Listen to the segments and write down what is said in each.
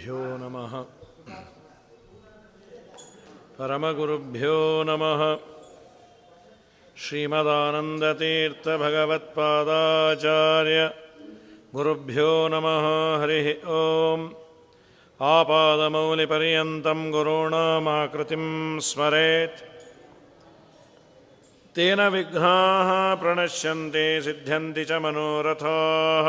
परमगुरुभ्यो नमः परमगुरुभ्यो नमः श्रीमदानन्दतीर्थभगवत्पादाचार्य गुरुभ्यो नमः हरिः ॐ आपादमौलिपर्यन्तं गुरूणामाकृतिं स्मरेत् तेन विघ्नाः प्रणश्यन्ते सिद्ध्यन्ति च मनोरथाः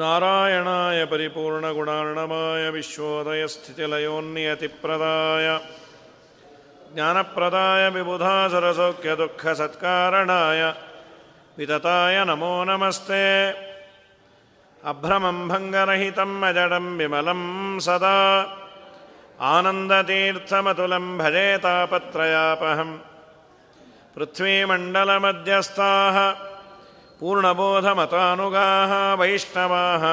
नारायणाय परिपूर्णगुणार्णमाय विश्वोदयस्थितिलयोन्नियतिप्रदाय ज्ञानप्रदाय विबुधासुरसौख्यदुःखसत्कारणाय वितताय नमो नमस्ते अभ्रमं भङ्गरहितं अजडं विमलं सदा आनन्दतीर्थमतुलं भजेतापत्रयापहं पृथ्वीमण्डलमध्यस्थाः पूर्णबोधमतानुगाः वैष्णवाः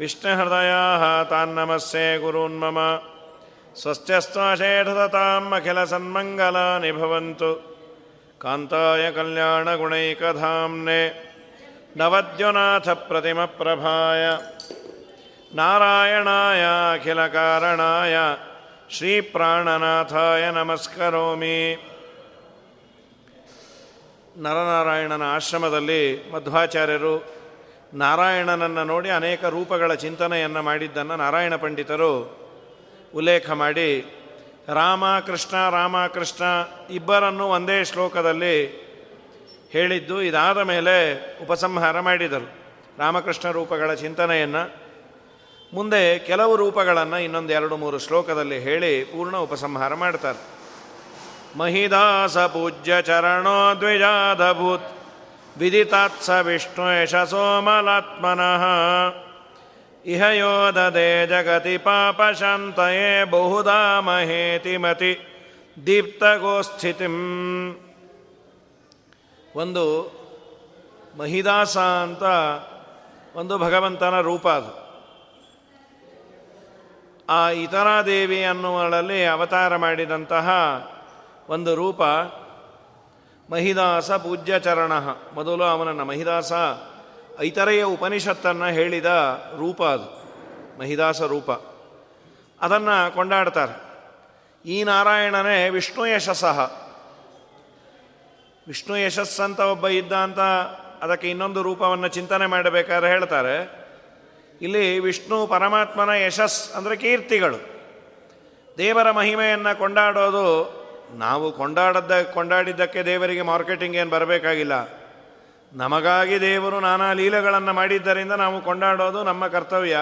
विष्णुहृदयाः तान्नमस्ये गुरून्मम स्वस्त्यस्त्वशेषदताम् अखिलसन्मङ्गलानि भवन्तु कान्ताय कल्याणगुणैकधाम्ने नवद्युनाथप्रतिमप्रभाय नारायणाय अखिलकारणाय श्रीप्राणनाथाय नमस्करोमि ನರನಾರಾಯಣನ ಆಶ್ರಮದಲ್ಲಿ ಮಧ್ವಾಚಾರ್ಯರು ನಾರಾಯಣನನ್ನು ನೋಡಿ ಅನೇಕ ರೂಪಗಳ ಚಿಂತನೆಯನ್ನು ಮಾಡಿದ್ದನ್ನು ನಾರಾಯಣ ಪಂಡಿತರು ಉಲ್ಲೇಖ ಮಾಡಿ, ರಾಮ ಕೃಷ್ಣ ರಾಮ ಕೃಷ್ಣ ಇಬ್ಬರನ್ನು ಒಂದೇ ಶ್ಲೋಕದಲ್ಲಿ ಹೇಳಿದ್ದು ಇದಾದ ಮೇಲೆ ಉಪಸಂಹಾರ ಮಾಡಿದರು. ರಾಮಕೃಷ್ಣ ರೂಪಗಳ ಚಿಂತನೆಯನ್ನು ಮುಂದೆ ಕೆಲವು ರೂಪಗಳನ್ನು ಇನ್ನೊಂದು ಎರಡು ಮೂರು ಶ್ಲೋಕದಲ್ಲಿ ಹೇಳಿ ಪೂರ್ಣ ಉಪಸಂಹಾರ ಮಾಡ್ತಾರೆ. महिदास पूज्य चरणो द्विजाधभूत् विदितात्स विष्णुष सोमलात्मनः इह यो ददे जगति पापशान्तये बहुधा ಮಹೇತಿಮತಿ ದೀಪ್ತಗೋಸ್ಥಿತಿಂ ಒಂದು ಮಹಿದಾಸ ಅಂತ ಒಂದು ಭಗವಂತನ ರೂಪ ಅದು ಆ ಇತರಾದೇವಿ ಅನ್ನುವಳಲ್ಲಿ ಅವತಾರ ಮಾಡಿದಂತಹ ಒಂದು ರೂಪ ಮಹಿದಾಸ ಪೂಜ್ಯ ಚರಣ ಮೊದಲು ಅವನನ್ನು ಮಹಿದಾಸ ಐತರೆಯ ಉಪನಿಷತ್ತನ್ನು ಹೇಳಿದ ರೂಪ ಅದು. ಮಹಿದಾಸ ರೂಪ. ಅದನ್ನು ಕೊಂಡಾಡ್ತಾರೆ. ಈ ನಾರಾಯಣನೇ ವಿಷ್ಣು ಯಶಸ್ಸಹ. ವಿಷ್ಣು ಯಶಸ್ಸಂತ ಒಬ್ಬ ಇದ್ದ ಅಂತ ಅದಕ್ಕೆ ಇನ್ನೊಂದು ರೂಪವನ್ನು ಚಿಂತನೆ ಮಾಡಬೇಕಾದ್ರೆ ಹೇಳ್ತಾರೆ. ಇಲ್ಲಿ ವಿಷ್ಣು ಪರಮಾತ್ಮನ ಯಶಸ್ ಅಂದರೆ ಕೀರ್ತಿಗಳು. ದೇವರ ಮಹಿಮೆಯನ್ನು ಕೊಂಡಾಡೋದು ನಾವು ಕೊಂಡಾಡದ್ದ, ಕೊಂಡಾಡಿದ್ದಕ್ಕೆ ದೇವರಿಗೆ ಮಾರ್ಕೆಟಿಂಗ್ ಏನು ಬರಬೇಕಾಗಿಲ್ಲ. ನಮಗಾಗಿ ದೇವರು ನಾನಾ ಲೀಲೆಗಳನ್ನು ಮಾಡಿದ್ದರಿಂದ ನಾವು ಕೊಂಡಾಡೋದು ನಮ್ಮ ಕರ್ತವ್ಯ.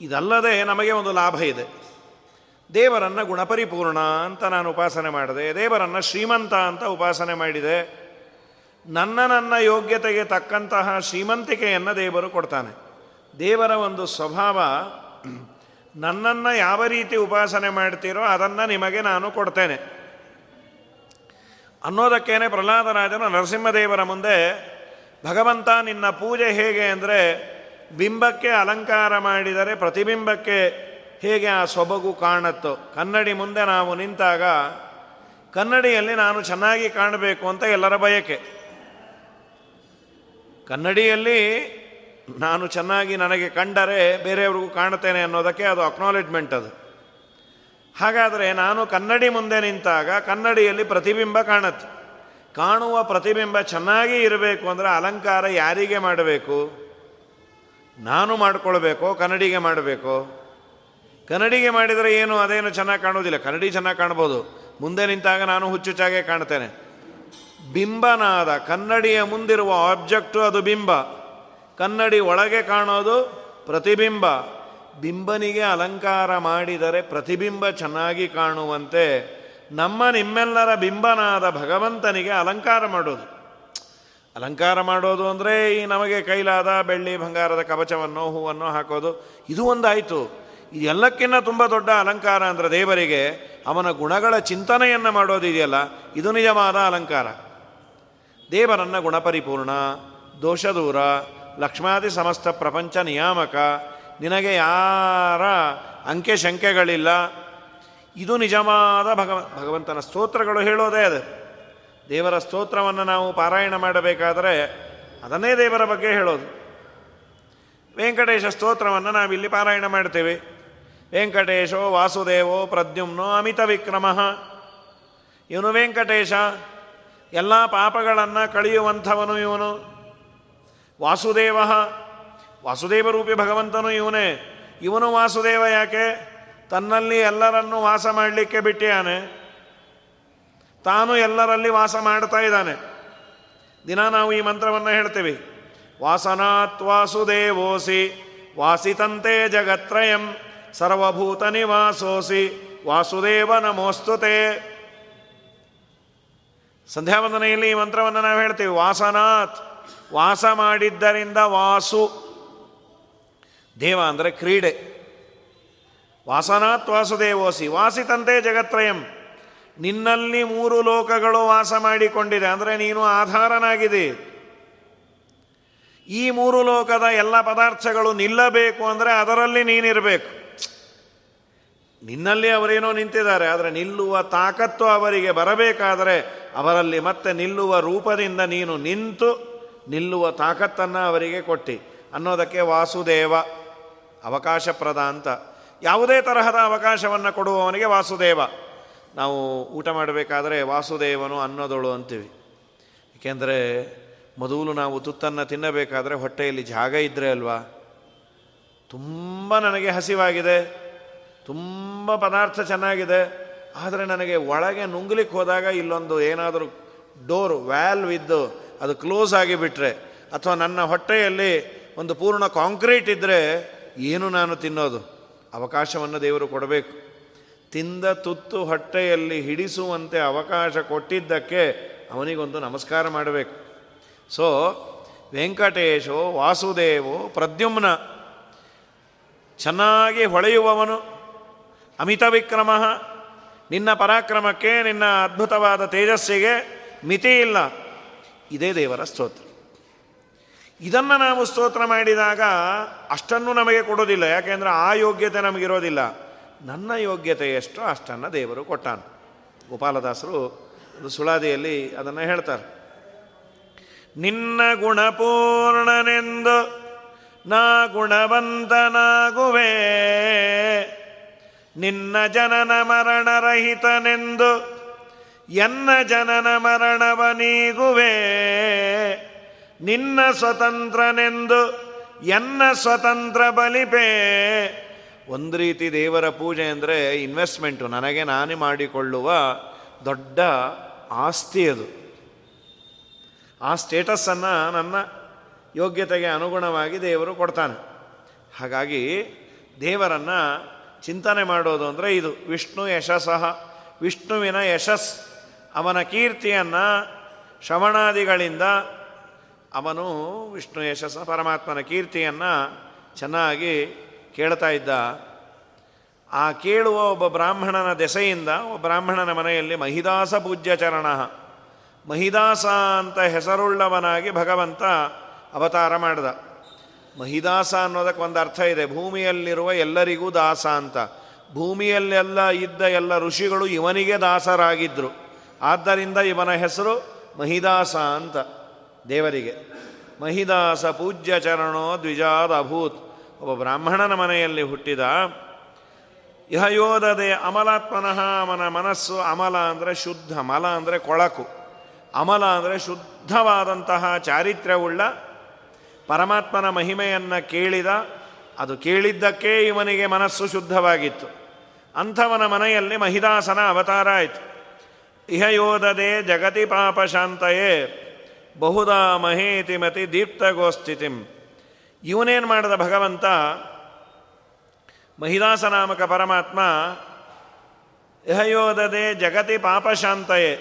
ಇದಲ್ಲದೆ ನಮಗೆ ಒಂದು ಲಾಭ ಇದೆ. ದೇವರನ್ನು ಗುಣಪರಿಪೂರ್ಣ ಅಂತ ನಾನು ಉಪಾಸನೆ ಮಾಡಿದೆ. ದೇವರನ್ನು ಶ್ರೀಮಂತ ಅಂತ ಉಪಾಸನೆ ಮಾಡಿದೆ. ನನ್ನ ನನ್ನ ಯೋಗ್ಯತೆಗೆ ತಕ್ಕಂತಹ ಶ್ರೀಮಂತಿಕೆಯನ್ನು ದೇವರು ಕೊಡ್ತಾನೆ. ದೇವರ ಒಂದು ಸ್ವಭಾವ ನನ್ನನ್ನು ಯಾವ ರೀತಿ ಉಪಾಸನೆ ಮಾಡ್ತೀರೋ ಅದನ್ನು ನಿಮಗೆ ನಾನು ಕೊಡ್ತೇನೆ. ಅನ್ನೋದಕ್ಕೇನೆ ಪ್ರಹ್ಲಾದರಾಜನು ನರಸಿಂಹದೇವರ ಮುಂದೆ, ಭಗವಂತ ನಿನ್ನ ಪೂಜೆ ಹೇಗೆ ಅಂದರೆ ಬಿಂಬಕ್ಕೆ ಅಲಂಕಾರ ಮಾಡಿದರೆ ಪ್ರತಿಬಿಂಬಕ್ಕೆ ಹೇಗೆ ಆ ಸೊಬಗು ಕಾಣುತ್ತೋ. ಕನ್ನಡಿ ಮುಂದೆ ನಾವು ನಿಂತಾಗ, ಕನ್ನಡಿಯಲ್ಲಿ ನಾನು ಚೆನ್ನಾಗಿ ಕಾಣಬೇಕು ಅಂತ ಎಲ್ಲರ ಬಯಕೆ. ಕನ್ನಡಿಯಲ್ಲಿ ನಾನು ಚೆನ್ನಾಗಿ ನನಗೆ ಕಂಡರೆ ಬೇರೆಯವ್ರಿಗೂ ಕಾಣ್ತೇನೆ ಅನ್ನೋದಕ್ಕೆ ಅದು ಅಕ್ನಾಲೆಜ್ಮೆಂಟ್ ಅದು. ಹಾಗಾದರೆ ನಾನು ಕನ್ನಡಿ ಮುಂದೆ ನಿಂತಾಗ ಕನ್ನಡಿಯಲ್ಲಿ ಪ್ರತಿಬಿಂಬ ಕಾಣುತ್ತೆ. ಕಾಣುವ ಪ್ರತಿಬಿಂಬ ಚೆನ್ನಾಗಿ ಇರಬೇಕು ಅಂದರೆ ಅಲಂಕಾರ ಯಾರಿಗೆ ಮಾಡಬೇಕು? ನಾನು ಮಾಡಿಕೊಳ್ಬೇಕೋ, ಕನ್ನಡಿಗೆ ಮಾಡಬೇಕು? ಕನ್ನಡಿಗೆ ಮಾಡಿದರೆ ಏನು, ಅದೇನು ಚೆನ್ನಾಗಿ ಕಾಣೋದಿಲ್ಲ ಕನ್ನಡಿ ಚೆನ್ನಾಗಿ ಕಾಣ್ಬೋದು. ಮುಂದೆ ನಿಂತಾಗ ನಾನು ಹುಚ್ಚುಚ್ಚಾಗೆ ಕಾಣ್ತೇನೆ. ಬಿಂಬನಾದ ಕನ್ನಡಿಯ ಮುಂದಿರುವ ಆಬ್ಜೆಕ್ಟು ಅದು ಬಿಂಬ. ಕನ್ನಡಿ ಒಳಗೆ ಕಾಣೋದು ಪ್ರತಿಬಿಂಬ. ಬಿಂಬನಿಗೆ ಅಲಂಕಾರ ಮಾಡಿದರೆ ಪ್ರತಿಬಿಂಬ ಚೆನ್ನಾಗಿ ಕಾಣುವಂತೆ ನಮ್ಮ ನಿಮ್ಮೆಲ್ಲರ ಬಿಂಬನಾದ ಭಗವಂತನಿಗೆ ಅಲಂಕಾರ ಮಾಡೋದು. ಅಲಂಕಾರ ಮಾಡೋದು ಅಂದರೆ ಈ ನಮಗೆ ಕೈಲಾದ ಬೆಳ್ಳಿ ಬಂಗಾರದ ಕವಚವನ್ನು ಹೂವನ್ನು ಹಾಕೋದು. ಇದು ಒಂದಾಯಿತು. ಇದೆಲ್ಲಕ್ಕಿಂತ ತುಂಬ ದೊಡ್ಡ ಅಲಂಕಾರ ಅಂದರೆ ದೇವರಿಗೆ ಅವನ ಗುಣಗಳ ಚಿಂತನೆಯನ್ನು ಮಾಡೋದಿದೆಯಲ್ಲ ಇದು ನಿಜವಾದ ಅಲಂಕಾರ. ದೇವರನ್ನ ಗುಣಪರಿಪೂರ್ಣ, ದೋಷದೂರ ಲಕ್ಷ್ಮಾದಿ ಸಮಸ್ತ ಪ್ರಪಂಚ ನಿಯಾಮಕ. ನಿನಗೆ ಯಾರ ಅಂಕೆ ಶಂಕೆಗಳಿಲ್ಲ? ಇದು ನಿಜವಾದ ಭಗವ, ಭಗವಂತನ ಸ್ತೋತ್ರಗಳು ಹೇಳೋದೇ ಅದು. ದೇವರ ಸ್ತೋತ್ರವನ್ನು ನಾವು ಪಾರಾಯಣ ಮಾಡಬೇಕಾದರೆ ಅದನ್ನೇ ದೇವರ ಬಗ್ಗೆ ಹೇಳೋದು. ವೆಂಕಟೇಶ ಸ್ತೋತ್ರವನ್ನು ನಾವಿಲ್ಲಿ ಪಾರಾಯಣ ಮಾಡ್ತೇವೆ. ವೆಂಕಟೇಶೋ ವಾಸುದೇವೋ ಪ್ರದ್ಯುಮ್ನೋ ಅಮಿತ ವಿಕ್ರಮ. ಇವನು ವೆಂಕಟೇಶ. ಎಲ್ಲ ಪಾಪಗಳನ್ನು ಕಳೆಯುವಂಥವನು ಇವನು. ವಾಸುದೇವ. ವಾಸುದೇವ ರೂಪಿ ಭಗವಂತನು ಇವನೇ. ಇವನು ವಾಸುದೇವ ಯಾಕೆ? ತನ್ನಲ್ಲಿ ಎಲ್ಲರನ್ನು ವಾಸ ಮಾಡಲಿಕ್ಕೆ ಬಿಟ್ಟಿಯಾನೆ. ತಾನು ಎಲ್ಲರಲ್ಲಿ ವಾಸ ಮಾಡ್ತಾ ಇದ್ದಾನೆ. ದಿನ ನಾವು ಈ ಮಂತ್ರವನ್ನು ಹೇಳ್ತೇವೆ. ವಾಸನಾತ್ ವಾಸುದೇವೋಸಿ, ವಾಸಿತಂತೆ ಜಗತ್ರಯಂ, ಸರ್ವಭೂತ ನಿವಾಸೋಸಿ, ವಾಸುದೇವ ನಮೋಸ್ತುತೆ. ಸಂಧ್ಯಾವಂದನೆಯಲ್ಲಿ ಈ ಮಂತ್ರವನ್ನು ನಾವು ಹೇಳ್ತೀವಿ. ವಾಸನಾತ್ ವಾಸ ಮಾಡಿದ್ದರಿಂದ ವಾಸು. ದೇವ ಅಂದರೆ ಕ್ರೀಡೆ. ವಾಸನಾತ್ ವಾಸುದೇವೋಸಿ, ವಾಸಿತಂತೆ ಜಗತ್ರಯಂ. ನಿನ್ನಲ್ಲಿ ಮೂರು ಲೋಕಗಳು ವಾಸ ಮಾಡಿಕೊಂಡಿದೆ, ಅಂದರೆ ನೀನು ಆಧಾರನಾಗಿದೆ. ಈ ಮೂರು ಲೋಕದ ಎಲ್ಲ ಪದಾರ್ಥಗಳು ನಿಲ್ಲಬೇಕು ಅಂದರೆ ಅದರಲ್ಲಿ ನೀನಿರಬೇಕು. ನಿನ್ನಲ್ಲಿ ಅವರೇನೋ ನಿಂತಿದ್ದಾರೆ, ಆದರೆ ನಿಲ್ಲುವ ತಾಕತ್ತು ಅವರಿಗೆ ಬರಬೇಕಾದರೆ ಅವರಲ್ಲಿ ಮತ್ತೆ ನಿಲ್ಲುವ ರೂಪದಿಂದ ನೀನು ನಿಂತು ನಿಲ್ಲುವ ತಾಕತ್ತನ್ನು ಅವರಿಗೆ ಕೊಟ್ಟಿ. ಅನ್ನೋದಕ್ಕೆ ವಾಸುದೇವ ಅವಕಾಶಪ್ರದ ಅಂತ. ಯಾವುದೇ ತರಹದ ಅವಕಾಶವನ್ನು ಕೊಡುವವನಿಗೆ ವಾಸುದೇವ. ನಾವು ಊಟ ಮಾಡಬೇಕಾದರೆ ವಾಸುದೇವನು ಅನ್ನೋದಳು ಅಂತೀವಿ. ಏಕೆಂದರೆ ಮೊದಲು ನಾವು ತುತ್ತನ್ನು ತಿನ್ನಬೇಕಾದರೆ ಹೊಟ್ಟೆಯಲ್ಲಿ ಜಾಗ ಇದ್ದರೆ ಅಲ್ವಾ? ತುಂಬ ನನಗೆ ಹಸಿವಾಗಿದೆ. ತುಂಬ ಪದಾರ್ಥ ಚೆನ್ನಾಗಿದೆ. ಆದರೆ ನನಗೆ ಒಳಗೆ ನುಂಗ್ಲಿಕ್ಕೆ ಹೋದಾಗ ಇಲ್ಲೊಂದು ಏನಾದರೂ ಡೋರ್ ವ್ಯಾಲ್ವ್ ಇದ್ದು ಅದು ಕ್ಲೋಸ್ ಆಗಿಬಿಟ್ರೆ ಅಥವಾ ನನ್ನ ಹೊಟ್ಟೆಯಲ್ಲಿ ಒಂದು ಪೂರ್ಣ ಕಾಂಕ್ರೀಟ್ ಇದ್ದರೆ ಏನು ನಾನು ತಿನ್ನೋದು? ಅವಕಾಶವನ್ನು ದೇವರು ಕೊಡಬೇಕು. ತಿಂದ ತುತ್ತು ಹೊಟ್ಟೆಯಲ್ಲಿ ಹಿಡಿಸುವಂತೆ ಅವಕಾಶ ಕೊಟ್ಟಿದ್ದಕ್ಕೆ ಅವನಿಗೊಂದು ನಮಸ್ಕಾರ ಮಾಡಬೇಕು. ಸೊ, ವೆಂಕಟೇಶೋ ವಾಸುದೇವೋ ಪ್ರದ್ಯುಮ್ನ. ಚೆನ್ನಾಗಿ ಹೊಳೆಯುವವನು. ಅಮಿತ ವಿಕ್ರಮ. ನಿನ್ನ ಪರಾಕ್ರಮಕ್ಕೆ ನಿನ್ನ ಅದ್ಭುತವಾದ ತೇಜಸ್ಸಿಗೆ ಮಿತಿ ಇಲ್ಲ. ಇದೇ ದೇವರ ಸ್ತೋತ್ರ. ಇದನ್ನು ನಾವು ಸ್ತೋತ್ರ ಮಾಡಿದಾಗ ಅಷ್ಟನ್ನು ನಮಗೆ ಕೊಡೋದಿಲ್ಲ. ಯಾಕೆಂದರೆ ಆ ಯೋಗ್ಯತೆ ನಮಗಿರೋದಿಲ್ಲ. ನನ್ನ ಯೋಗ್ಯತೆ ಎಷ್ಟು ಅಷ್ಟನ್ನು ದೇವರು ಕೊಟ್ಟಾನು. ಗೋಪಾಲದಾಸರು ಒಂದು ಸುಳಾದಿಯಲ್ಲಿ ಅದನ್ನು ಹೇಳ್ತಾರೆ. ನಿನ್ನ ಗುಣಪೂರ್ಣನೆಂದು ನಾ ಗುಣವಂತನಾಗುವೆ. ನಿನ್ನ ಜನನ ಮರಣರಹಿತನೆಂದು ಎನ್ನ ಜನನ ಮರಣವ ನೀಗುವೆ. ನಿನ್ನ ಸ್ವತಂತ್ರನೆಂದು ಎನ್ನ ಸ್ವತಂತ್ರ ಬಲಿಪೇ. ಒಂದು ರೀತಿ ದೇವರ ಪೂಜೆ ಅಂದರೆ ಇನ್ವೆಸ್ಟ್ಮೆಂಟು ನನಗೆ ನಾನೇ ಮಾಡಿಕೊಳ್ಳುವ ದೊಡ್ಡ ಆಸ್ತಿ ಅದು. ಆ ಸ್ಟೇಟಸ್ಸನ್ನು ನನ್ನ ಯೋಗ್ಯತೆಗೆ ಅನುಗುಣವಾಗಿ ದೇವರು ಕೊಡ್ತಾನೆ. ಹಾಗಾಗಿ ದೇವರನ್ನು ಚಿಂತನೆ ಮಾಡೋದು ಅಂದರೆ ಇದು. ವಿಷ್ಣು ಯಶಸ್ಸಹ ವಿಷ್ಣುವಿನ ಯಶಸ್. ಅವನ ಕೀರ್ತಿಯನ್ನು ಶ್ರವಣಾದಿಗಳಿಂದ ಅವನು ವಿಷ್ಣು ಯಶಸ್ಸ ಪರಮಾತ್ಮನ ಕೀರ್ತಿಯನ್ನು ಚೆನ್ನಾಗಿ ಕೇಳ್ತಾ ಇದ್ದ. ಆ ಕೇಳುವ ಒಬ್ಬ ಬ್ರಾಹ್ಮಣನ ದೆಸೆಯಿಂದ ಒಬ್ಬ ಬ್ರಾಹ್ಮಣನ ಮನೆಯಲ್ಲಿ ಮಹಿದಾಸ ಪೂಜ್ಯ ಚರಣ. ಮಹಿದಾಸ ಅಂತ ಹೆಸರುಳ್ಳವನಾಗಿ ಭಗವಂತ ಅವತಾರ ಮಾಡಿದ. ಮಹಿದಾಸ ಅನ್ನೋದಕ್ಕೆ ಒಂದು ಅರ್ಥ ಇದೆ. ಭೂಮಿಯಲ್ಲಿರುವ ಎಲ್ಲರಿಗೂ ದಾಸ ಅಂತ. ಭೂಮಿಯಲ್ಲೆಲ್ಲ ಇದ್ದ ಎಲ್ಲ ಋಷಿಗಳು ಇವನಿಗೆ ದಾಸರಾಗಿದ್ದರು ಆದ್ದರಿಂದ ಇವನ ಹೆಸರು ಮಹಿದಾಸ ಅಂತ ದೇವರಿಗೆ. ಮಹಿದಾಸ ಪೂಜ್ಯ ಚರಣೋ ದ್ವಿಜಾದ ಅಭೂತ್ ಒಬ್ಬ ಬ್ರಾಹ್ಮಣನ ಮನೆಯಲ್ಲಿ ಹುಟ್ಟಿದ. ಇಹಯೋಧದೆ ಅಮಲಾತ್ಮನಃ ಅವನ ಮನಸ್ಸು ಅಮಲ ಅಂದರೆ ಶುದ್ಧ, ಮಲ ಅಂದರೆ ಕೊಳಕು. ಅಮಲ ಅಂದರೆ ಶುದ್ಧವಾದಂತಹ ಚಾರಿತ್ರ್ಯವುಳ್ಳ ಪರಮಾತ್ಮನ ಮಹಿಮೆಯನ್ನು ಕೇಳಿದ. ಅದು ಕೇಳಿದ್ದಕ್ಕೆ ಇವನಿಗೆ ಮನಸ್ಸು ಶುದ್ಧವಾಗಿತ್ತು. ಅಂಥವನ ಮನೆಯಲ್ಲಿ ಮಹಿದಾಸನ ಅವತಾರ ಆಯಿತು. ಇಹಯೋಧದೆ ಜಗತಿ ಪಾಪ ಶಾಂತಯೇ ಬಹುದಾ ಮಹೇತಿಮತಿ ದೀಪ್ತಗೋಸ್ಥಿತಿಂ ಇವನೇನು ಮಾಡಿದ ಭಗವಂತ? ಮಹಿದಾಸ ನಾಮಕ ಪರಮಾತ್ಮ ಇಹಯೋಧದೆ ಜಗತಿ ಪಾಪಶಾಂತಯೇ.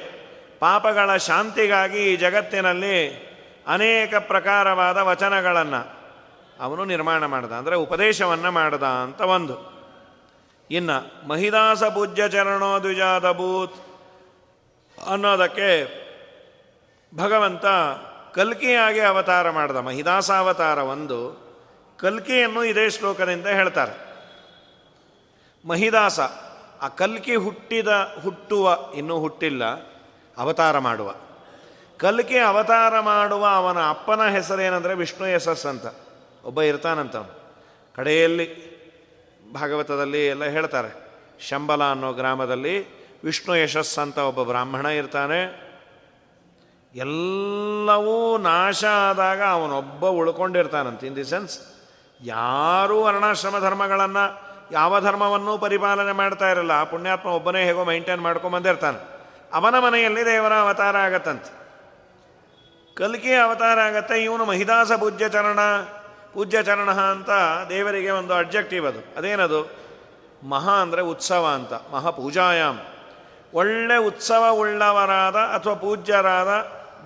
ಪಾಪಗಳ ಶಾಂತಿಗಾಗಿ ಈ ಜಗತ್ತಿನಲ್ಲಿ ಅನೇಕ ಪ್ರಕಾರವಾದ ವಚನಗಳನ್ನು ಅವನು ನಿರ್ಮಾಣ ಮಾಡ್ದ, ಅಂದರೆ ಉಪದೇಶವನ್ನು ಮಾಡ್ದ ಅಂತ ಒಂದು. ಇನ್ನು ಮಹಿದಾಸ ಪೂಜ್ಯ ಚರಣೋ ದ್ವಿಜಾದ ಭೂತ್. ಅನ್ನೋದಕ್ಕೆ ಭಗವಂತ ಕಲ್ಕಿಯಾಗಿ ಅವತಾರ ಮಾಡಿದ ಮಹಿದಾಸ ಅವತಾರ ಒಂದು ಕಲ್ಕಿಯನ್ನು ಇದೇ ಶ್ಲೋಕದಿಂದ ಹೇಳ್ತಾರೆ. ಮಹಿದಾಸ, ಆ ಕಲ್ಕಿ ಹುಟ್ಟಿದ, ಹುಟ್ಟುವ, ಇನ್ನೂ ಹುಟ್ಟಿಲ್ಲ, ಅವತಾರ ಮಾಡುವ. ಕಲ್ಕಿ ಅವತಾರ ಮಾಡುವ ಅವನ ಅಪ್ಪನ ಹೆಸರೇನೆಂದರೆ ವಿಷ್ಣು ಯಶಸ್ ಅಂತ. ಒಬ್ಬ ಇರ್ತಾನಂತ ಕಡೆಯಲ್ಲಿ ಭಾಗವತದಲ್ಲಿ ಎಲ್ಲ ಹೇಳ್ತಾರೆ, ಶಂಬಲ ಅನ್ನೋ ಗ್ರಾಮದಲ್ಲಿ ವಿಷ್ಣು ಯಶಸ್ ಅಂತ ಒಬ್ಬ ಬ್ರಾಹ್ಮಣ ಇರ್ತಾನೆ. ಎಲ್ಲವೂ ನಾಶ ಆದಾಗ ಅವನೊಬ್ಬ ಉಳ್ಕೊಂಡಿರ್ತಾನಂತ. ಇನ್ ದಿ ಸೆನ್ಸ್ ಯಾರೂ ವರ್ಣಾಶ್ರಮ ಧರ್ಮಗಳನ್ನು, ಯಾವ ಧರ್ಮವನ್ನೂ ಪರಿಪಾಲನೆ ಮಾಡ್ತಾ ಇರಲ್ಲ. ಆ ಪುಣ್ಯಾತ್ಮ ಒಬ್ಬನೇ ಹೇಗೋ ಮೈಂಟೈನ್ ಮಾಡ್ಕೊಂಬಂದಿರ್ತಾನೆ ಅವನ ಮನೆಯಲ್ಲಿ ದೇವರ ಅವತಾರ ಆಗತ್ತಂತೆ. ಕಲ್ಕಿ ಅವತಾರ ಆಗತ್ತೆ, ಇವನು ಮಹಿದಾಸ ಪೂಜ್ಯ ಚರಣ ಪೂಜ್ಯ ಚರಣ ಅಂತ ದೇವರಿಗೆ ಒಂದು ಅಬ್ಜೆಕ್ಟಿವ್ ಅದು. ಅದೇನದು? ಮಹಾ ಅಂದರೆ ಉತ್ಸವ ಅಂತ ಮಹಾಪೂಜಾಯಾಮ್ ಒಳ್ಳೆ ಉತ್ಸವ ಉಳ್ಳವರಾದ ಅಥವಾ ಪೂಜ್ಯರಾದ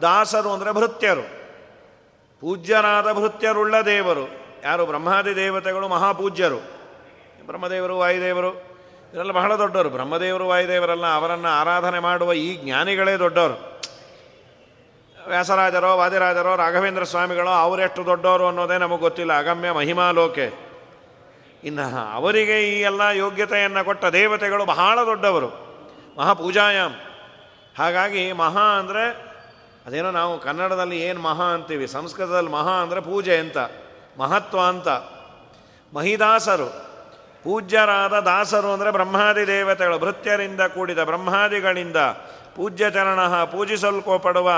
ದಾಸರು ಅಂದರೆ ಭೃತ್ಯರು. ಪೂಜ್ಯರಾದ ಭೃತ್ಯರುಳ್ಳ ದೇವರು. ಯಾರು? ಬ್ರಹ್ಮಾದಿ ದೇವತೆಗಳು, ಮಹಾಪೂಜ್ಯರು. ಬ್ರಹ್ಮದೇವರು, ವಾಯುದೇವರು. ಇವರೆಲ್ಲ ಬಹಳ ದೊಡ್ಡವರು. ಬ್ರಹ್ಮದೇವರು, ವಾಯುದೇವರಲ್ಲ ಅವರನ್ನು ಆರಾಧನೆ ಮಾಡುವ ಈ ಜ್ಞಾನಿಗಳೇ ದೊಡ್ಡವರು. ವ್ಯಾಸರಾಜರೋ, ವಾದಿರಾಜರೋ, ರಾಘವೇಂದ್ರ ಸ್ವಾಮಿಗಳೋ, ಅವರೆಷ್ಟು ದೊಡ್ಡವರು ಅನ್ನೋದೇ ನಮಗೆ ಗೊತ್ತಿಲ್ಲ. ಅಗಮ್ಯ ಮಹಿಮಾ ಲೋಕೆ. ಇನ್ನು ಅವರಿಗೆ ಈ ಎಲ್ಲ ಯೋಗ್ಯತೆಯನ್ನು ಕೊಟ್ಟ ದೇವತೆಗಳು ಬಹಳ ದೊಡ್ಡವರು. ಮಹಾಪೂಜಾಯಾಮ್. ಹಾಗಾಗಿ ಮಹಾ ಅಂದರೆ ಅದೇನೋ ನಾವು ಕನ್ನಡದಲ್ಲಿ ಏನು ಮಹಾ ಅಂತೀವಿ, ಸಂಸ್ಕೃತದಲ್ಲಿ ಮಹಾ ಅಂದರೆ ಪೂಜೆ ಅಂತ, ಮಹತ್ವ ಅಂತ. ಮಹಿದಾಸರು, ಪೂಜ್ಯರಾದ ದಾಸರು ಅಂದರೆ ಬ್ರಹ್ಮಾದಿ ದೇವತೆಗಳು, ಭೃತ್ಯರಿಂದ ಕೂಡಿದ ಬ್ರಹ್ಮಾದಿಗಳಿಂದ ಪೂಜ್ಯ ಚರಣ ಪೂಜಿಸಲ್ಕೋಪಡುವ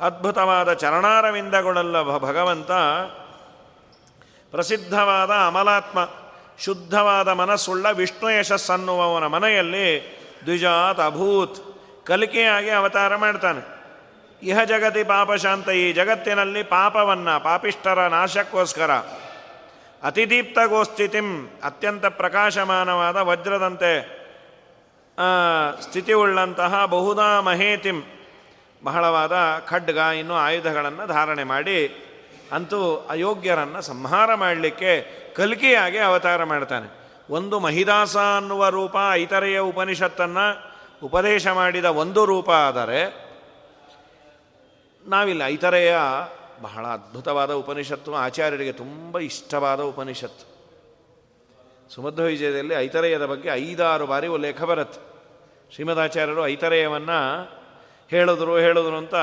ಅದ್ಭುತವಾದ ಚರಣಾರವಿಂದಗಳಲ್ಲ ಭಗವಂತ. ಪ್ರಸಿದ್ಧವಾದ ಅಮಲಾತ್ಮ, ಶುದ್ಧವಾದ ಮನಸ್ಸುಳ್ಳ ವಿಷ್ಣು ಯಶಸ್ಸನ್ನುವವನ ಮನೆಯಲ್ಲಿ ದ್ವಿಜಾತ್ ಅಭೂತ್. ಕಲಿಕೆಯಾಗಿ ಅವತಾರ ಮಾಡ್ತಾನೆ. ಇಹ ಜಗತಿ ಪಾಪಶಾಂತ ಈ ಜಗತ್ತಿನಲ್ಲಿ ಪಾಪವನ್ನು ಪಾಪಿಷ್ಟರ ನಾಶಕ್ಕೋಸ್ಕರ. ಅತಿದೀಪ್ತ ಗೋಸ್ಥಿತಿಂ ಅತ್ಯಂತ ಪ್ರಕಾಶಮಾನವಾದ ವಜ್ರದಂತೆ ಸ್ಥಿತಿ ಉಳ್ಳಂತಹ ಬಹುದಾ ಮಹೇತಿಂ. ಬಹಳವಾದ ಖಡ್ಗ, ಇನ್ನು ಆಯುಧಗಳನ್ನು ಧಾರಣೆ ಮಾಡಿ, ಅಂತೂ ಅಯೋಗ್ಯರನ್ನು ಸಂಹಾರ ಮಾಡಲಿಕ್ಕೆ ಕಲ್ಕಿಯಾಗಿ ಅವತಾರ ಮಾಡ್ತಾನೆ. ಒಂದು ಮಹಿದಾಸ ಅನ್ನುವ ರೂಪ ಇತರೆಯ ಉಪನಿಷತ್ತನ್ನು ಉಪದೇಶ ಮಾಡಿದ ಒಂದು ರೂಪ ಆದರೆ ನಾವಿಲ್ಲ. ಇತರೆಯ ಬಹಳ ಅದ್ಭುತವಾದ ಉಪನಿಷತ್ತು ಆಚಾರ್ಯರಿಗೆ ತುಂಬ ಇಷ್ಟವಾದ ಉಪನಿಷತ್ತು. ಸುಮಧ್ವ ವಿಜಯದಲ್ಲಿ ಐತರೇಯದ ಬಗ್ಗೆ ಐದಾರು ಬಾರಿ ಉಲ್ಲೇಖ ಬರುತ್ತೆ. ಶ್ರೀಮದಾಚಾರ್ಯರು ಐತರೇಯವನ್ನು ಹೇಳಿದ್ರು ಹೇಳಿದ್ರು ಅಂತ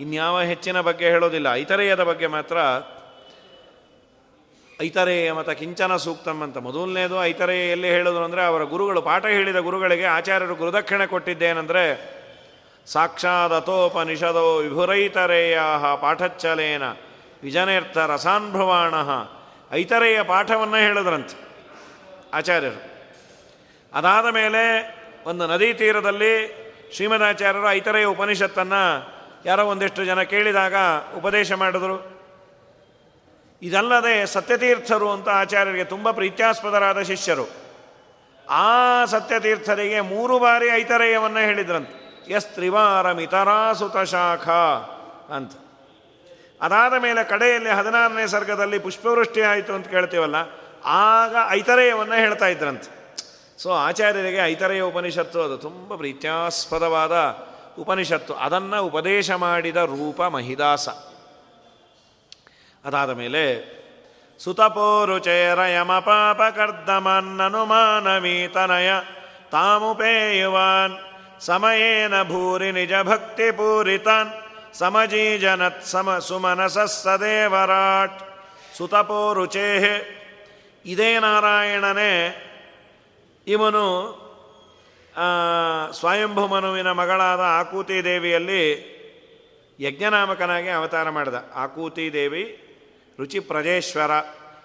ಇನ್ಯಾವ ಹೆಚ್ಚಿನ ಬಗ್ಗೆ ಹೇಳೋದಿಲ್ಲ. ಐತರೇಯದ ಬಗ್ಗೆ ಮಾತ್ರ ಐತರೇಯ ಮತ ಕಿಂಚನ ಸೂಕ್ತಂ ಅಂತ. ಮೊದಲನೇದು ಐತರೇಯ ಎಲ್ಲಿ ಹೇಳಿದ್ರು ಅಂದರೆ ಅವರ ಗುರುಗಳು, ಪಾಠ ಹೇಳಿದ ಗುರುಗಳಿಗೆ ಆಚಾರ್ಯರು ಗುರುದಕ್ಷಿಣೆ ಕೊಟ್ಟಿದ್ದೇನೆಂದರೆ, ಸಾಕ್ಷಾದತೋಪನಿಷದೋ ವಿಭುರೈತರೇಯ ಪಾಠಚ್ಚಲೇನ ವಿಜನೇರ್ಥ ರಸಾನ್ಭವಾಣ ಐತರೇಯ ಪಾಠವನ್ನು ಹೇಳಿದ್ರಂತೆ ಆಚಾರ್ಯರು. ಅದಾದ ಮೇಲೆ ಒಂದು ನದಿ ತೀರದಲ್ಲಿ ಶ್ರೀಮದಾಚಾರ್ಯರು ಐತರೆಯ ಉಪನಿಷತ್ತನ್ನು ಯಾರೋ ಒಂದಿಷ್ಟು ಜನ ಕೇಳಿದಾಗ ಉಪದೇಶ ಮಾಡಿದ್ರು. ಇದಲ್ಲದೆ ಸತ್ಯತೀರ್ಥರು ಅಂತ ಆಚಾರ್ಯರಿಗೆ ತುಂಬ ಪ್ರೀತ್ಯಾಸ್ಪದರಾದ ಶಿಷ್ಯರು. ಆ ಸತ್ಯತೀರ್ಥರಿಗೆ ಮೂರು ಬಾರಿ ಐತರೇಯವನ್ನು ಹೇಳಿದ್ರಂತೆ. ಎಸ್ ತ್ರಿವಾರ ಮಿತರಾಸುತ ಶಾಖ ಅಂತ. ಅದಾದ ಮೇಲೆ ಕಡೆಯಲ್ಲಿ ಹದಿನಾರನೇ ಸರ್ಗದಲ್ಲಿ ಪುಷ್ಪವೃಷ್ಟಿ ಆಯಿತು ಅಂತ ಕೇಳ್ತೀವಲ್ಲ, ಆಗ ಐತರೇಯವನ್ನು ಹೇಳ್ತಾ ಇದ್ರಂತೆ. ಸೊ ಆಚಾರ್ಯರಿಗೆ ಐತರೆಯ ಉಪನಿಷತ್ತು ಅದು ತುಂಬ ಪ್ರೀತ್ಯಾಸ್ಪದವಾದ ಉಪನಿಷತ್ತು. ಅದನ್ನು ಉಪದೇಶ ಮಾಡಿದ ರೂಪ ಮಹಿದಾಸ. ಅದಾದ ಮೇಲೆ ಸುತಪೋರುಚೇರ ಯಮ ಪಾಪಕರ್ದಮನ್ನನುಮಾನವೀತನಯ ತಾಮುಪೇಯುವಾನ್, ಸಮಯೇನ ಭೂರಿ ನಿಜ ಭಕ್ತಿ ಪೂರಿತಾನ್ ಸಮಜೀಜನತ್ ಸಮ ಸುಮನಸ ಸದೇವರಾಟ್ ಸುತಪೋ ರುಚೇಹೆ ಇದೇ ನಾರಾಯಣನೇ, ಇವನು ಸ್ವಯಂಭುಮನುವಿನ ಮಗಳಾದ ಆಕೂತಿ ದೇವಿಯಲ್ಲಿ ಯಜ್ಞನಾಮಕನಾಗಿ ಅವತಾರ ಮಾಡಿದ. ಆಕೂತಿ ದೇವಿ ರುಚಿ ಪ್ರಜೇಶ್ವರ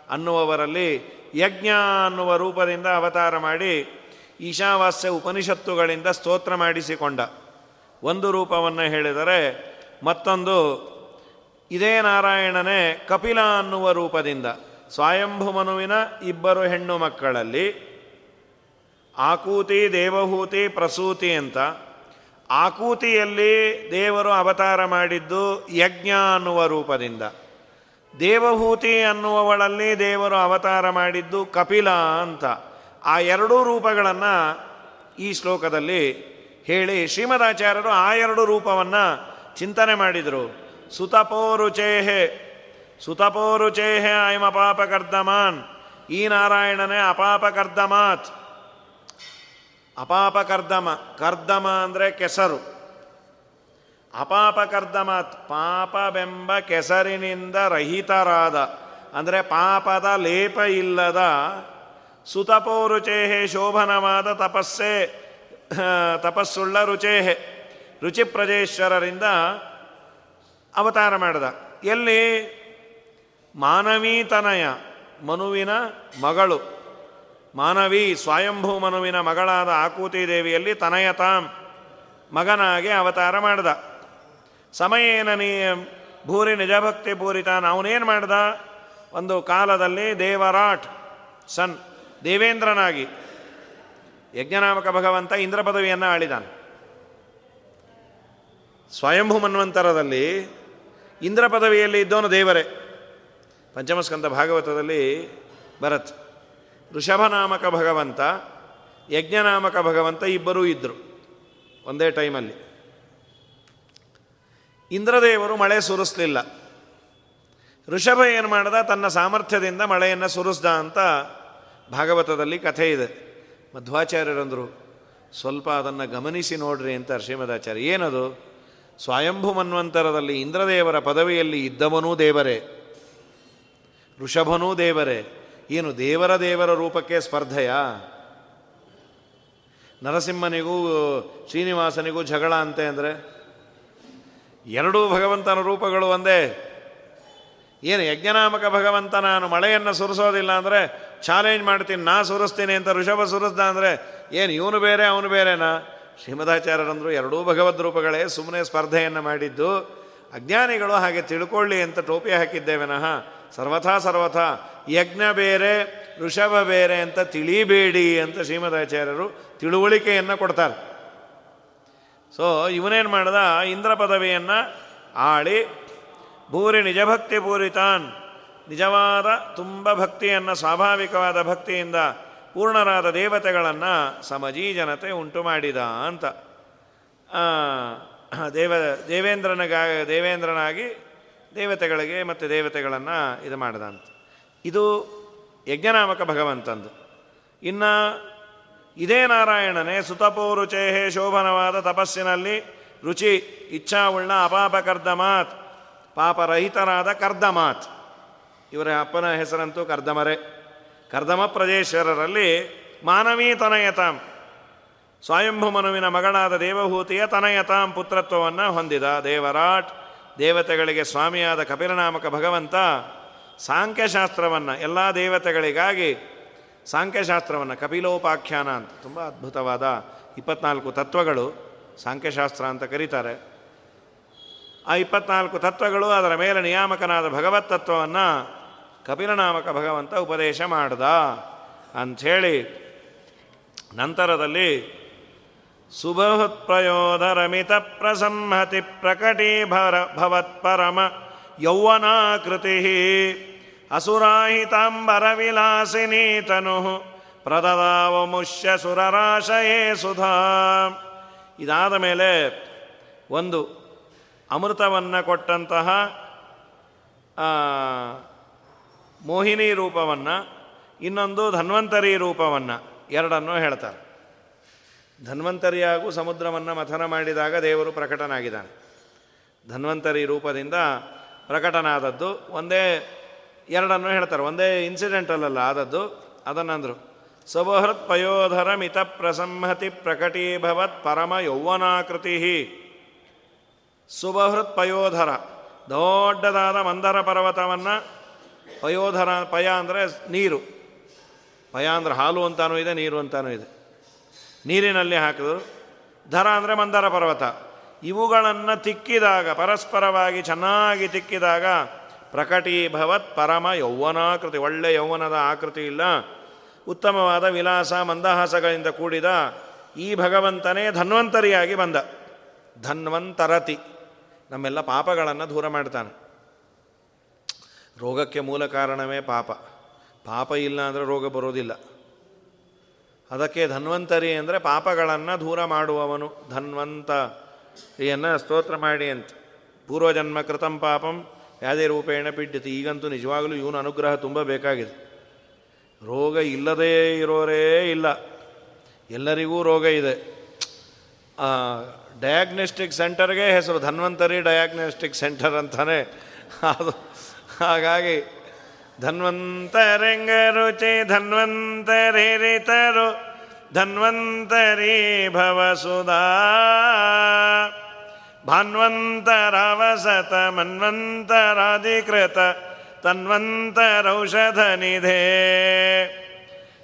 ಅನ್ನುವವರಲ್ಲಿ ಯಜ್ಞ ಅನ್ನುವ ರೂಪದಿಂದ ಅವತಾರ ಮಾಡಿ ಈಶಾವಾಸ್ಯ ಉಪನಿಷತ್ತುಗಳಿಂದ ಸ್ತೋತ್ರ ಮಾಡಿಸಿಕೊಂಡ. ಒಂದು ರೂಪವನ್ನು ಹೇಳಿದರೆ ಮತ್ತೊಂದು, ಇದೇ ನಾರಾಯಣನೇ ಕಪಿಲ ಅನ್ನುವ ರೂಪದಿಂದ. ಸ್ವಯಂಭುಮನುವಿನ ಇಬ್ಬರು ಹೆಣ್ಣು ಮಕ್ಕಳಲ್ಲಿ ಆಕೂತಿ, ದೇವಹೂತಿ, ಪ್ರಸೂತಿ ಅಂತ. ಆಕೂತಿಯಲ್ಲಿ ದೇವರು ಅವತಾರ ಮಾಡಿದ್ದು ಯಜ್ಞ ಅನ್ನುವ ರೂಪದಿಂದ. ದೇವಹೂತಿ ಅನ್ನುವವಳಲ್ಲಿ ದೇವರು ಅವತಾರ ಮಾಡಿದ್ದು ಕಪಿಲ ಅಂತ. ಆ ಎರಡೂ ರೂಪಗಳನ್ನು ಈ ಶ್ಲೋಕದಲ್ಲಿ ಹೇಳಿ ಶ್ರೀಮದಾಚಾರ್ಯರು ಆ ಎರಡು ರೂಪವನ್ನು ಚಿಂತನೆ ಮಾಡಿದರು. ಸುತಪೋರುಚೇಹೆ ಸುತಪೋರುಚೇಹೆ ಐಮ ಅಪಾಪಕರ್ದಮಾನ್ ಈ ನಾರಾಯಣನೇ ಅಪಾಪಕರ್ದಮಾತ್. ಅಪಾಪಕರ್ದಮ, ಕರ್ದಮ ಅಂದರೆ ಕೆಸರು. ಅಪಾಪಕರ್ದಮಾತ್, ಪಾಪವೆಂಬ ಕೆಸರಿನಿಂದ ರಹಿತರಾದ, ಅಂದರೆ ಪಾಪದ ಲೇಪ ಇಲ್ಲದ, ಸುತಪೋರುಚೇಹೆ ಶೋಭನವಾದ ತಪಸ್ಸೇ, ತಪಸ್ಸುಳ್ಳ ರುಚೇಹೆ, ರುಚಿಪ್ರಜೇಶ್ವರರಿಂದ ಅವತಾರ ಮಾಡಿದ. ಎಲ್ಲಿ? ಮಾನವೀತನಯ ಮನುವಿನ ಮಗಳು. ಮಾನವಿ ಸ್ವಯಂಭೂ ಮನುವಿನ ಮಗಳಾದ ಆಕೂತಿ ದೇವಿಯಲ್ಲಿ ತನಯತಾಂ ಮಗನಾಗಿ ಅವತಾರ ಮಾಡಿದ. ಸಮಯೇನ ನೀ ಭೂರಿ ನಿಜಭಕ್ತಿ ಪೂರಿತ. ಅವನೇನು ಮಾಡ್ದ? ಒಂದು ಕಾಲದಲ್ಲಿ ದೇವರಾಟ್, ಸನ್, ದೇವೇಂದ್ರನಾಗಿ ಯಜ್ಞನಾಮಕ ಭಗವಂತ ಇಂದ್ರ ಪದವಿಯನ್ನು ಆಳಿದಾನೆ. ಸ್ವಯಂಭೂ ಮನ್ವಂತರದಲ್ಲಿ ಇಂದ್ರ ಪದವಿಯಲ್ಲಿ ಇದ್ದವನು ದೇವರೇ. ಪಂಚಮಸ್ಕಂದ ಭಾಗವತದಲ್ಲಿ ಭರತ್. ಋಷಭನಾಮಕ ಭಗವಂತ, ಯಜ್ಞನಾಮಕ ಭಗವಂತ ಇಬ್ಬರೂ ಇದ್ದರು ಒಂದೇ ಟೈಮಲ್ಲಿ. ಇಂದ್ರದೇವರು ಮಳೆ ಸುರಿಸ್ಲಿಲ್ಲ. ಋಷಭ ಏನು ಮಾಡ್ದ? ತನ್ನ ಸಾಮರ್ಥ್ಯದಿಂದ ಮಳೆಯನ್ನು ಸುರಿಸ್ದ ಅಂತ ಭಾಗವತದಲ್ಲಿ ಕಥೆ ಇದೆ. ಮಧ್ವಾಚಾರ್ಯರಂದರು, ಸ್ವಲ್ಪ ಅದನ್ನು ಗಮನಿಸಿ ನೋಡ್ರಿ ಅಂತ ಶ್ರೀಮದಾಚಾರ್ಯ, ಏನದು? ಸ್ವಯಂಭು ಮನ್ವಂತರದಲ್ಲಿ ಇಂದ್ರದೇವರ ಪದವಿಯಲ್ಲಿ ಇದ್ದವನೂ ದೇವರೇ, ಋಷಭನೂ ದೇವರೇ, ಏನು ದೇವರ ದೇವರ ರೂಪಕ್ಕೆ ಸ್ಪರ್ಧೆಯ? ನರಸಿಂಹನಿಗೂ ಶ್ರೀನಿವಾಸನಿಗೂ ಜಗಳ ಅಂತೆ ಅಂದರೆ ಎರಡೂ ಭಗವಂತನ ರೂಪಗಳು ಒಂದೇ. ಏನು ಯಜ್ಞನಾಮಕ ಭಗವಂತ ನಾನು ಮಳೆಯನ್ನು ಸುರಿಸೋದಿಲ್ಲ ಅಂದರೆ ಚಾಲೆಂಜ್ ಮಾಡ್ತೀನಿ, ನಾ ಸುರಿಸ್ತೀನಿ ಅಂತ ಋಷಭ ಸುರಿಸ್ದ ಅಂದರೆ ಏನು ಇವನು ಬೇರೆ, ಅವನು ಬೇರೆನಾ? ಶ್ರೀಮದಾಚಾರ್ಯರಂದರು ಎರಡೂ ಭಗವದ್ ರೂಪಗಳೇ ಸುಮ್ಮನೆ ಸ್ಪರ್ಧೆಯನ್ನು ಮಾಡಿದ್ದು. ಅಜ್ಞಾನಿಗಳು ಹಾಗೆ ತಿಳ್ಕೊಳ್ಳಿ ಅಂತ ಟೋಪಿ ಹಾಕಿದ್ದೇವೆನಃ ಸರ್ವಥಾ ಸರ್ವಥಾ, ಯಜ್ಞ ಬೇರೆ, ಋಷಭ ಬೇರೆ ಅಂತ ತಿಳಿಬೇಡಿ ಅಂತ ಶ್ರೀಮದಾಚಾರ್ಯರು ತಿಳುವಳಿಕೆಯನ್ನು ಕೊಡ್ತಾರೆ. ಸೊ ಇವನೇನು ಮಾಡ್ದ? ಇಂದ್ರ ಪದವಿಯನ್ನು ಆಳಿ ಭೂರಿ ನಿಜಭಕ್ತಿ ಪೂರಿತಾನ್. ನಿಜವಾದ ತುಂಬ ಭಕ್ತಿಯನ್ನು, ಸ್ವಾಭಾವಿಕವಾದ ಭಕ್ತಿಯಿಂದ ಪೂರ್ಣರಾದ ದೇವತೆಗಳನ್ನು ಸಮಜೀ ಜನತೆ ಉಂಟು ಮಾಡಿದ ಅಂತ. ದೇವ ದೇವೇಂದ್ರನಗಾ ದೇವೇಂದ್ರನಾಗಿ ದೇವತೆಗಳಿಗೆ ಮತ್ತು ದೇವತೆಗಳನ್ನು ಇದು ಮಾಡಿದ ಅಂತ. ಇದು ಯಜ್ಞನಾಮಕ ಭಗವಂತಂದು. ಇನ್ನು ಇದೇ ನಾರಾಯಣನೇ ಸುತಪೋರುಚೇಹೇ ಶೋಭನವಾದ ತಪಸ್ಸಿನಲ್ಲಿ ರುಚಿ, ಇಚ್ಛಾವುಳ್ಳ ಅಪಾಪ ಕರ್ದಮಾತ್, ಪಾಪರಹಿತರಾದ ಕರ್ದಮಾತ್. ಇವರ ಅಪ್ಪನ ಹೆಸರಂತೂ ಕರ್ದಮರೆ. ಕರ್ದಮ ಪ್ರಜೇಶ್ವರರಲ್ಲಿ ಮಾನವೀ ತನಯತಾಂ, ಸ್ವಯಂಭು ಮನುವಿನ ಮಗಳಾದ ದೇವಭೂತಿಯ ತನಯತಾಂ ಪುತ್ರತ್ವವನ್ನು ಹೊಂದಿದ ದೇವರಾಟ್, ದೇವತೆಗಳಿಗೆ ಸ್ವಾಮಿಯಾದ ಕಪಿಲನಾಮಕ ಭಗವಂತ, ಸಾಂಖ್ಯಶಾಸ್ತ್ರವನ್ನು ಎಲ್ಲ ದೇವತೆಗಳಿಗಾಗಿ ಸಾಂಖ್ಯಶಾಸ್ತ್ರವನ್ನು ಕಪಿಲೋಪಾಖ್ಯಾನ ಅಂತ ತುಂಬ ಅದ್ಭುತವಾದ ಇಪ್ಪತ್ನಾಲ್ಕು ತತ್ವಗಳು ಸಾಂಖ್ಯಶಾಸ್ತ್ರ ಅಂತ ಕರೀತಾರೆ. ಆ ಇಪ್ಪತ್ನಾಲ್ಕು ತತ್ವಗಳು ಅದರ ಮೇಲೆ ನಿಯಾಮಕನಾದ ಭಗವತ್ ತತ್ವವನ್ನು ಕಪಿಲನಾಮಕ ಭಗವಂತ ಉಪದೇಶ ಮಾಡ್ದ ಅಂಥೇಳಿ ನಂತರದಲ್ಲಿ ಸುಬಹುತ್ಪ್ರಯೋಧರಮಿತ ಪ್ರಸಂಹತಿ ಪ್ರಕಟೀಭರ ಭವತ್ಪರಮ ಯೌವನಾಕೃತಿ ವಿಲಾಸಿನಿ ತನು ಪ್ರದದಾವಮುಷ್ಯ ಸುರರಾಶಯೇ ಸುಧಾ ಇದಾದ ಮೇಲೆ ಒಂದು ಅಮೃತವನ್ನು ಕೊಟ್ಟಂತಹ ಮೋಹಿನಿ ರೂಪವನ್ನು, ಇನ್ನೊಂದು ಧನ್ವಂತರಿ ರೂಪವನ್ನು ಎರಡನ್ನೂ ಹೇಳ್ತಾರೆ. ಧನ್ವಂತರಿಯಾಗೂ ಸಮುದ್ರವನ್ನು ಮಥನ ಮಾಡಿದಾಗ ದೇವರು ಪ್ರಕಟನಾಗಿದ್ದಾನೆ. ಧನ್ವಂತರಿ ರೂಪದಿಂದ ಪ್ರಕಟನಾದದ್ದು ಒಂದೇ ಎರಡನ್ನು ಹೇಳ್ತಾರೆ. ಒಂದೇ ಇನ್ಸಿಡೆಂಟಲ್ಲ ಆದದ್ದು, ಅದನ್ನಂದರು. ಸಬಹೃತ್ ಪಯೋಧರ ಮಿತ ಪ್ರಸಂಹತಿ ಪ್ರಕಟೀಭವತ್ ಪರಮ ಯೌವನಾಕೃತಿ ಸುಬಹೃತ್ ಪಯೋಧರ, ದೊಡ್ಡದಾದ ಮಂದರ ಪರ್ವತವನ್ನು, ಪಯೋಧರ, ಪಯ ಅಂದರೆ ನೀರು. ಪಯ ಅಂದರೆ ಹಾಲು ಅಂತಾನೂ ಇದೆ, ನೀರು ಅಂತಾನೂ ಇದೆ. ನೀರಿನಲ್ಲಿ ಹಾಕಿದ್ರು ಧರ ಅಂದರೆ ಮಂದರ ಪರ್ವತ. ಇವುಗಳನ್ನು ತಿಕ್ಕಿದಾಗ, ಪರಸ್ಪರವಾಗಿ ಚೆನ್ನಾಗಿ ತಿಕ್ಕಿದಾಗ ಪ್ರಕಟೀಭವತ್ ಪರಮ ಯೌವನಾಕೃತಿ, ಒಳ್ಳೆ ಯೌವನದ ಆಕೃತಿ ಇಲ್ಲ. ಉತ್ತಮವಾದ ವಿಲಾಸ ಮಂದಹಾಸಗಳಿಂದ ಕೂಡಿದ ಈ ಭಗವಂತನೇ ಧನ್ವಂತರಿಯಾಗಿ ಬಂದ. ಧನ್ವಂತರತಿ. ನಮ್ಮೆಲ್ಲ ಪಾಪಗಳನ್ನು ದೂರ ಮಾಡ್ತಾನೆ. ರೋಗಕ್ಕೆ ಮೂಲ ಕಾರಣವೇ ಪಾಪ. ಪಾಪ ಇಲ್ಲ ಅಂದರೆ ರೋಗ ಬರೋದಿಲ್ಲ. ಅದಕ್ಕೆ ಧನ್ವಂತರಿ ಅಂದರೆ ಪಾಪಗಳನ್ನು ದೂರ ಮಾಡುವವನು ಧನ್ವಂತ. ಸ್ತೋತ್ರ ಮಾಡಿ ಅಂತ. ಪೂರ್ವಜನ್ಮ ಕೃತಂ ಪಾಪಂ ಯಾವುದೇ ರೂಪೇಣ ಪಿಡ್ಯತಿ ಈಗಂತೂ ನಿಜವಾಗಲೂ ಇವನು ಅನುಗ್ರಹ ತುಂಬ ಬೇಕಾಗಿದೆ. ರೋಗ ಇಲ್ಲದೇ ಇರೋರೇ ಇಲ್ಲ. ಎಲ್ಲರಿಗೂ ರೋಗ ಇದೆ. ಡಯಾಗ್ನೋಸ್ಟಿಕ್ ಸೆಂಟರ್ಗೆ ಹೆಸರು, ಧನ್ವಂತರಿ ಡಯಾಗ್ನೋಸ್ಟಿಕ್ ಸೆಂಟರ್ ಅಂತಾನೆ. ಅದು, ಹಾಗಾಗಿ ಧನ್ವಂತರಂಗ ರುಚಿ ಧನ್ವಂತರೇರಿತರು, ಧನ್ವಂತರಿ ಭವಸುಧಾ. ಭಾನ್ವಂತರವಸತ ಮನ್ವಂತರಾಧಿಕೃತ ತನ್ವಂತರೌಷಧ ನಿಧೇ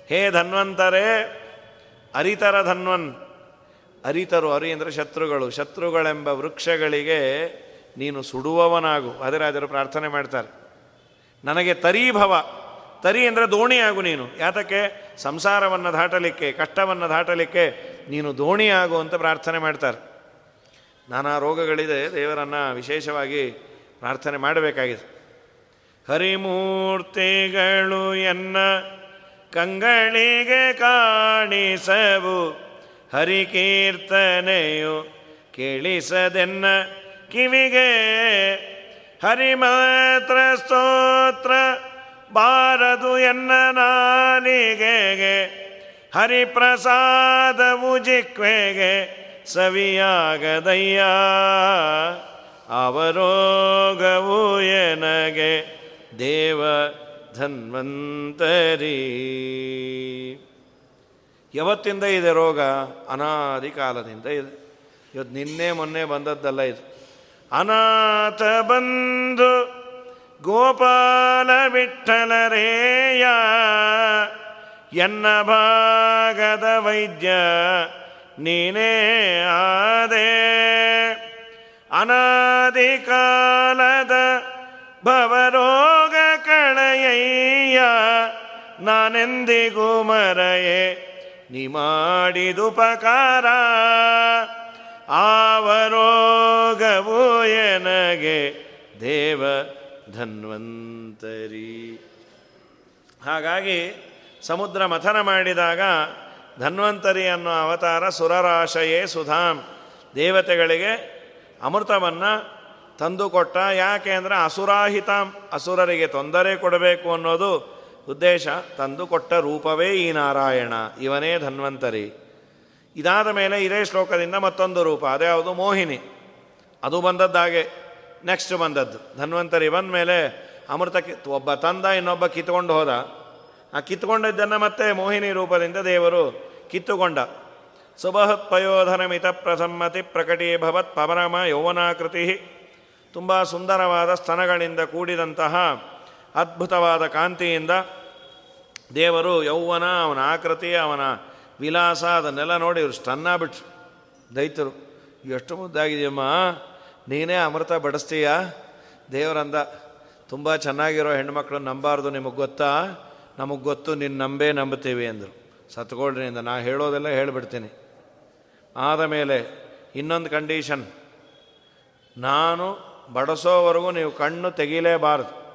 ಹೇ ಧನ್ವಂತರೇ ಅರಿತರ ಧನ್ವನ್ ಅರಿತರು ಅರಿ ಅಂದರೆ ಶತ್ರುಗಳು. ಶತ್ರುಗಳೆಂಬ ವೃಕ್ಷಗಳಿಗೆ ನೀನು ಸುಡುವವನಾಗು. ಅದರಾದರು ಪ್ರಾರ್ಥನೆ ಮಾಡ್ತಾರೆ. ನನಗೆ ತರೀಭವ ತರಿ ಅಂದರೆ ದೋಣಿಯಾಗು ನೀನು. ಯಾತಕ್ಕೆ? ಸಂಸಾರವನ್ನು ದಾಟಲಿಕ್ಕೆ, ಕಷ್ಟವನ್ನು ದಾಟಲಿಕ್ಕೆ ನೀನು ದೋಣಿಯಾಗು ಅಂತ ಪ್ರಾರ್ಥನೆ ಮಾಡ್ತಾರೆ. ನಾನಾ ರೋಗಗಳಿದೆ, ದೇವರನ್ನು ವಿಶೇಷವಾಗಿ ಪ್ರಾರ್ಥನೆ ಮಾಡಬೇಕಾಗಿದೆ. ಹರಿಮೂರ್ತಿಗಳು ಎನ್ನ ಕಂಗಳಿಗೆ ಕಾಣಿಸವು, ಹರಿಕೀರ್ತನೆಯು ಕೇಳಿಸದೆನ್ನ ಕಿವಿಗೆ. ಹರಿಮಾತ್ರ ಸ್ತೋತ್ರ ಬಾರದು ಎನ್ನ ನಾಲಿಗೆಗೆ ಹರಿಪ್ರಸಾದವು ಜಿಕ್ವೆಗೆ ಸವಿಯಾಗದಯ್ಯ, ಅವರೋಗವು ಎನಗೆ ದೇವ ಧನ್ವಂತರಿ. ಯಾವತ್ತಿಂದ ಇದೆ ರೋಗ? ಅನಾದಿ ಕಾಲದಿಂದ ಇದೆ. ಇವತ್ತು ನಿನ್ನೆ ಮೊನ್ನೆ ಬಂದದ್ದಲ್ಲ ಇದು. ಅನಾಥ ಬಂದು ಗೋಪಾಲ ವಿಠಲರೇಯ ಎನ್ನ ಭಾಗದ ವೈದ್ಯ ನೀನೇ ಆದೆ. ಅನಾದಿ ಕಾಲದ ಭವರೋಗ ಕಣಯ್ಯ ನಾನೆಂದಿಗೂ ಮರೆಯೇ ನೀ ಮಾಡಿದುಪಕಾರ ಆವರೋಗವು ಎನಗೆ ದೇವ ಧನ್ವಂತರಿ. ಹಾಗಾಗಿ ಸಮುದ್ರ ಮಥನ ಮಾಡಿದಾಗ ಧನ್ವಂತರಿ ಅನ್ನೋ ಅವತಾರ ಸುರರಾಶಯೇ ಸುಧಾಮ್. ದೇವತೆಗಳಿಗೆ ಅಮೃತವನ್ನು ತಂದುಕೊಟ್ಟ ಯಾಕೆ ಅಂದರೆ ಅಸುರಾಹಿತಾಂ ಅಸುರರಿಗೆ ತೊಂದರೆ ಕೊಡಬೇಕು ಅನ್ನೋದು ಉದ್ದೇಶ. ತಂದುಕೊಟ್ಟ ರೂಪವೇ ಈ ನಾರಾಯಣ. ಇವನೇ ಧನ್ವಂತರಿ. ಇದಾದ ಮೇಲೆ ಇದೇ ಶ್ಲೋಕದಿಂದ ಮತ್ತೊಂದು ರೂಪ. ಅದೇ ಯಾವುದು? ಮೋಹಿನಿ. ಅದು ಬಂದದ್ದಾಗೆ ನೆಕ್ಸ್ಟ್ ಬಂದದ್ದು. ಧನ್ವಂತರಿ ಬಂದ ಮೇಲೆ ಅಮೃತ ಕಿತ್ ಒಬ್ಬ ತಂದ ಇನ್ನೊಬ್ಬ ಕಿತ್ಕೊಂಡು ಹೋದ. ಆ ಕಿತ್ಕೊಂಡಿದ್ದನ್ನು ಮತ್ತೆ ಮೋಹಿನಿ ರೂಪದಿಂದ ದೇವರು ಕಿತ್ತುಕೊಂಡ. ಸುಬಹತ್ ಪಯೋಧನ ಮಿತ ಪ್ರಸಮ್ಮತಿ ಭವತ್ ಪವನಮ ಯೌವನಾಕೃತಿ. ತುಂಬ ಸುಂದರವಾದ ಸ್ತನಗಳಿಂದ ಕೂಡಿದಂತಹ ಅದ್ಭುತವಾದ ಕಾಂತಿಯಿಂದ ದೇವರು ಯೌವನ, ಅವನ ಆಕೃತಿ, ಅವನ ವಿಲಾಸ, ಅದನ್ನೆಲ್ಲ ನೋಡಿ ಇವರು ಸ್ಟನ್ನ ಬಿಟ್ರು ದೈತರು ಎಷ್ಟು ಮುದ್ದಾಗಿದೆಯಮ್ಮ? ನೀನೇ ಅಮೃತ ಬಡಿಸ್ತೀಯ? ದೇವರಂದ, ತುಂಬ ಚೆನ್ನಾಗಿರೋ ಹೆಣ್ಮಕ್ಳು ನಂಬಾರ್ದು, ನಿಮಗೆ ಗೊತ್ತಾ? ನಮಗೆ ಗೊತ್ತು ನಿನ್ನ ನಂಬೇ ನಂಬುತ್ತೇವೆ ಅಂದರು. ಅಂದ ನಾ ಹೇಳೋದೆಲ್ಲ ಹೇಳಿಬಿಡ್ತೀನಿ. ಆದ ಮೇಲೆ ಇನ್ನೊಂದು ಕಂಡೀಷನ್. ನಾನು ಬಡಸೋವರೆಗೂ ನೀವು ಕಣ್ಣು ತೆಗಿಲೇಬಾರ್ದು.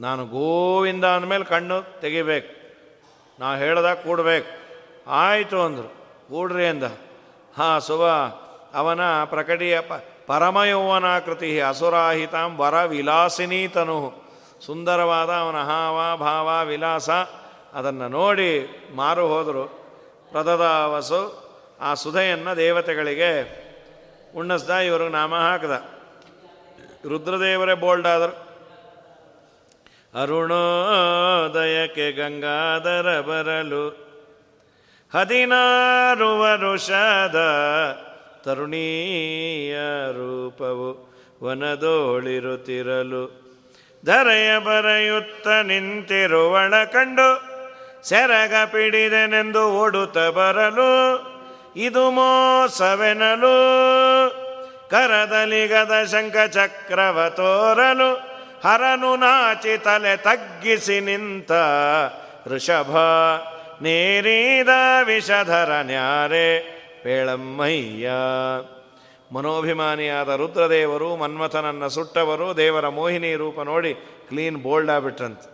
ನಾನು ಗೋವಿಂದ ಅಂದಮೇಲೆ ಕಣ್ಣು ತೆಗಿಬೇಕು. ನಾ ಹೇಳ್ದಾಗ ಕೂಡಬೇಕು. ಆಯಿತು ಅಂದರು. ಕೂಡ್ರಿ ಅಂದ. ಹಾಂ, ಸುಭ, ಅವನ ಪ್ರಕಟಿಯ ಪ ಪರಮಯೌವನಾಕೃತಿ ಅಸುರಾಹಿತಾಂ ವರ ವಿಲಾಸಿನೀತನು ಸುಂದರವಾದ ಅವನ ಹಾವ, ಭಾವ, ವಿಲಾಸ. ಅದನ್ನು ನೋಡಿ ಮಾರು ಹೋದರು. ಪ್ರದದಾವಸು ಆ ಸುಧೆಯನ್ನು ದೇವತೆಗಳಿಗೆ ಉಣ್ಣಿಸ್ದ, ಇವ್ರಿಗೆ ನಾಮ ಹಾಕದ. ರುದ್ರದೇವರೇ ಬೋಲ್ಡಾದರು ಅರುಣೋದಯಕ್ಕೆ ಗಂಗಾಧರ ಬರಲು. ಹದಿನಾರು ವರುಷದ ತರುಣೀಯ ರೂಪವು ವನದೋಳಿರುತ್ತಿರಲು. ಧರೆಯ ಬರೆಯುತ್ತ ನಿಂತಿರುವಳ ಕಂಡು ಸೆರಗ ಪಿಡಿದೆನೆಂದು ಓಡುತ್ತ ಬರಲು, ಇದು ಮೋಸವೆನಲು. ಕರದಲಿಗದ ಶಂಖ ಚಕ್ರವ ತೋರಲು, ಹರನು ನಾಚಿ ತಲೆ ತಗ್ಗಿಸಿ ನಿಂತ ಋಷಭ, ನೇರಿದ ವಿಷಧರ ನ್ಯಾರೆ ಪೇಳಮ್ಮಯ್ಯ. ಮನೋಭಿಮಾನಿಯಾದ ರುದ್ರದೇವರು, ಮನ್ಮಥನನ್ನು ಸುಟ್ಟವರು, ದೇವರ ಮೋಹಿನಿ ರೂಪ ನೋಡಿ ಕ್ಲೀನ್ ಬೋಲ್ಡ್ ಆಗ್ಬಿಟ್ರಂತೆ.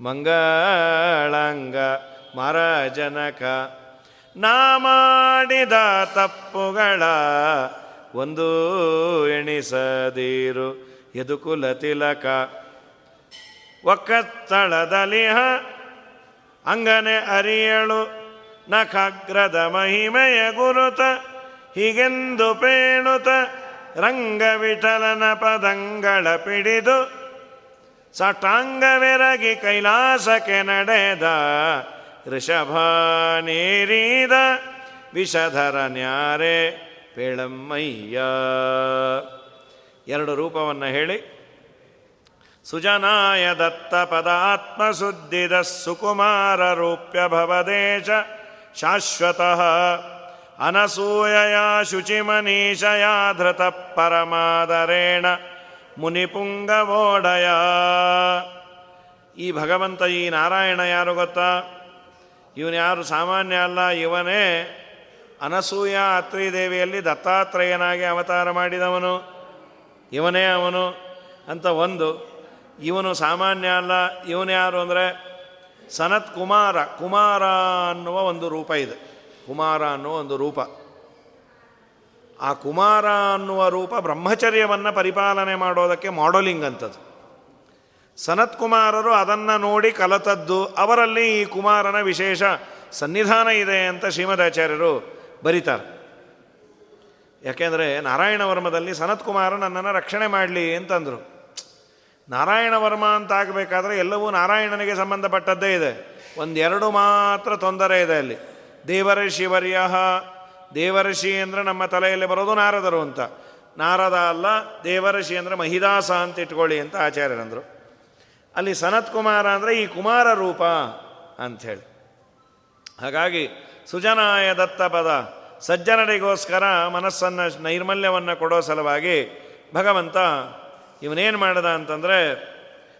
ಮಂಗಳಂಗ ಮರಜನಕ. ನಾ ಮಾಡಿದ ತಪ್ಪುಗಳ ಒಂದು ಎಣಿಸದಿರು, ಎದುಕುಲ ತಿಲಕ. ಒಕ್ಕತ್ತಳದಲಿಹ ಅಂಗನೆ ಅರಿಯಳು, ನಖಗ್ರದ ಮಹಿಮೆಯ ಗುರುತ, ಹೀಗೆಂದು ಪೇಣುತ, ರಂಗವಿಠಲನ ಪದಂಗಳ ಪಿಡಿದು ಸಟಾಂಗವೆರಗಿ ಕೈಲಾಸಕ್ಕೆ ನಡೆದ ಋಷಭ ನೀರಿದ ವಿಷಧರ ನ್ಯಾರೆ ಪೇಳಮ್ಮಯ್ಯ. ಎರಡು ರೂಪವನ್ನು ಹೇಳಿ. ಸುಜನಾಯ ದತ್ತ ಪದಾತ್ಮಸುದ್ದಿದ ಸುಕುಮಾರ ರೂಪ್ಯ ಭವದೇಶ ಶಾಶ್ವತಃ ಅನಸೂಯಯ ಶುಚಿಮನೀಶಯ ಧೃತ ಪರಮಾದರೇಣ ಮುನಿಪುಂಗವೋಡಯ. ಈ ಭಗವಂತ, ಈ ನಾರಾಯಣ ಯಾರು ಗೊತ್ತಾ? ಇವನು ಯಾರು ಸಾಮಾನ್ಯ ಅಲ್ಲ, ಇವನೇ ಅನಸೂಯ ಅತ್ರಿದೇವಿಯಲ್ಲಿ ದತ್ತಾತ್ರೇಯನಾಗಿ ಅವತಾರ ಮಾಡಿದವನು. ಇವನೇ ಅವನು ಅಂತ ಒಂದು. ಇವನು ಸಾಮಾನ್ಯ ಅಲ್ಲ, ಇವನು ಯಾರು ಅಂದರೆ ಸನತ್ ಕುಮಾರ ಕುಮಾರ ಅನ್ನುವ ಒಂದು ರೂಪ ಇದೆ. ಕುಮಾರ ಅನ್ನುವ ಒಂದು ರೂಪ. ಆ ಕುಮಾರ ಅನ್ನುವ ರೂಪ ಬ್ರಹ್ಮಚರ್ಯವನ್ನು ಪರಿಪಾಲನೆ ಮಾಡೋದಕ್ಕೆ ಮಾಡಲಿಂಗ್ ಅಂತದ್ದು. ಸನತ್ ಕುಮಾರರು ಅದನ್ನು ನೋಡಿ ಕಲತದ್ದು, ಅವರಲ್ಲಿ ಈ ಕುಮಾರನ ವಿಶೇಷ ಸನ್ನಿಧಾನ ಇದೆ ಅಂತ ಶ್ರೀಮದಾಚಾರ್ಯರು ಬರೀತಾರೆ. ಯಾಕೆಂದರೆ ನಾರಾಯಣ ವರ್ಮದಲ್ಲಿ ಸನತ್ ಕುಮಾರ ನನ್ನನ್ನು ರಕ್ಷಣೆ ಮಾಡಲಿ ಅಂತಂದರು. ನಾರಾಯಣ ವರ್ಮ ಅಂತ ಆಗಬೇಕಾದ್ರೆ ಎಲ್ಲವೂ ನಾರಾಯಣನಿಗೆ ಸಂಬಂಧಪಟ್ಟದ್ದೇ ಇದೆ. ಒಂದೆರಡು ಮಾತ್ರ ತೊಂದರೆ ಇದೆ ಅಲ್ಲಿ. ದೇವರ ವರ್ಯ ದೇವರ್ಷಿ ಅಂದರೆ ನಮ್ಮ ತಲೆಯಲ್ಲಿ ಬರೋದು ನಾರದರು ಅಂತ. ನಾರದ ಅಲ್ಲ ದೇವರ್ಷಿ ಅಂದರೆ ಮಹಿದಾಸ ಅಂತ ಇಟ್ಕೊಳ್ಳಿ ಅಂತ ಆಚಾರ್ಯರಂದರು. ಅಲ್ಲಿ ಸನತ್ ಕುಮಾರ ಅಂದರೆ ಈ ಕುಮಾರ ರೂಪ ಅಂಥೇಳಿ ಹಾಗಾಗಿ ಸುಜನಾಯ ದತ್ತ ಪದ, ಸಜ್ಜನರಿಗೋಸ್ಕರ ಮನಸ್ಸನ್ನು ನೈರ್ಮಲ್ಯವನ್ನು ಕೊಡೋ ಸಲುವಾಗಿ ಭಗವಂತ ಇವನೇನು ಮಾಡಿದ ಅಂತಂದರೆ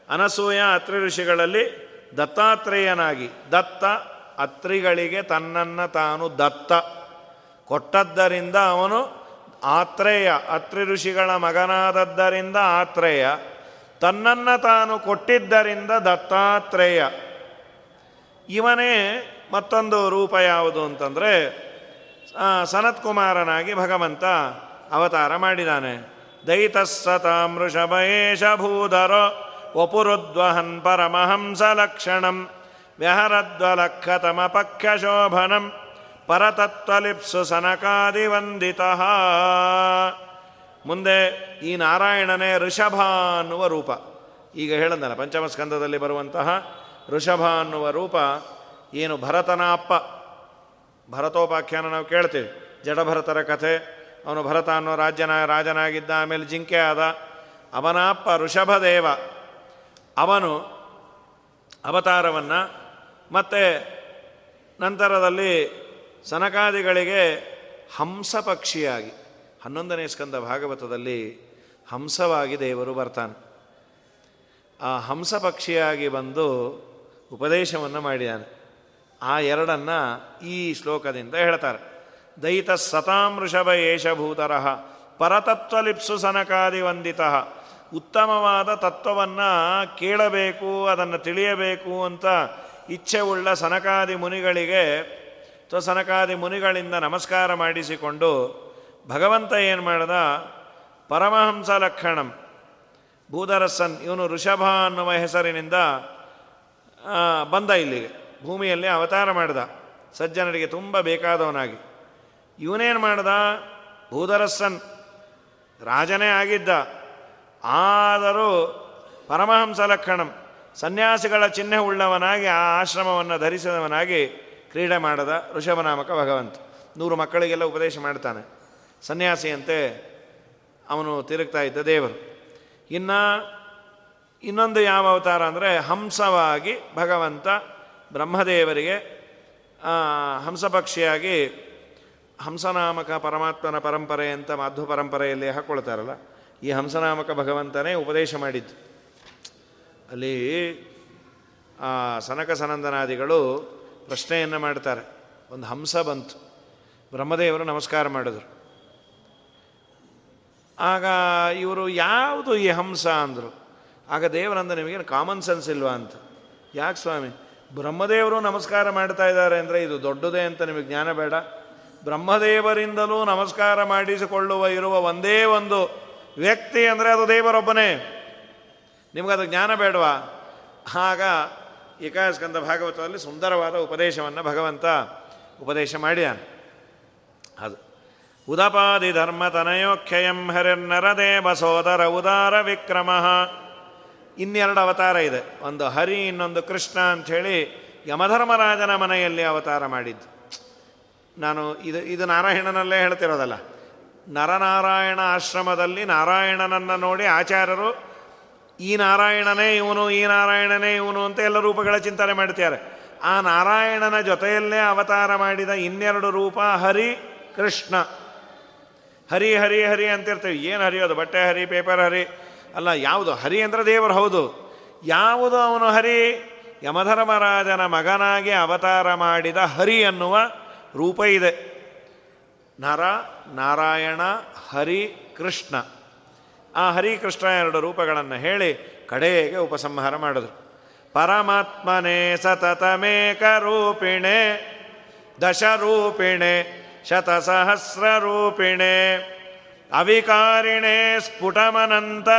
ಅನಸೂಯ ಅತ್ರಿ ಋಷಿಗಳಲ್ಲಿ ದತ್ತಾತ್ರೇಯನಾಗಿ, ದತ್ತ ಅತ್ರಿಗಳಿಗೆ ತನ್ನನ್ನು ತಾನು ದತ್ತ. ಕೊಟ್ಟದ್ದರಿಂದ ಅವನು ಆತ್ರೇಯ, ಅತ್ರಿ ಋಷಿಗಳ ಮಗನಾದದ್ದರಿಂದ ಆತ್ರೇಯ. ತನ್ನನ್ನು ತಾನು ಕೊಟ್ಟಿದ್ದರಿಂದ ದತ್ತಾತ್ರೇಯ. ಇವನೇ ಮತ್ತೊಂದು ರೂಪ ಯಾವುದು ಅಂತಂದರೆ ಸನತ್ ಕುಮಾರನಾಗಿ ಭಗವಂತ ಅವತಾರ ಮಾಡಿದ್ದಾನೆ ದೈತಸ್ಸತಾಮೃಷಭಯೇಶ ಭೂಧರೋ ವಪುರುದ್ವಹನ್ ಪರಮಹಂಸ ಲಕ್ಷಣಂ ವ್ಯಹರದ್ವಲಖತಮ ಪಕ್ಷಶೋಭನಂ ಸನಕಾದಿ ಸನಕಾದಿವಂದಿತ. ಮುಂದೆ ಈ ನಾರಾಯಣನೇ ಋಷಭ ಅನ್ನುವ ರೂಪ. ಈಗ ಹೇಳಂದಲ್ಲ ಪಂಚಮಸ್ಕಂದದಲ್ಲಿ ಬರುವಂತಹ ಋಷಭ ಅನ್ನುವ ರೂಪ ಏನು ಭರತನ ಅಪ್ಪ ಭರತೋಪಾಖ್ಯಾನ ನಾವು ಕೇಳ್ತೀವಿ. ಜಡಭರತರ ಕಥೆ. ಅವನು ಭರತ ಅನ್ನೋ ರಾಜ್ಯನ ರಾಜನಾಗಿದ್ದ, ಆಮೇಲೆ ಜಿಂಕೆ ಆದ. ಅವನ ಅಪ್ಪ ಋಷಭದೇವ. ಅವನು ಅವತಾರವನ್ನು ಮತ್ತು ನಂತರದಲ್ಲಿ ಸನಕಾದಿಗಳಿಗೆ ಹಂಸ ಪಕ್ಷಿಯಾಗಿ ಹನ್ನೊಂದನೇ ಸ್ಕಂದ ಭಾಗವತದಲ್ಲಿ ಹಂಸವಾಗಿ ದೇವರು ಬರ್ತಾನೆ. ಆ ಹಂಸ ಪಕ್ಷಿಯಾಗಿ ಬಂದು ಉಪದೇಶವನ್ನು ಮಾಡಿದ್ದಾನೆ ಆ ಎರಡನ್ನು ಈ ಶ್ಲೋಕದಿಂದ ಹೇಳ್ತಾರೆ. ದೈತ ಸತಾಮೃಷಭ ಏಷಭೂತರಃ ಪರತತ್ವಲಿಪ್ಸು ಸನಕಾದಿ ವಂದಿತ, ಉತ್ತಮವಾದ ತತ್ವವನ್ನು ಕೇಳಬೇಕು, ಅದನ್ನು ತಿಳಿಯಬೇಕು ಅಂತ ಇಚ್ಛೆ ಉಳ್ಳ ಸನಕಾದಿ ಮುನಿಗಳಿಗೆ ಅಥವಾ ಸನಕಾದಿ ಮುನಿಗಳಿಂದ ನಮಸ್ಕಾರ ಮಾಡಿಸಿಕೊಂಡು ಭಗವಂತ ಏನು ಮಾಡ್ದ? ಪರಮಹಂಸ ಲಕ್ಷಣಂ. ಭೂಧರಸ್ಸನ್ ಇವನು ಋಷಭ ಅನ್ನುವ ಹೆಸರಿನಿಂದ ಬಂದ ಇಲ್ಲಿಗೆ. ಭೂಮಿಯಲ್ಲಿ ಅವತಾರ ಮಾಡಿದ. ಸಜ್ಜನರಿಗೆ ತುಂಬ ಬೇಕಾದವನಾಗಿ. ಇವನೇನು ಮಾಡ್ದ? ಭೂಧರಸ್ಸನ್ ರಾಜನೇ ಆಗಿದ್ದ. ಆದರೂ ಪರಮಹಂಸ ಲಕ್ಷಣಂ. ಸನ್ಯಾಸಿಗಳ ಚಿಹ್ನೆ ಉಳ್ಳವನಾಗಿ, ಆ ಆಶ್ರಮವನ್ನು ಧರಿಸಿದವನಾಗಿ ಕ್ರೀಡೆ ಮಾಡದ ಋಷಭನಾಮಕ ಭಗವಂತ. ನೂರು ಮಕ್ಕಳಿಗೆಲ್ಲ ಉಪದೇಶ ಮಾಡ್ತಾನೆ. ಸನ್ಯಾಸಿಯಂತೆ ಅವನು ತಿರುಗ್ತಾ ಇದ್ದ ದೇವರು. ಇನ್ನು ಇನ್ನೊಂದು ಯಾವ ಅವತಾರ ಅಂದರೆ ಹಂಸವಾಗಿ ಭಗವಂತ ಬ್ರಹ್ಮದೇವರಿಗೆ ಹಂಸಪಕ್ಷಿಯಾಗಿ ಹಂಸನಾಮಕ ಪರಮಾತ್ಮನ ಪರಂಪರೆ ಅಂತ ಮಾಧ್ವ ಪರಂಪರೆಯಲ್ಲಿ ಹಾಕ್ಕೊಳ್ತಾರಲ್ಲ ಈ ಹಂಸನಾಮಕ ಭಗವಂತನೇ ಉಪದೇಶ ಮಾಡಿದ್ದು. ಅಲ್ಲಿ ಸನಕ ಸನಂದನಾದಿಗಳು ಪ್ರಶ್ನೆಯನ್ನು ಮಾಡ್ತಾರೆ. ಒಂದು ಹಂಸ ಬಂತು. ಬ್ರಹ್ಮದೇವರು ನಮಸ್ಕಾರ ಮಾಡಿದ್ರು. ಆಗ ಇವರು ಯಾವುದು ಈ ಹಂಸ ಅಂದರು? ಆಗ ದೇವರಂದ ನಿಮಗೇನು ಕಾಮನ್ ಸೆನ್ಸ್ ಇಲ್ವಾ ಅಂತ. ಯಾಕೆ ಸ್ವಾಮಿ? ಬ್ರಹ್ಮದೇವರು ನಮಸ್ಕಾರ ಮಾಡ್ತಾ ಇದ್ದಾರೆ ಅಂದರೆ ಇದು ದೊಡ್ಡದೇ ಅಂತ ನಿಮಗೆ ಜ್ಞಾನ ಬೇಡ. ಬ್ರಹ್ಮದೇವರಿಂದಲೂ ನಮಸ್ಕಾರ ಮಾಡಿಸಿಕೊಳ್ಳುವ, ಇರುವ ಒಂದೇ ಒಂದು ವ್ಯಕ್ತಿ ಅಂದರೆ ಅದು ದೇವರೊಬ್ಬನೇ. ನಿಮಗದು ಜ್ಞಾನ ಬೇಡವಾ? ಆಗ ಏಕಾಸ್ಕಂದ ಭಾಗವತದಲ್ಲಿ ಸುಂದರವಾದ ಉಪದೇಶವನ್ನು ಭಗವಂತ ಉಪದೇಶ ಮಾಡಿದಾನೆ. ಅದು. ಉದಪಾದಿ ಧರ್ಮತನಯೋಖ್ಯಯಂ ಹರಿರ್ನರದೇವ ಸೋದರ ಉದಾರ ವಿಕ್ರಮ. ಇನ್ನೆರಡು ಅವತಾರ ಇದೆ. ಒಂದು ಹರಿ, ಇನ್ನೊಂದು ಕೃಷ್ಣ ಅಂಥೇಳಿ ಯಮಧರ್ಮರಾಜನ ಮನೆಯಲ್ಲಿ ಅವತಾರ ಮಾಡಿದ್ದು. ನಾನು ಇದು ಇದು ನಾರಾಯಣನಲ್ಲೇ ಹೇಳ್ತಿರೋದಲ್ಲ. ನರನಾರಾಯಣ ಆಶ್ರಮದಲ್ಲಿ ನಾರಾಯಣನನ್ನು ನೋಡಿ ಆಚಾರ್ಯರು ಈ ನಾರಾಯಣನೇ ಇವನು, ಈ ನಾರಾಯಣನೇ ಇವನು ಅಂತ ಎಲ್ಲ ರೂಪಗಳ ಚಿಂತನೆ ಮಾಡ್ತಾರೆ ಆ ನಾರಾಯಣನ ಜೊತೆಯಲ್ಲೇ ಅವತಾರ ಮಾಡಿದ ಇನ್ನೆರಡು ರೂಪ ಹರಿ ಕೃಷ್ಣ. ಹರಿ ಹರಿ ಹರಿ ಅಂತಿರ್ತೇವೆ. ಏನು ಹರಿಯೋದು ಬಟ್ಟೆ ಹರಿ, ಪೇಪರ್ ಹರಿ. ಅಲ್ಲ, ಯಾವುದು? ಹರಿ ಅಂದರೆ ದೇವರು, ಹೌದು. ಯಾವುದು ಅವನು ಹರಿ? ಯಮಧರ್ಮರಾಜನ ಮಗನಾಗಿ ಅವತಾರ ಮಾಡಿದ ಹರಿ ಅನ್ನುವ ರೂಪ ಇದೆ. ನರ, ನಾರಾಯಣ, ಹರಿ, ಕೃಷ್ಣ. ಆ ಹರಿಕೃಷ್ಣ ಎರಡು ರೂಪಗಳನ್ನು ಹೇಳಿ ಕಡೆಗೆ ಉಪಸಂಹಾರ ಮಾಡಿದ್ರು. ಪರಮಾತ್ಮನೇ ಸತತಮೇಕ ರೂಪಿಣೆ ದಶರೂಪಿಣೆ, ಶತಸಹಸ್ರರೂಪಿಣೆ, ಅವಿಕಾರಿಣೆ ಸ್ಫುಟಮನಂತರೂಪಿಣೆ,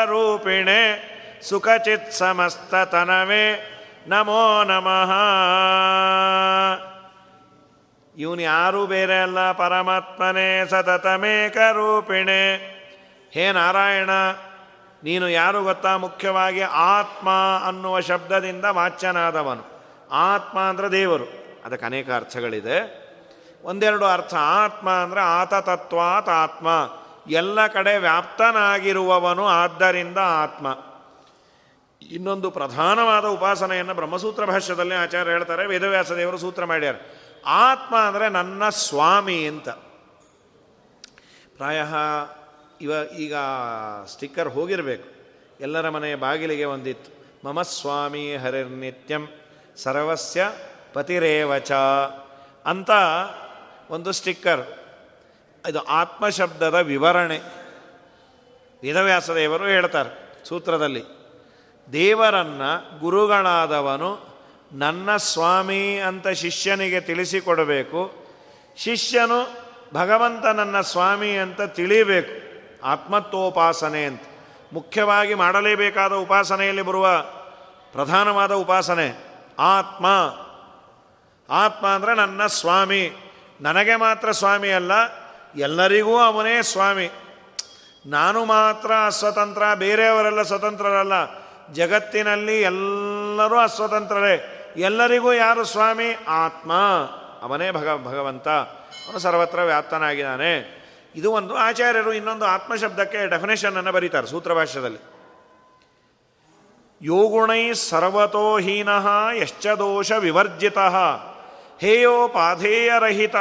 ಸುಖಚಿತ್ ಸಮಸ್ತತನವೇ ನಮೋ ನಮಃ. ಇವನು ಯಾರೂ ಬೇರೆ ಅಲ್ಲ, ಪರಮಾತ್ಮನೇ ಸತತಮೇಕ ರೂಪಿಣೆ ಹೇ ನಾರಾಯಣ, ನೀನು ಯಾರು ಗೊತ್ತಾ? ಮುಖ್ಯವಾಗಿ ಆತ್ಮ ಅನ್ನುವ ಶಬ್ದದಿಂದ ವಾಚ್ಯನಾದವನು. ಆತ್ಮ ಅಂದರೆ ದೇವರು. ಅದಕ್ಕೆ ಅನೇಕ ಅರ್ಥಗಳಿದೆ. ಒಂದೆರಡು ಅರ್ಥ. ಆತ್ಮ ಅಂದರೆ ಆತತತ್ವಾತ್ ಆತ್ಮ. ಎಲ್ಲ ಕಡೆ ವ್ಯಾಪ್ತನಾಗಿರುವವನು ಆದ್ದರಿಂದ ಆತ್ಮ. ಇನ್ನೊಂದು ಪ್ರಧಾನವಾದ ಉಪಾಸನೆಯನ್ನು ಬ್ರಹ್ಮಸೂತ್ರ ಭಾಷ್ಯದಲ್ಲಿ ಆಚಾರ್ಯ ಹೇಳ್ತಾರೆ. ವೇದವ್ಯಾಸ ದೇವರು ಸೂತ್ರ ಮಾಡ್ಯಾರ. ಆತ್ಮ ಅಂದರೆ ನನ್ನ ಸ್ವಾಮಿ ಅಂತ. ಪ್ರಾಯ ಇವ ಈಗ ಸ್ಟಿಕ್ಕರ್ ಹೋಗಿರಬೇಕು. ಎಲ್ಲರ ಮನೆಯ ಬಾಗಿಲಿಗೆ ಒಂದಿತ್ತು. ಮಮ ಸ್ವಾಮಿ ಹರಿರ್ನಿತ್ಯಂ ಸರ್ವಸ್ಯ ಪತಿರೇವಚ ಅಂತ ಒಂದು ಸ್ಟಿಕ್ಕರ್. ಇದು ಆತ್ಮಶಬ್ದದ ವಿವರಣೆ. ವೇದವ್ಯಾಸದೇವರು ಹೇಳ್ತಾರೆ ಸೂತ್ರದಲ್ಲಿ. ದೇವರನ್ನು ಗುರುಗಳಾದವನು ನನ್ನ ಸ್ವಾಮಿ ಅಂತ ಶಿಷ್ಯನಿಗೆ ತಿಳಿಸಿಕೊಡಬೇಕು. ಶಿಷ್ಯನು ಭಗವಂತ ನನ್ನ ಸ್ವಾಮಿ ಅಂತ ತಿಳಿಬೇಕು. ಆತ್ಮತ್ವೋಪಾಸನೆ ಅಂತ. ಮುಖ್ಯವಾಗಿ ಮಾಡಲೇಬೇಕಾದ ಉಪಾಸನೆಯಲ್ಲಿ ಬರುವ ಪ್ರಧಾನವಾದ ಉಪಾಸನೆ, ಆತ್ಮ. ಆತ್ಮ ಅಂದರೆ ನನ್ನ ಸ್ವಾಮಿ. ನನಗೆ ಮಾತ್ರ ಸ್ವಾಮಿ ಅಲ್ಲ, ಎಲ್ಲರಿಗೂ ಅವನೇ ಸ್ವಾಮಿ. ನಾನು ಮಾತ್ರ ಅಸ್ವತಂತ್ರ, ಬೇರೆಯವರೆಲ್ಲ ಸ್ವತಂತ್ರರಲ್ಲ. ಜಗತ್ತಿನಲ್ಲಿ ಎಲ್ಲರೂ ಅಸ್ವತಂತ್ರರೇ. ಎಲ್ಲರಿಗೂ ಯಾರು ಸ್ವಾಮಿ? ಆತ್ಮ. ಅವನೇ ಭಗ, ಭಗವಂತ. ಅವನು ಸರ್ವತ್ರ ವ್ಯಾಪ್ತನಾಗಿದ್ದಾನೆ. ಇದು ಒಂದು ಆಚಾರ್ಯರು ಇನ್ನೊಂದು ಆತ್ಮಶಬ್ದಕ್ಕೆ ಡೆಫಿನೇಷನ್ ಬರೀತಾರೆ ಸೂತ್ರಭಾಷ್ಯದಲ್ಲಿ. ಯೋಗುಣೈ ಸರ್ವತೋಹೀನ ಯಶ್ಚ ದೋಷ ವಿವರ್ಜಿತ ಹೇಯೋಪಾಧೇಯರಹಿತ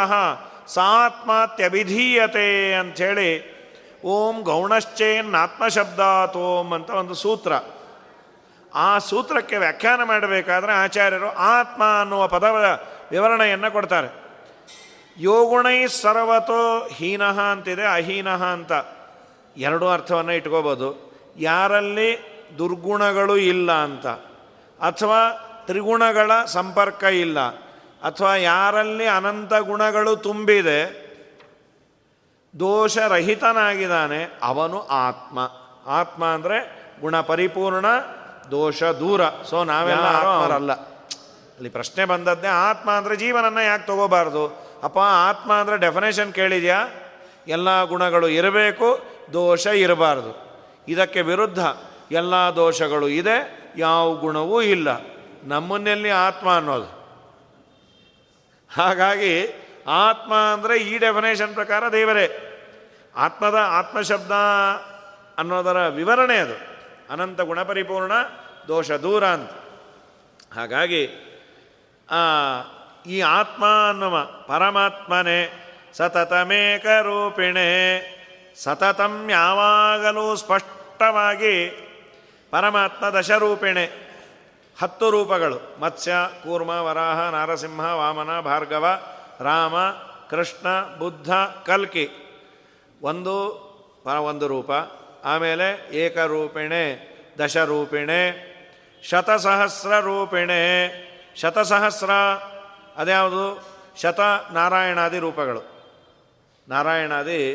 ಸಾತ್ಮಾತ್ಯಭಿಧೀಯತೆ ಅಂಥೇಳಿ ಓಂ ಗೌಣಶ್ಚೇನ್ನಾತ್ಮಶಬ್ದಾತೋಂ ಅಂತ ಒಂದು ಸೂತ್ರ. ಆ ಸೂತ್ರಕ್ಕೆ ವ್ಯಾಖ್ಯಾನ ಮಾಡಬೇಕಾದ್ರೆ ಆಚಾರ್ಯರು ಆತ್ಮ ಅನ್ನುವ ಪದವ ವಿವರಣೆಯನ್ನು ಕೊಡ್ತಾರೆ. ಯೋಗುಣೈ ಸರ್ವತೋ ಹೀನಃ ಅಂತಿದೆ ಅಹೀನಃ ಅಂತ. ಎರಡೂ ಅರ್ಥವನ್ನು ಇಟ್ಕೋಬೋದು. ಯಾರಲ್ಲಿ ದುರ್ಗುಣಗಳು ಇಲ್ಲ ಅಂತ. ಅಥವಾ ತ್ರಿಗುಣಗಳ ಸಂಪರ್ಕ ಇಲ್ಲ. ಅಥವಾ ಯಾರಲ್ಲಿ ಅನಂತ ಗುಣಗಳು ತುಂಬಿದೆ. ದೋಷರಹಿತನಾಗಿದ್ದಾನೆ ಅವನು ಆತ್ಮ. ಆತ್ಮ ಅಂದರೆ ಗುಣ ಪರಿಪೂರ್ಣ ದೋಷ ದೂರ. ಸೊ ನಾವೆಲ್ಲ ಆತ್ಮರಲ್ಲ. ಅಲ್ಲಿ ಪ್ರಶ್ನೆ ಬಂದದ್ದೇ ಆತ್ಮ ಅಂದರೆ ಜೀವನನ್ನು ಯಾಕೆ ತಗೋಬಾರ್ದು? ಅಪ್ಪ, ಆತ್ಮ ಅಂದರೆ ಡೆಫಿನೇಷನ್ ಕೇಳಿದ್ಯಾ? ಎಲ್ಲ ಗುಣಗಳು ಇರಬೇಕು, ದೋಷ ಇರಬಾರ್ದು. ಇದಕ್ಕೆ ವಿರುದ್ಧ ಎಲ್ಲ ದೋಷಗಳು ಇದೆ, ಯಾವ ಗುಣವೂ ಇಲ್ಲ. ನಮ್ಮನ್ನೆಲ್ಲಿ ಆತ್ಮ ಅನ್ನೋದು? ಹಾಗಾಗಿ ಆತ್ಮ ಅಂದರೆ ಈ ಡೆಫಿನೇಷನ್ ಪ್ರಕಾರ ದೇವರೇ. ಆತ್ಮದ ಆತ್ಮಶಬ್ದ ಅನ್ನೋದರ ವಿವರಣೆ ಅದು. ಅನಂತ ಗುಣಪರಿಪೂರ್ಣ ದೋಷ ದೂರ ಅಂತ. ಹಾಗಾಗಿ ಈ ಆತ್ಮ ಅನ್ನುವ ಪರಮಾತ್ಮನೇ ಸತತಮೇಕ ರೂಪಿಣೆ ಸತತಂ ಯಾವಾಗಲೂ ಸ್ಪಷ್ಟವಾಗಿ ಪರಮಾತ್ಮ ದಶರೂಪಿಣೆ. ಹತ್ತು ರೂಪಗಳು. ಮತ್ಸ್ಯ, ಕೂರ್ಮ, ವರಾಹ, ನಾರಸಿಂಹ, ವಾಮನ, ಭಾರ್ಗವ, ರಾಮ, ಕೃಷ್ಣ, ಬುದ್ಧ, ಕಲ್ಕಿ. ಒಂದು ಒಂದು ರೂಪ. ಆಮೇಲೆ ಏಕರೂಪಿಣೆ, ದಶರೂಪಿಣೆ ಶತಸಹಸ್ರ ರೂಪಿಣೆ ಶತಸಹಸ್ರ ಅದ್ಯಾವುದು? ಶತ ನಾರಾಯಣಾದಿ ರೂಪಗಳು. ನಾರಾಯಣಾದಿ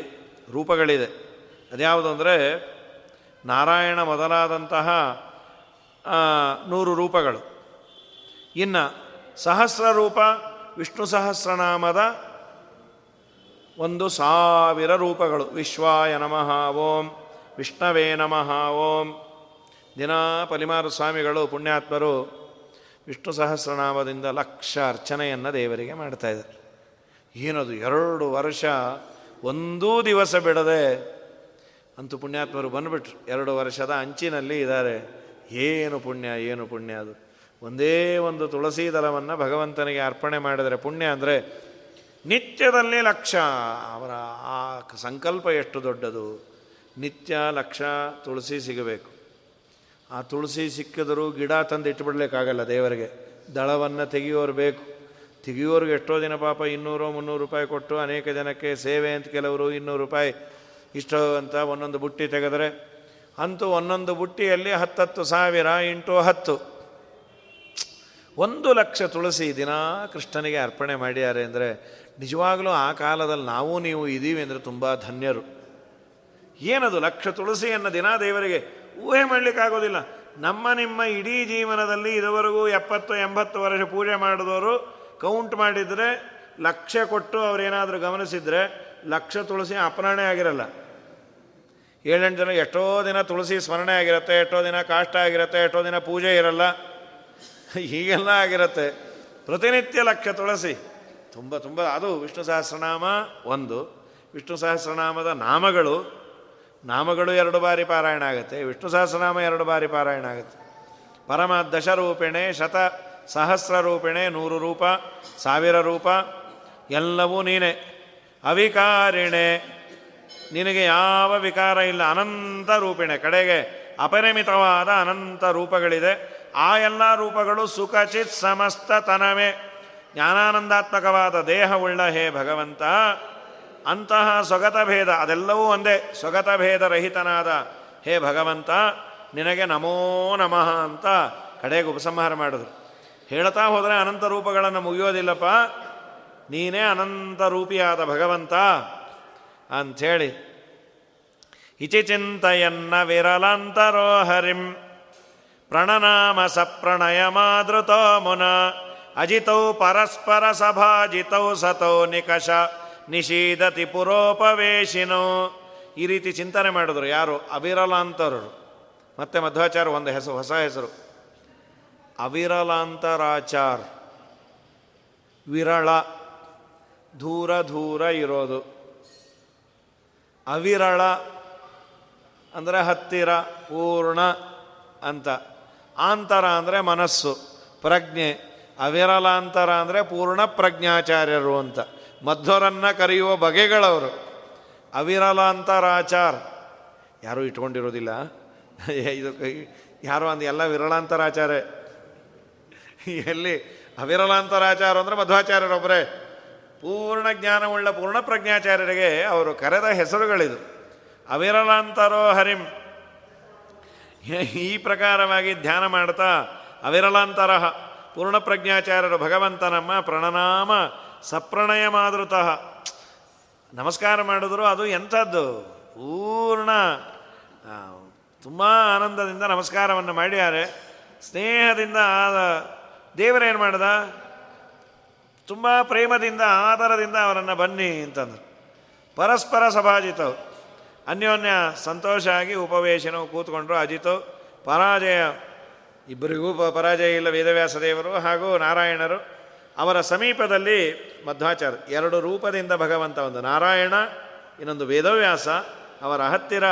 ರೂಪಗಳಿದೆ. ಅದ್ಯಾವುದು ಅಂದರೆ ನಾರಾಯಣ ಮೊದಲಾದಂತಹ ನೂರು ರೂಪಗಳು. ಇನ್ನು ಸಹಸ್ರ ರೂಪ ವಿಷ್ಣು ಸಹಸ್ರನಾಮದ ಒಂದು ಸಾವಿರ ರೂಪಗಳು. ವಿಶ್ವಾಯ ನಮಃ, ಓಂ. ವಿಷ್ಣವೇ ನಮಃ, ಓಂ. ದಿನಾ ಪಲಿಮಾರು ಸ್ವಾಮಿಗಳು, ಪುಣ್ಯಾತ್ಮರು ವಿಷ್ಣು ಸಹಸ್ರನಾಮದಿಂದ ಲಕ್ಷ ಅರ್ಚನೆಯನ್ನು ದೇವರಿಗೆ ಮಾಡ್ತಾಯಿದ್ದಾರೆ ಏನದು ಎರಡು ವರ್ಷ ಒಂದೂ ದಿವಸ ಬಿಡದೆ ಅಂತೂ ಪುಣ್ಯಾತ್ಮರು ಬಂದುಬಿಟ್ರು. ಎರಡು ವರ್ಷದ ಅಂಚಿನಲ್ಲಿ ಇದ್ದಾರೆ. ಏನು ಪುಣ್ಯ ಏನು ಪುಣ್ಯ ಅದು. ಒಂದೇ ಒಂದು ತುಳಸಿ ದಲವನ್ನು ಭಗವಂತನಿಗೆ ಅರ್ಪಣೆ ಮಾಡಿದರೆ ಪುಣ್ಯ ಅಂದರೆ ನಿತ್ಯದಲ್ಲಿ ಲಕ್ಷ. ಅವರ ಆ ಸಂಕಲ್ಪ ಎಷ್ಟು ದೊಡ್ಡದು. ನಿತ್ಯ ಲಕ್ಷ ತುಳಸಿ ಸಿಗಬೇಕು. ಆ ತುಳಸಿ ಸಿಕ್ಕಿದರೂ ಗಿಡ ತಂದು ಇಟ್ಟುಬಿಡ್ಲಿಕ್ಕಾಗಲ್ಲ ದೇವರಿಗೆ. ದಳವನ್ನು ತೆಗೆಯೋರು ಬೇಕು. ತೆಗೆಯೋರಿಗೆ ಎಷ್ಟೋ ದಿನ ಪಾಪ ಇನ್ನೂರು ಮುನ್ನೂರು ರೂಪಾಯಿ ಕೊಟ್ಟು ಅನೇಕ ಜನಕ್ಕೆ ಸೇವೆ ಅಂತ ಕೆಲವರು ಇನ್ನೂರು ರೂಪಾಯಿ ಇಷ್ಟು ಅಂತ ಒಂದೊಂದು ಬುಟ್ಟಿ ತೆಗೆದರೆ, ಅಂತೂ ಒಂದೊಂದು ಬುಟ್ಟಿಯಲ್ಲಿ ಹತ್ತತ್ತು ಸಾವಿರ ಇಂಟು ಹತ್ತು. ಒಂದು ಲಕ್ಷ ತುಳಸಿ ದಿನ ಕೃಷ್ಣನಿಗೆ ಅರ್ಪಣೆ ಮಾಡ್ಯಾರೆ ಅಂದರೆ, ನಿಜವಾಗಲೂ ಆ ಕಾಲದಲ್ಲಿ ನಾವು ನೀವು ಇದ್ದೀವಿ ಅಂದರೆ ತುಂಬ ಧನ್ಯರು. ಏನದು ಲಕ್ಷ ತುಳಸಿಯನ್ನು ದಿನ ದೇವರಿಗೆ ಊಹೆ ಮಾಡಲಿಕ್ಕಾಗೋದಿಲ್ಲ ನಮ್ಮ ನಿಮ್ಮ ಇಡೀ ಜೀವನದಲ್ಲಿ ಇದುವರೆಗೂ ಎಪ್ಪತ್ತು, ಎಂಬತ್ತು ವರ್ಷ ಪೂಜೆ ಮಾಡಿದವರು ಕೌಂಟ್ ಮಾಡಿದರೆ ಲಕ್ಷ ಕೊಟ್ಟು ಅವರೇನಾದರೂ ಗಮನಿಸಿದರೆ ಲಕ್ಷ ತುಳಸಿ ಅಪರಾಣೆ ಆಗಿರಲ್ಲ. ಏಳೆಂಟು ಜನ ಎಷ್ಟೋ ದಿನ ತುಳಸಿ ಸ್ಮರಣೆ ಆಗಿರುತ್ತೆ, ಎಷ್ಟೋ ದಿನ ಕಾಷ್ಟ ಆಗಿರುತ್ತೆ, ಎಷ್ಟೋ ದಿನ ಪೂಜೆ ಇರಲ್ಲ. ಹೀಗೆಲ್ಲ ಆಗಿರುತ್ತೆ. ಪ್ರತಿನಿತ್ಯ ಲಕ್ಷ ತುಳಸಿ. ತುಂಬ ತುಂಬ, ಅದು ವಿಷ್ಣು ಸಹಸ್ರನಾಮ ಒಂದು. ವಿಷ್ಣು ಸಹಸ್ರನಾಮದ ನಾಮಗಳು ನಾಮಗಳು ಎರಡು ಬಾರಿ ಪಾರಾಯಣ ಆಗುತ್ತೆ, ವಿಷ್ಣು ಸಹಸ್ರನಾಮ ಎರಡು ಬಾರಿ ಪಾರಾಯಣ ಆಗುತ್ತೆ. ಪರಮ ದಶರೂಪಿಣೆ, ಶತ ಸಹಸ್ರ ರೂಪಿಣೆ, ನೂರು ರೂಪ, ಸಾವಿರ ರೂಪ, ಎಲ್ಲವೂ ನೀನೆ. ಅವಿಕಾರಿಣೆ, ನಿನಗೆ ಯಾವ ವಿಕಾರ ಇಲ್ಲ, ಅನಂತ ರೂಪಿಣೆ, ಕಡೆಗೆ ಅಪರಿಮಿತವಾದ ಅನಂತ ರೂಪಗಳಿದೆ. ಆ ಎಲ್ಲ ರೂಪಗಳು ಸುಖಚಿತ್ ಸಮಸ್ತ, ತನವೇ. ಜ್ಞಾನಾನಂದಾತ್ಮಕವಾದ ದೇಹವುಳ್ಳ ಹೇ ಭಗವಂತ. ಅಂತಹ ಸ್ವಗತ ಭೇದ, ಅದೆಲ್ಲವೂ ಒಂದೇ ಸ್ವಗತ ಭೇದ ರಹಿತನಾದ ಹೇ ಭಗವಂತ, ನಿನಗೆ ನಮೋ ನಮಃ ಅಂತ ಕಡೆಗೆ ಉಪಸಂಹಾರ ಮಾಡಿದ್ರು. ಹೇಳ್ತಾ ಹೋದರೆ ಅನಂತ ರೂಪಗಳನ್ನು ಮುಗಿಯೋದಿಲ್ಲಪ್ಪ. ನೀನೇ ಅನಂತ ರೂಪಿಯಾದ ಭಗವಂತ ಅಂಥೇಳಿ. ಇಚಿ ಚಿಂತೆಯನ್ನ ವಿರಲಾಂತರೋ ಹರಿಂ. ಪ್ರಣನಾಮ ಸಪ್ರಣಯ ಮಾದೃತೋ ಮುನ. ಅಜಿತೌ ಪರಸ್ಪರ ಸಭಾಜಿತೌ ಸತೌ ನಿಕಷ. ನಿಷೀದತಿ ಪುರೋಪವೇಶಿನೋ. ಈ ರೀತಿ ಚಿಂತನೆ ಮಾಡಿದ್ರು ಯಾರು? ಅವಿರಲಾಂತರರು. ಮತ್ತೆ ಮಧ್ವಾಚಾರ ಒಂದು ಹೆಸರು, ಹೊಸ ಹೆಸರು. ಅವಿರಲಾಂತರಾಚಾರ್. ವಿರಳ. ದೂರ ದೂರ ಇರೋದು. ಅವಿರಳ ಅಂದರೆ ಹತ್ತಿರ, ಪೂರ್ಣ ಅಂತ. ಆಂತರ ಅಂದರೆ ಮನಸ್ಸು, ಪ್ರಜ್ಞೆ. ಅವಿರಲಾಂತರ ಅಂದರೆ ಪೂರ್ಣ ಪ್ರಜ್ಞಾಚಾರ್ಯರು ಅಂತ. ಮಧ್ವರನ್ನ ಕರೆಯುವ ಬಗೆಗಳವರು. ಅವಿರಲಾಂತರಾಚಾರ ಯಾರೂ ಇಟ್ಕೊಂಡಿರೋದಿಲ್ಲ. ಇದು ಯಾರು ಅಂದ, ಎಲ್ಲ ವಿರಳಾಂತರಾಚಾರ ಎಲ್ಲಿ ಅವಿರಲಾಂತರಾಚಾರ ಅಂದರೆ ಮಧ್ವಾಚಾರ್ಯರೊಬ್ಬರೇ ಪೂರ್ಣ ಜ್ಞಾನವುಳ್ಳ, ಪೂರ್ಣ ಪ್ರಜ್ಞಾಚಾರ್ಯರಿಗೆ ಅವರು ಕರೆದ ಹೆಸರುಗಳಿದು. ಅವಿರಲಾಂತರೋ ಹರಿಂ. ಈ ಪ್ರಕಾರವಾಗಿ ಧ್ಯಾನ ಮಾಡ್ತಾ ಅವಿರಲಾಂತರ ಪೂರ್ಣ ಪ್ರಜ್ಞಾಚಾರ್ಯರು ಭಗವಂತನಮ್ಮ, ಪ್ರಣನಾಮ ಸಪ್ರಣಯ ಮಾದೃತಃ ನಮಸ್ಕಾರ ಮಾಡಿದ್ರು ಅದು ಎಂಥದ್ದು? ಪೂರ್ಣ ತುಂಬ ಆನಂದದಿಂದ ನಮಸ್ಕಾರವನ್ನು ಮಾಡ್ಯಾರೆ ಸ್ನೇಹದಿಂದ ಆದ ದೇವರೇನು ಮಾಡ್ದ? ತುಂಬ ಪ್ರೇಮದಿಂದ, ಆದರದಿಂದ ಅವರನ್ನು ಬನ್ನಿ ಅಂತಂದರು. ಪರಸ್ಪರ ಸಭಾಜಿತವು ಅನ್ಯೋನ್ಯ ಸಂತೋಷ ಆಗಿ ಉಪವೇಶನವು ಕೂತ್ಕೊಂಡ್ರು ಅಜಿತು. ಪರಾಜಯ, ಇಬ್ಬರಿಗೂ ಪರಾಜಯ ಇಲ್ಲ ವೇದವ್ಯಾಸ ದೇವರು ಹಾಗೂ ನಾರಾಯಣರು. ಅವರ ಸಮೀಪದಲ್ಲಿ ಮಧ್ವಾಚಾರ್ಯ, ಎರಡು ರೂಪದಿಂದ ಭಗವಂತ, ಒಂದು ನಾರಾಯಣ, ಇನ್ನೊಂದು ವೇದವ್ಯಾಸ, ಅವರ ಹತ್ತಿರ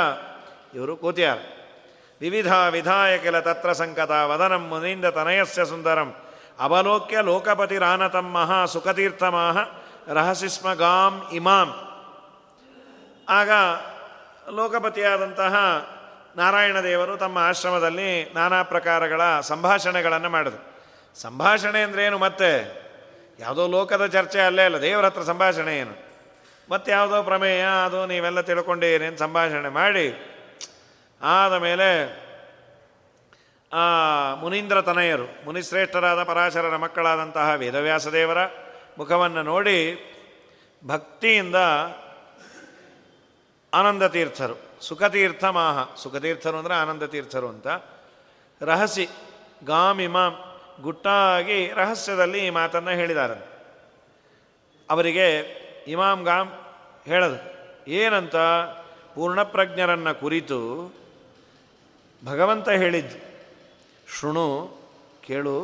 ಇವರು ಕೂತಿಯಾರ ವಿವಿಧ ವಿಧಾಯ ಕೆಲ ತತ್ರ ಸಂಕತ, ವದನಂ ಮುನಿಂದ ತನಯಸ್ಯ ಸುಂದರಂ, ಅವಲೋಕ್ಯ ಲೋಕಪತಿರಾನತಂ ಮಹಾ ಸುಖತೀರ್ಥಮಾಹ ರಹಸಿಸ್ಮ ಗಾಂ ಇಮಾಂ. ಆಗ ಲೋಕಪತಿಯಾದಂತಹ ನಾರಾಯಣ ದೇವರು ತಮ್ಮ ಆಶ್ರಮದಲ್ಲಿ ನಾನಾ ಪ್ರಕಾರಗಳ ಸಂಭಾಷಣೆಗಳನ್ನು ಮಾಡಿದರು. ಸಂಭಾಷಣೆ ಅಂದ್ರೇನು ಮತ್ತೆ? ಯಾವುದೋ ಲೋಕದ ಚರ್ಚೆ ಅಲ್ಲೇ ಅಲ್ಲ, ದೇವರ ಹತ್ರ ಸಂಭಾಷಣೆ ಏನು? ಮತ್ತೆ ಯಾವುದೋ ಪ್ರಮೇಯ, ಅದು ನೀವೆಲ್ಲ ತಿಳ್ಕೊಂಡಿರಿ ಅಂತ ಸಂಭಾಷಣೆ ಮಾಡಿ, ಆದ ಮೇಲೆ ಆ ಮುನೀಂದ್ರ ತನಯರು ಮುನಿಶ್ರೇಷ್ಠರಾದ ಪರಾಶರರ ಮಕ್ಕಳಾದಂತಹ ವೇದವ್ಯಾಸ ದೇವರ ಮುಖವನ್ನು ನೋಡಿ ಭಕ್ತಿಯಿಂದ ಆನಂದ ತೀರ್ಥರು ಸುಖತೀರ್ಥ ಮಾಹ. ಸುಖತೀರ್ಥರು ಅಂದರೆ ಆನಂದ ತೀರ್ಥರು ಅಂತ. ರಹಸಿ ಗಾಮಿಮಾಂ ಗುಟ್ಟಾಗಿ ರಹಸ್ಯದಲ್ಲಿ ಈ ಮಾತನ್ನು ಹೇಳಿದ್ದಾರೆ. ಅವರಿಗೆ ಇಮಾಮ್ ಗಾಮ್ ಹೇಳದು, ಏನಂತ? ಪೂರ್ಣಪ್ರಜ್ಞರನ್ನು ಕುರಿತು ಭಗವಂತ ಹೇಳಿದ್ದು, ಶೃಣು, ಕೇಳು,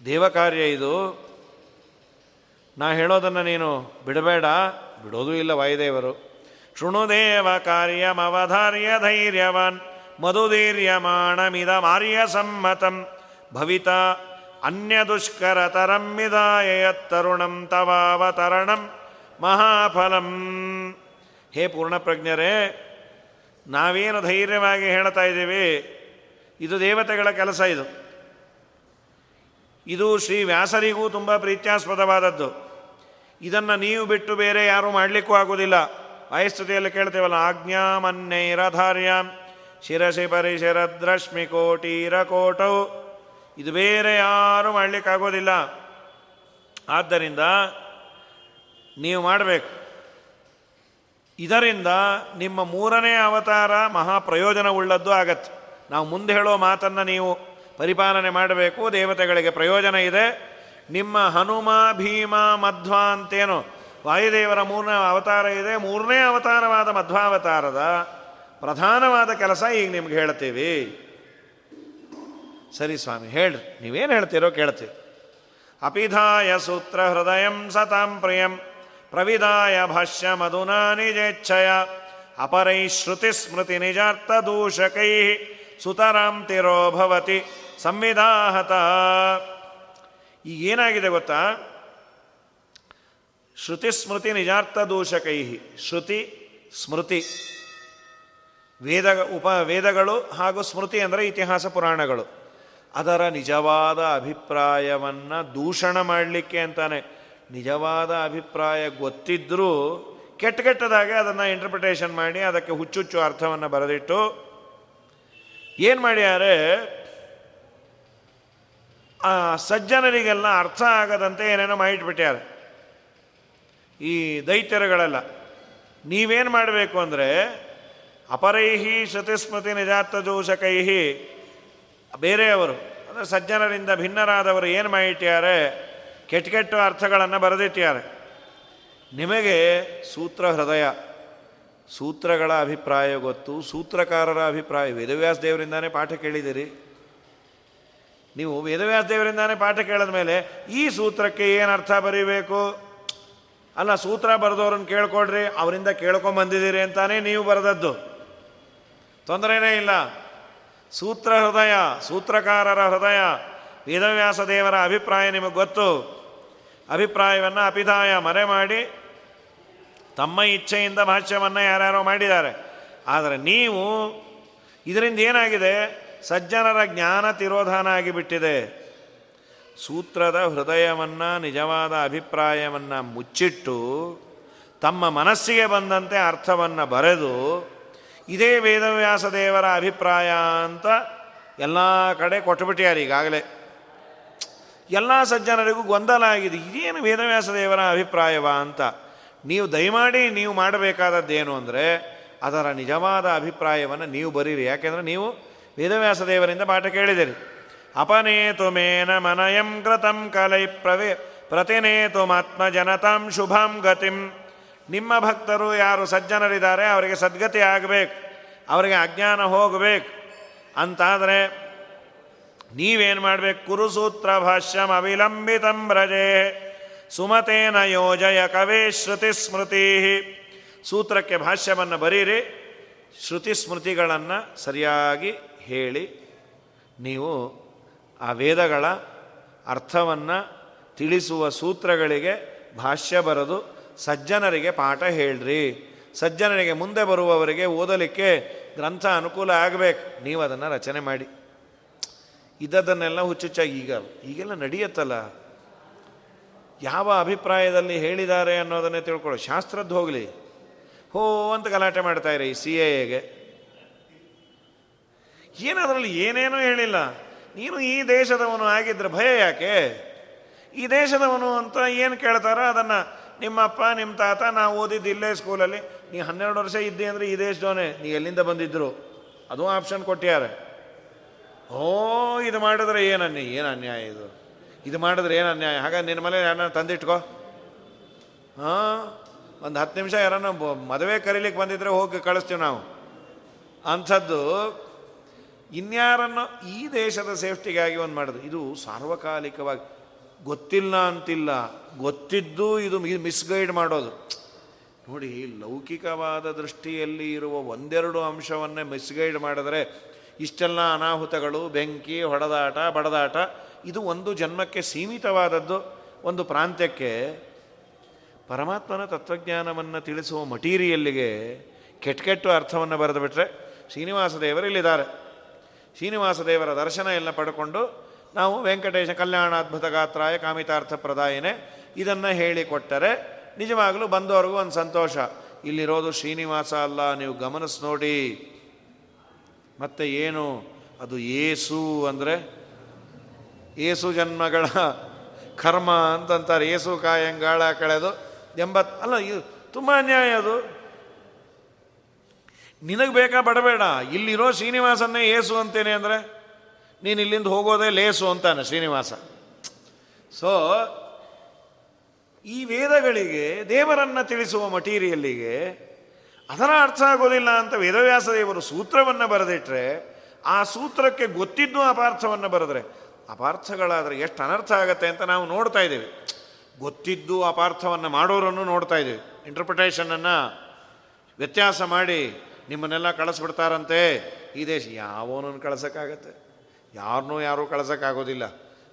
ದೇವಕಾರ್ಯ ಇದು. ನಾ ಹೇಳೋದನ್ನು ನೀನು ಬಿಡಬೇಡ, ಬಿಡೋದು ಇಲ್ಲ ವಾಯುದೇವರು. ಶೃಣುದೇವ ಕಾರ್ಯಮವಧಾರ್ಯ ಧೈರ್ಯವಾನ್ ಮಧುಧೀರ್ಯಮಾಣಮಿದ ಮಾರ್ಯ ಸಮ್ಮತಂ. ಭವಿತ ಅನ್ಯ ದುಷ್ಕರತರಂ ತರುಣಂ ತವಾವತರಣಂ ಮಹಾಫಲಂ. ಹೇ ಪೂರ್ಣಪ್ರಜ್ಞರೇ, ನಾವೇನು ಧೈರ್ಯವಾಗಿ ಹೇಳ್ತಾ ಇದ್ದೀವಿ? ಇದು ದೇವತೆಗಳ ಕೆಲಸ ಇದು. ಇದು ಶ್ರೀ ವ್ಯಾಸರಿಗೂ ತುಂಬ ಪ್ರೀತ್ಯಾಸ್ಪದವಾದದ್ದು. ಇದನ್ನು ನೀವು ಬಿಟ್ಟು ಬೇರೆ ಯಾರೂ ಮಾಡಲಿಕ್ಕೂ ಆಗುವುದಿಲ್ಲ. ವಾಯುಸ್ತುತಿಯಲ್ಲಿ ಕೇಳ್ತೇವಲ್ಲ ಆಜ್ಞಾಮನ್ಯೈರಧಾರ್ಯಾಂ ಶಿರಸಿ ಪರಿಶಿರದ್ರಶ್ಮಿ ಕೋಟೀರ ಕೋಟವು ಇದು ಬೇರೆ ಯಾರು ಮಾಡಲಿಕ್ಕಾಗೋದಿಲ್ಲ. ಆದ್ದರಿಂದ ನೀವು ಮಾಡಬೇಕು. ಇದರಿಂದ ನಿಮ್ಮ ಮೂರನೇ ಅವತಾರ ಮಹಾ ಪ್ರಯೋಜನವುಳ್ಳದ್ದು ಆಗತ್ತೆ. ನಾವು ಮುಂದೆ ಹೇಳೋ ಮಾತನ್ನು ನೀವು ಪರಿಪಾಲನೆ ಮಾಡಬೇಕು. ದೇವತೆಗಳಿಗೆ ಪ್ರಯೋಜನ ಇದೆ. ನಿಮ್ಮ ಹನುಮ, ಭೀಮ, ಮಧ್ವ ಅಂತೇನು ವಾಯುದೇವರ ಮೂರನೇ ಅವತಾರ ಇದೆ. ಮೂರನೇ ಅವತಾರವಾದ ಮಧ್ವಾವತಾರದ ಪ್ರಧಾನವಾದ ಕೆಲಸ ಈಗ ನಿಮ್ಗೆ ಹೇಳ್ತೀವಿ. ಸರಿ ಸ್ವಾಮಿ, ಹೇಳ್ರಿ. ನೀವೇನು ಹೇಳ್ತೀರೋ ಕೇಳ್ತೀವಿ. ಅಪಿಧಾಯ ಸೂತ್ರ ಹೃದಯಂ ಸತಾಂ ಪ್ರಿಯಂ ಪ್ರವಿದಾಯ ಭಾಷ್ಯ ಮಧುನಾ ನಿಜೇಚ್ಛಯ, ಅಪರೈ ಶ್ರುತಿ ಸ್ಮೃತಿ ನಿಜಾರ್ಥ ದೂಷಕೈ ಸುತರಾಂ ತಿರೋ ಭವತಿ ಸಂವಿಧಾಹತ. ಈಗ ಏನಾಗಿದೆ ಗೊತ್ತಾ? ಶ್ರುತಿ ಸ್ಮೃತಿ ನಿಜಾರ್ಥ ದೂಷಕೈ, ಶ್ರುತಿ ಸ್ಮೃತಿ. ವೇದ ಉಪ ವೇದಗಳು ಹಾಗೂ ಸ್ಮೃತಿ ಅಂದರೆ ಇತಿಹಾಸ ಪುರಾಣಗಳು. ಅದರ ನಿಜವಾದ ಅಭಿಪ್ರಾಯವನ್ನು ದೂಷಣ ಮಾಡಲಿಕ್ಕೆ ಅಂತಾನೆ. ನಿಜವಾದ ಅಭಿಪ್ರಾಯ ಗೊತ್ತಿದ್ದರೂ ಕೆಟ್ಟ ಕೆಟ್ಟದಾಗೆ ಅದನ್ನು ಇಂಟರ್ಪ್ರಿಟೇಷನ್ ಮಾಡಿ ಅದಕ್ಕೆ ಹುಚ್ಚುಚ್ಚು ಅರ್ಥವನ್ನು ಬರೆದಿಟ್ಟು ಏನು ಮಾಡ್ಯಾರೆ? ಆ ಸಜ್ಜನರಿಗೆಲ್ಲ ಅರ್ಥ ಆಗದಂತೆ ಏನೇನೋ ಮಾಡಿಟ್ಬಿಟ್ಟಾರೆ ಈ ದೈತ್ಯರುಗಳೆಲ್ಲ. ನೀವೇನು ಮಾಡಬೇಕು ಅಂದರೆ ಅಪರೈಹಿ ಸತಿಸ್ಮೃತಿ ನಿಜಾತ್ತ ಜೋಷಕೈಹಿ ಬೇರೆಯವರು, ಅಂದರೆ ಸಜ್ಜನರಿಂದ ಭಿನ್ನರಾದವರು ಏನು ಮಾಡಿಟ್ಟಾರೆ ಕೆಟ್ಟ ಕೆಟ್ಟ ಅರ್ಥಗಳನ್ನು ಬರೆದಿಟ್ಟಿದ್ದಾರೆ. ನಿಮಗೆ ಸೂತ್ರ ಹೃದಯ, ಸೂತ್ರಗಳ ಅಭಿಪ್ರಾಯ ಗೊತ್ತು, ಸೂತ್ರಕಾರರ ಅಭಿಪ್ರಾಯ. ವೇದವ್ಯಾಸ ದೇವರಿಂದಾನೇ ಪಾಠ ಕೇಳಿದಿರಿ ನೀವು ವೇದವ್ಯಾಸ ದೇವರಿಂದಾನೇ ಪಾಠ ಕೇಳಿದ ಮೇಲೆ ಈ ಸೂತ್ರಕ್ಕೆ ಏನು ಅರ್ಥ ಬರೀಬೇಕು? ಅಲ್ಲ, ಸೂತ್ರ ಬರೆದವ್ರನ್ನ ಕೇಳ್ಕೊಡ್ರಿ, ಅವರಿಂದ ಕೇಳ್ಕೊಂಬಂದಿದ್ದೀರಿ ಅಂತಾನೆ ನೀವು ಬರೆದದ್ದು. ತೊಂದರೆನೇ ಇಲ್ಲ. ಸೂತ್ರ ಹೃದಯ ಸೂತ್ರಕಾರರ ಹೃದಯ ವೇದವ್ಯಾಸ ದೇವರ ಅಭಿಪ್ರಾಯ ನಿಮಗೆ ಗೊತ್ತು. ಅಭಿಪ್ರಾಯವನ್ನು ಅಪಿದಾಯ ಮರೆ ಮಾಡಿ, ತಮ್ಮ ಇಚ್ಛೆಯಿಂದ ಭಾಷ್ಯವನ್ನು ಯಾರ್ಯಾರೋ ಮಾಡಿದ್ದಾರೆ. ಆದರೆ ನೀವು ಇದರಿಂದ ಏನಾಗಿದೆ? ಸಜ್ಜನರ ಜ್ಞಾನ ತಿರೋಧಾನ ಆಗಿಬಿಟ್ಟಿದೆ. ಸೂತ್ರದ ಹೃದಯವನ್ನು, ನಿಜವಾದ ಅಭಿಪ್ರಾಯವನ್ನು ಮುಚ್ಚಿಟ್ಟು, ತಮ್ಮ ಮನಸ್ಸಿಗೆ ಬಂದಂತೆ ಅರ್ಥವನ್ನು ಬರೆದು ಇದೇ ವೇದವ್ಯಾಸ ದೇವರ ಅಭಿಪ್ರಾಯ ಅಂತ ಎಲ್ಲ ಕಡೆ ಕೊಟ್ಟುಬಿಟ್ಟಿಯಾರು ಈಗಾಗಲೇ. ಎಲ್ಲ ಸಜ್ಜನರಿಗೂ ಗೊಂದಲ ಆಗಿದೆ. ಇದೇನು ವೇದವ್ಯಾಸ ದೇವರ ಅಭಿಪ್ರಾಯವಾ ಅಂತ. ನೀವು ದಯಮಾಡಿ ನೀವು ಮಾಡಬೇಕಾದದ್ದೇನು ಅಂದರೆ ಅದರ ನಿಜವಾದ ಅಭಿಪ್ರಾಯವನ್ನು ನೀವು ಬರೀರಿ. ಯಾಕೆಂದರೆ ನೀವು ವೇದವ್ಯಾಸ ದೇವರಿಂದ ಪಾಠ ಕೇಳಿದಿರಿ. ಅಪನೇತು ಮೇನ ಮನಯಂ ಕೃತಂ ಕಲೈ ಪ್ರವೇ ಪ್ರತಿನೇತು ಮಾತ್ಮ ಜನತಾಂ ಶುಭಂ ಗತಿಂ. ನಿಮ್ಮ ಭಕ್ತರು ಯಾರು ಸಜ್ಜನರಿದ್ದಾರೆ ಅವರಿಗೆ ಸದ್ಗತಿ ಆಗಬೇಕು, ಅವರಿಗೆ ಅಜ್ಞಾನ ಹೋಗಬೇಕು. ಅಂತಾದರೆ ನೀವೇನು ಮಾಡಬೇಕು? ಕುರುಸೂತ್ರ ಭಾಷ್ಯಂ ಅವಿಲಂಬಿತಂ ರಜೆ, ಸುಮತೇನ ಯೋಜಯ ಕವೇ ಶ್ರುತಿ ಸ್ಮೃತಿ ಸೂತ್ರಕ್ಕೆ ಭಾಷ್ಯವನ್ನು ಬರೀರಿ, ಶ್ರುತಿ ಸ್ಮೃತಿಗಳನ್ನು ಸರಿಯಾಗಿ ಹೇಳಿ, ನೀವು ಆ ವೇದಗಳ ಅರ್ಥವನ್ನು ತಿಳಿಸುವ ಸೂತ್ರಗಳಿಗೆ ಭಾಷ್ಯ ಬರೆದು ಸಜ್ಜನರಿಗೆ ಪಾಠ ಹೇಳ್ರಿ. ಸಜ್ಜನರಿಗೆ ಮುಂದೆ ಬರುವವರಿಗೆ ಓದಲಿಕ್ಕೆ ಗ್ರಂಥ ಅನುಕೂಲ ಆಗಬೇಕು. ನೀವು ಅದನ್ನು ರಚನೆ ಮಾಡಿ. ಇದ್ದದನ್ನೆಲ್ಲ ಹುಚ್ಚುಚ್ಚಾಗಿ ಈಗ, ಈಗೆಲ್ಲ ನಡೆಯುತ್ತಲ್ಲ. ಯಾವ ಅಭಿಪ್ರಾಯದಲ್ಲಿ ಹೇಳಿದ್ದಾರೆ ಅನ್ನೋದನ್ನೇ ತಿಳ್ಕೊಳ್ಳೋ. ಶಾಸ್ತ್ರದ್ದು ಹೋಗಲಿ. ಹೋ ಅಂತ ಗಲಾಟೆ ಮಾಡ್ತಾ ಇರಿ ಸಿ ಎಗೆ. ಏನದರಲ್ಲಿ ಏನೇನೂ ಹೇಳಿಲ್ಲ. ನೀನು ಈ ದೇಶದವನು ಆಗಿದ್ರೆ ಭಯ ಯಾಕೆ? ಈ ದೇಶದವನು ಅಂತ ಏನು ಕೇಳ್ತಾರೋ ಅದನ್ನು ನಿಮ್ಮಪ್ಪ ನಿಮ್ಮ ತಾತ, ನಾವು ಓದಿದ್ದು ಇಲ್ಲೇ ಸ್ಕೂಲಲ್ಲಿ ನೀ ಹನ್ನೆರಡು ವರ್ಷ ಇದ್ದೆ ಅಂದರೆ ಇದೇ ಜೋನೆ ನೀ ಎಲ್ಲಿಂದ ಬಂದಿದ್ರು? ಅದು ಆಪ್ಷನ್ ಕೊಟ್ಟಿದ್ದಾರೆ ಓ, ಇದು ಮಾಡಿದ್ರೆ ಏನು ಅನ್ಯಾಯ? ಏನು ಅನ್ಯಾಯ ಇದು? ಇದು ಮಾಡಿದ್ರೆ ಏನು ಅನ್ಯಾಯ? ಹಾಗಾಗಿ ನಿನ್ನ ಮೇಲೆ ಯಾರನ್ನ ತಂದಿಟ್ಕೋ. ಹಾಂ? ಒಂದು ಹತ್ತು ನಿಮಿಷ ಯಾರನ್ನ ಮದುವೆ ಕರೀಲಿಕ್ಕೆ ಬಂದಿದ್ರೆ ಹೋಗಿ ಕಳಿಸ್ತೀವಿ ನಾವು. ಅಂಥದ್ದು ಇನ್ಯಾರನ್ನು ಈ ದೇಶದ ಸೇಫ್ಟಿಗಾಗಿ ಒಂದು ಮಾಡೋದು ಇದು ಸಾರ್ವಕಾಲಿಕವಾಗಿ ಗೊತ್ತಿಲ್ಲ ಅಂತಿಲ್ಲ. ಗೊತ್ತಿದ್ದು ಇದು ಮಿಸ್ಗೈಡ್ ಮಾಡೋದು. ನೋಡಿ, ಲೌಕಿಕವಾದ ದೃಷ್ಟಿಯಲ್ಲಿ ಇರುವ ಒಂದೆರಡು ಅಂಶವನ್ನೇ ಮಿಸ್ಗೈಡ್ ಮಾಡಿದರೆ ಇಷ್ಟೆಲ್ಲ ಅನಾಹುತಗಳು, ಬೆಂಕಿ, ಹೊಡೆದಾಟ, ಬಡದಾಟ, ಇದು ಒಂದು ಜನ್ಮಕ್ಕೆ ಸೀಮಿತವಾದದ್ದು. ಒಂದು ಪ್ರಾಂತ್ಯಕ್ಕೆ ಪರಮಾತ್ಮನ ತತ್ವಜ್ಞಾನವನ್ನು ತಿಳಿಸುವ ಮಟೀರಿಯಲ್ಲಿಗೆ ಕೆಟ್ಟ ಕೆಟ್ಟು ಅರ್ಥವನ್ನು ಬರೆದು ಬಿಟ್ಟರೆ ಶ್ರೀನಿವಾಸ ದೇವರಿಲ್ಲಿದ್ದಾರೆ ಶ್ರೀನಿವಾಸ ದೇವರ ದರ್ಶನ ಎಲ್ಲ ಪಡ್ಕೊಂಡು ನಾವು ವೆಂಕಟೇಶ ಕಲ್ಯಾಣ ಅದ್ಭುತ ಗಾತ್ರಾಯ ಕಾಮಿತಾರ್ಥ ಪ್ರದಾಯನೆ ಇದನ್ನು ಹೇಳಿಕೊಟ್ಟರೆ ನಿಜವಾಗಲೂ ಬಂದವ್ರಿಗೂ ಒಂದು ಸಂತೋಷ. ಇಲ್ಲಿರೋದು ಶ್ರೀನಿವಾಸ ಅಲ್ಲ, ನೀವು ಗಮನಿಸಿ ನೋಡಿ. ಮತ್ತೆ ಏನು? ಅದು ಏಸು ಅಂದರೆ ಏಸು ಜನ್ಮಗಳ ಕರ್ಮ ಅಂತಂತಾರೆ. ಏಸು ಕಾಯಂಗಾಳ ಕಳೆದು ಎಂಬತ್ತು ಅಲ್ಲ, ಇದು ತುಂಬ ಅನ್ಯಾಯ ಅದು. ನಿನಗೆ ಬೇಕಾ, ಬಡಬೇಡ. ಇಲ್ಲಿರೋ ಶ್ರೀನಿವಾಸನ್ನೇ ಏಸು ಅಂತೇನೆ ಅಂದರೆ ನೀನು ಇಲ್ಲಿಂದ ಹೋಗೋದೇ ಲೇಸು ಅಂತಾನೆ ಶ್ರೀನಿವಾಸ. ಸೊ ಈ ವೇದಗಳಿಗೆ, ದೇವರನ್ನು ತಿಳಿಸುವ ಮಟೀರಿಯಲ್ಲಿಗೆ ಅದರ ಅರ್ಥ ಆಗೋದಿಲ್ಲ ಅಂತ ವೇದವ್ಯಾಸ ದೇವರು ಸೂತ್ರವನ್ನು ಬರೆದಿಟ್ರೆ, ಆ ಸೂತ್ರಕ್ಕೆ ಗೊತ್ತಿದ್ದು ಅಪಾರ್ಥವನ್ನು ಬರೆದ್ರೆ ಅಪಾರ್ಥಗಳಾದರೆ ಎಷ್ಟು ಅನರ್ಥ ಆಗತ್ತೆ ಅಂತ ನಾವು ನೋಡ್ತಾ ಇದ್ದೀವಿ. ಗೊತ್ತಿದ್ದು ಅಪಾರ್ಥವನ್ನು ಮಾಡೋರನ್ನು ನೋಡ್ತಾ ಇದ್ದೀವಿ. ಇಂಟರ್ಪ್ರಿಟೇಷನನ್ನು ವ್ಯತ್ಯಾಸ ಮಾಡಿ ನಿಮ್ಮನ್ನೆಲ್ಲ ಕಳಿಸ್ಬಿಡ್ತಾರಂತೆ, ಈ ದೇಶ ಯಾವನನ್ನು ಕಳ್ಸೋಕ್ಕಾಗತ್ತೆ. ಯಾರನ್ನೂ ಯಾರೂ ಕಳ್ಸೋಕ್ಕಾಗೋದಿಲ್ಲ.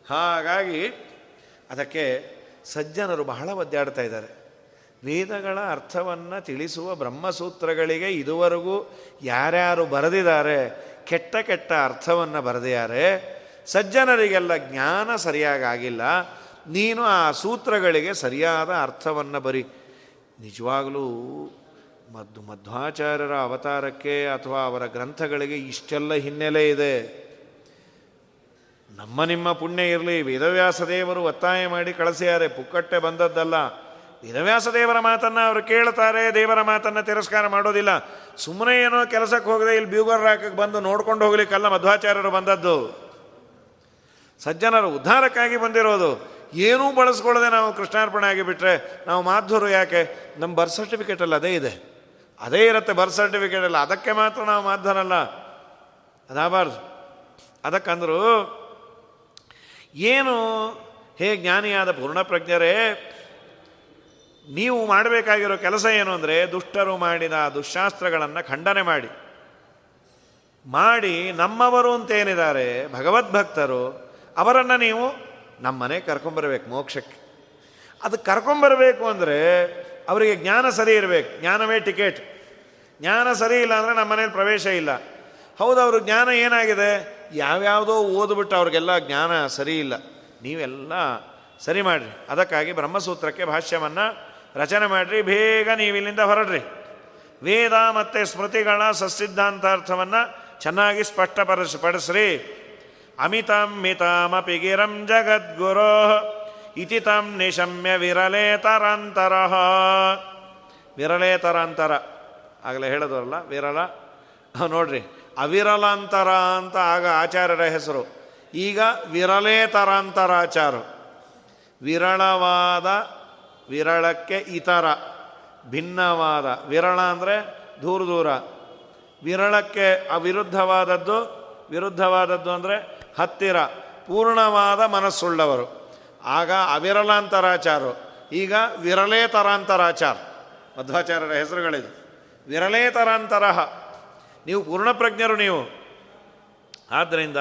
ಹಾಗಾಗಿ ಅದಕ್ಕೆ ಸಜ್ಜನರು ಬಹಳ ಒದ್ದಾಡ್ತಾ ಇದ್ದಾರೆ. ವೇದಗಳ ಅರ್ಥವನ್ನು ತಿಳಿಸುವ ಬ್ರಹ್ಮಸೂತ್ರಗಳಿಗೆ ಇದುವರೆಗೂ ಯಾರ್ಯಾರು ಬರೆದಿದ್ದಾರೆ, ಕೆಟ್ಟ ಕೆಟ್ಟ ಅರ್ಥವನ್ನು ಬರೆದಿದ್ದಾರೆ, ಸಜ್ಜನರಿಗೆಲ್ಲ ಜ್ಞಾನ ಸರಿಯಾಗಿಲ್ಲ ನೀನು ಆ ಸೂತ್ರಗಳಿಗೆ ಸರಿಯಾದ ಅರ್ಥವನ್ನು ಬರಿ. ನಿಜವಾಗಲೂ ಮದ್ದು ಮಧ್ವಾಚಾರ್ಯರ ಅವತಾರಕ್ಕೆ ಅಥವಾ ಅವರ ಗ್ರಂಥಗಳಿಗೆ ಇಷ್ಟೆಲ್ಲ ಹಿನ್ನೆಲೆ ಇದೆ. ನಮ್ಮ ನಿಮ್ಮ ಪುಣ್ಯ ಇರಲಿ. ವೇದವ್ಯಾಸ ದೇವರು ಒತ್ತಾಯ ಮಾಡಿ ಕಳಿಸ್ಯಾರೆ. ಪುಕ್ಕಟ್ಟೆ ಬಂದದ್ದಲ್ಲ. ವೇದವ್ಯಾಸ ದೇವರ ಮಾತನ್ನು ಅವರು ಕೇಳ್ತಾರೆ. ದೇವರ ಮಾತನ್ನು ತಿರಸ್ಕಾರ ಮಾಡೋದಿಲ್ಲ. ಸುಮ್ಮನೆ ಏನೋ ಕೆಲಸಕ್ಕೆ ಹೋಗದೆ ಇಲ್ಲಿ ಬ್ಯೂಗರ್ ರಾಕಕ್ಕೆ ಬಂದು ನೋಡ್ಕೊಂಡು ಹೋಗ್ಲಿಕ್ಕಲ್ಲ ಮಧ್ವಾಚಾರ್ಯರು ಬಂದದ್ದು. ಸಜ್ಜನರು ಉದ್ಧಾರಕ್ಕಾಗಿ ಬಂದಿರೋದು. ಏನೂ ಬಳಸ್ಕೊಳ್ಳದೆ ನಾವು ಕೃಷ್ಣಾರ್ಪಣೆ ಆಗಿಬಿಟ್ರೆ ನಾವು ಮಾಧ್ವರು ಯಾಕೆ? ನಮ್ಮ ಬರ್ತ್ ಸರ್ಟಿಫಿಕೇಟಲ್ಲಿ ಅದೇ ಇದೆ. ಅದೇ ಇರುತ್ತೆ ಬರ್ತ್ ಸರ್ಟಿಫಿಕೇಟ್ ಅಲ್ಲ. ಅದಕ್ಕೆ ಮಾತ್ರ ನಾವು ಮಾಧ್ವರಲ್ಲ ಅದಾಗಬಾರ್ದು ಅದಕ್ಕಂದ್ರು ಏನು? ಹೇ ಜ್ಞಾನಿಯಾದ ಪೂರ್ಣಪ್ರಜ್ಞರೇ ನೀವು ಮಾಡಬೇಕಾಗಿರೋ ಕೆಲಸ ಏನು ಅಂದರೆ ದುಷ್ಟರು ಮಾಡಿದ ದುಶಾಸ್ತ್ರಗಳನ್ನು ಖಂಡನೆ ಮಾಡಿ. ಮಾಡಿ ನಮ್ಮವರು ಅಂತೇನಿದ್ದಾರೆ, ಭಗವದ್ಭಕ್ತರು, ಅವರನ್ನು ನೀವು ನಮ್ಮ ಮನೆಗೆ ಕರ್ಕೊಂಬರ್ಬೇಕು ಮೋಕ್ಷಕ್ಕೆ. ಅದು ಕರ್ಕೊಂಬರಬೇಕು ಅಂದರೆ ಅವರಿಗೆ ಜ್ಞಾನ ಸರಿ ಇರಬೇಕು, ಜ್ಞಾನವೇ ಟಿಕೆಟ್. ಜ್ಞಾನ ಸರಿ ಇಲ್ಲ ಅಂದರೆ ನಮ್ಮ ಮನೇಲಿ ಪ್ರವೇಶ ಇಲ್ಲ. ಹೌದು, ಅವರು ಜ್ಞಾನ ಏನಾಗಿದೆ? ಯಾವ್ಯಾವುದೋ ಓದ್ಬಿಟ್ಟು ಅವ್ರಿಗೆಲ್ಲ ಜ್ಞಾನ ಸರಿ ಇಲ್ಲ. ನೀವೆಲ್ಲ ಸರಿ ಮಾಡಿರಿ. ಅದಕ್ಕಾಗಿ ಬ್ರಹ್ಮಸೂತ್ರಕ್ಕೆ ಭಾಷ್ಯವನ್ನು ರಚನೆ ಮಾಡಿರಿ, ಬೇಗ ನೀವು ಇಲ್ಲಿಂದ ಹೊರಡ್ರಿ. ವೇದ ಮತ್ತು ಸ್ಮೃತಿಗಳ ಸಸಿದ್ಧಾಂತಾರ್ಥವನ್ನು ಚೆನ್ನಾಗಿ ಸ್ಪಷ್ಟಪಡಿಸ್ ಪಡಿಸ್ರಿ ಅಮಿತಂ ಮಿತಾಮಪಿ ಗಿರಂ ಜಗದ್ಗುರೋ ಇತಿ ತಂ ನಿಶಮ್ಯ ವಿರಲೇತರಾಂತರ. ವಿರಲೇತರಾಂತರ. ಆಗಲೇ ಹೇಳಿದ್ರಲ್ಲ ವಿರಲ ನೋಡ್ರಿ ಅವಿರಲಾಂತರ ಅಂತ ಆಗ ಆಚಾರ್ಯರ ಹೆಸರು. ಈಗ ವಿರಲೇತರಾಂತರಾಚಾರ ವಿರಳವಾದ ವಿರಳಕ್ಕೆ ಇತರ, ಭಿನ್ನವಾದ. ವಿರಳ ಅಂದರೆ ದೂರ ದೂರ. ವಿರಳಕ್ಕೆ ಅವಿರುದ್ಧವಾದದ್ದು, ವಿರುದ್ಧವಾದದ್ದು ಅಂದರೆ ಹತ್ತಿರ, ಪೂರ್ಣವಾದ ಮನಸ್ಸುಳ್ಳವರು. ಆಗ ಅವಿರಲಾಂತರಾಚಾರು ಈಗ ವಿರಲೇತರಾಂತರಾಚಾರ ಮಧ್ವಾಚಾರ್ಯರ ಹೆಸರುಗಳಿದು. ವಿರಲೇತರಾಂತರ ನೀವು ಪೂರ್ಣಪ್ರಜ್ಞರು ನೀವು. ಆದ್ದರಿಂದ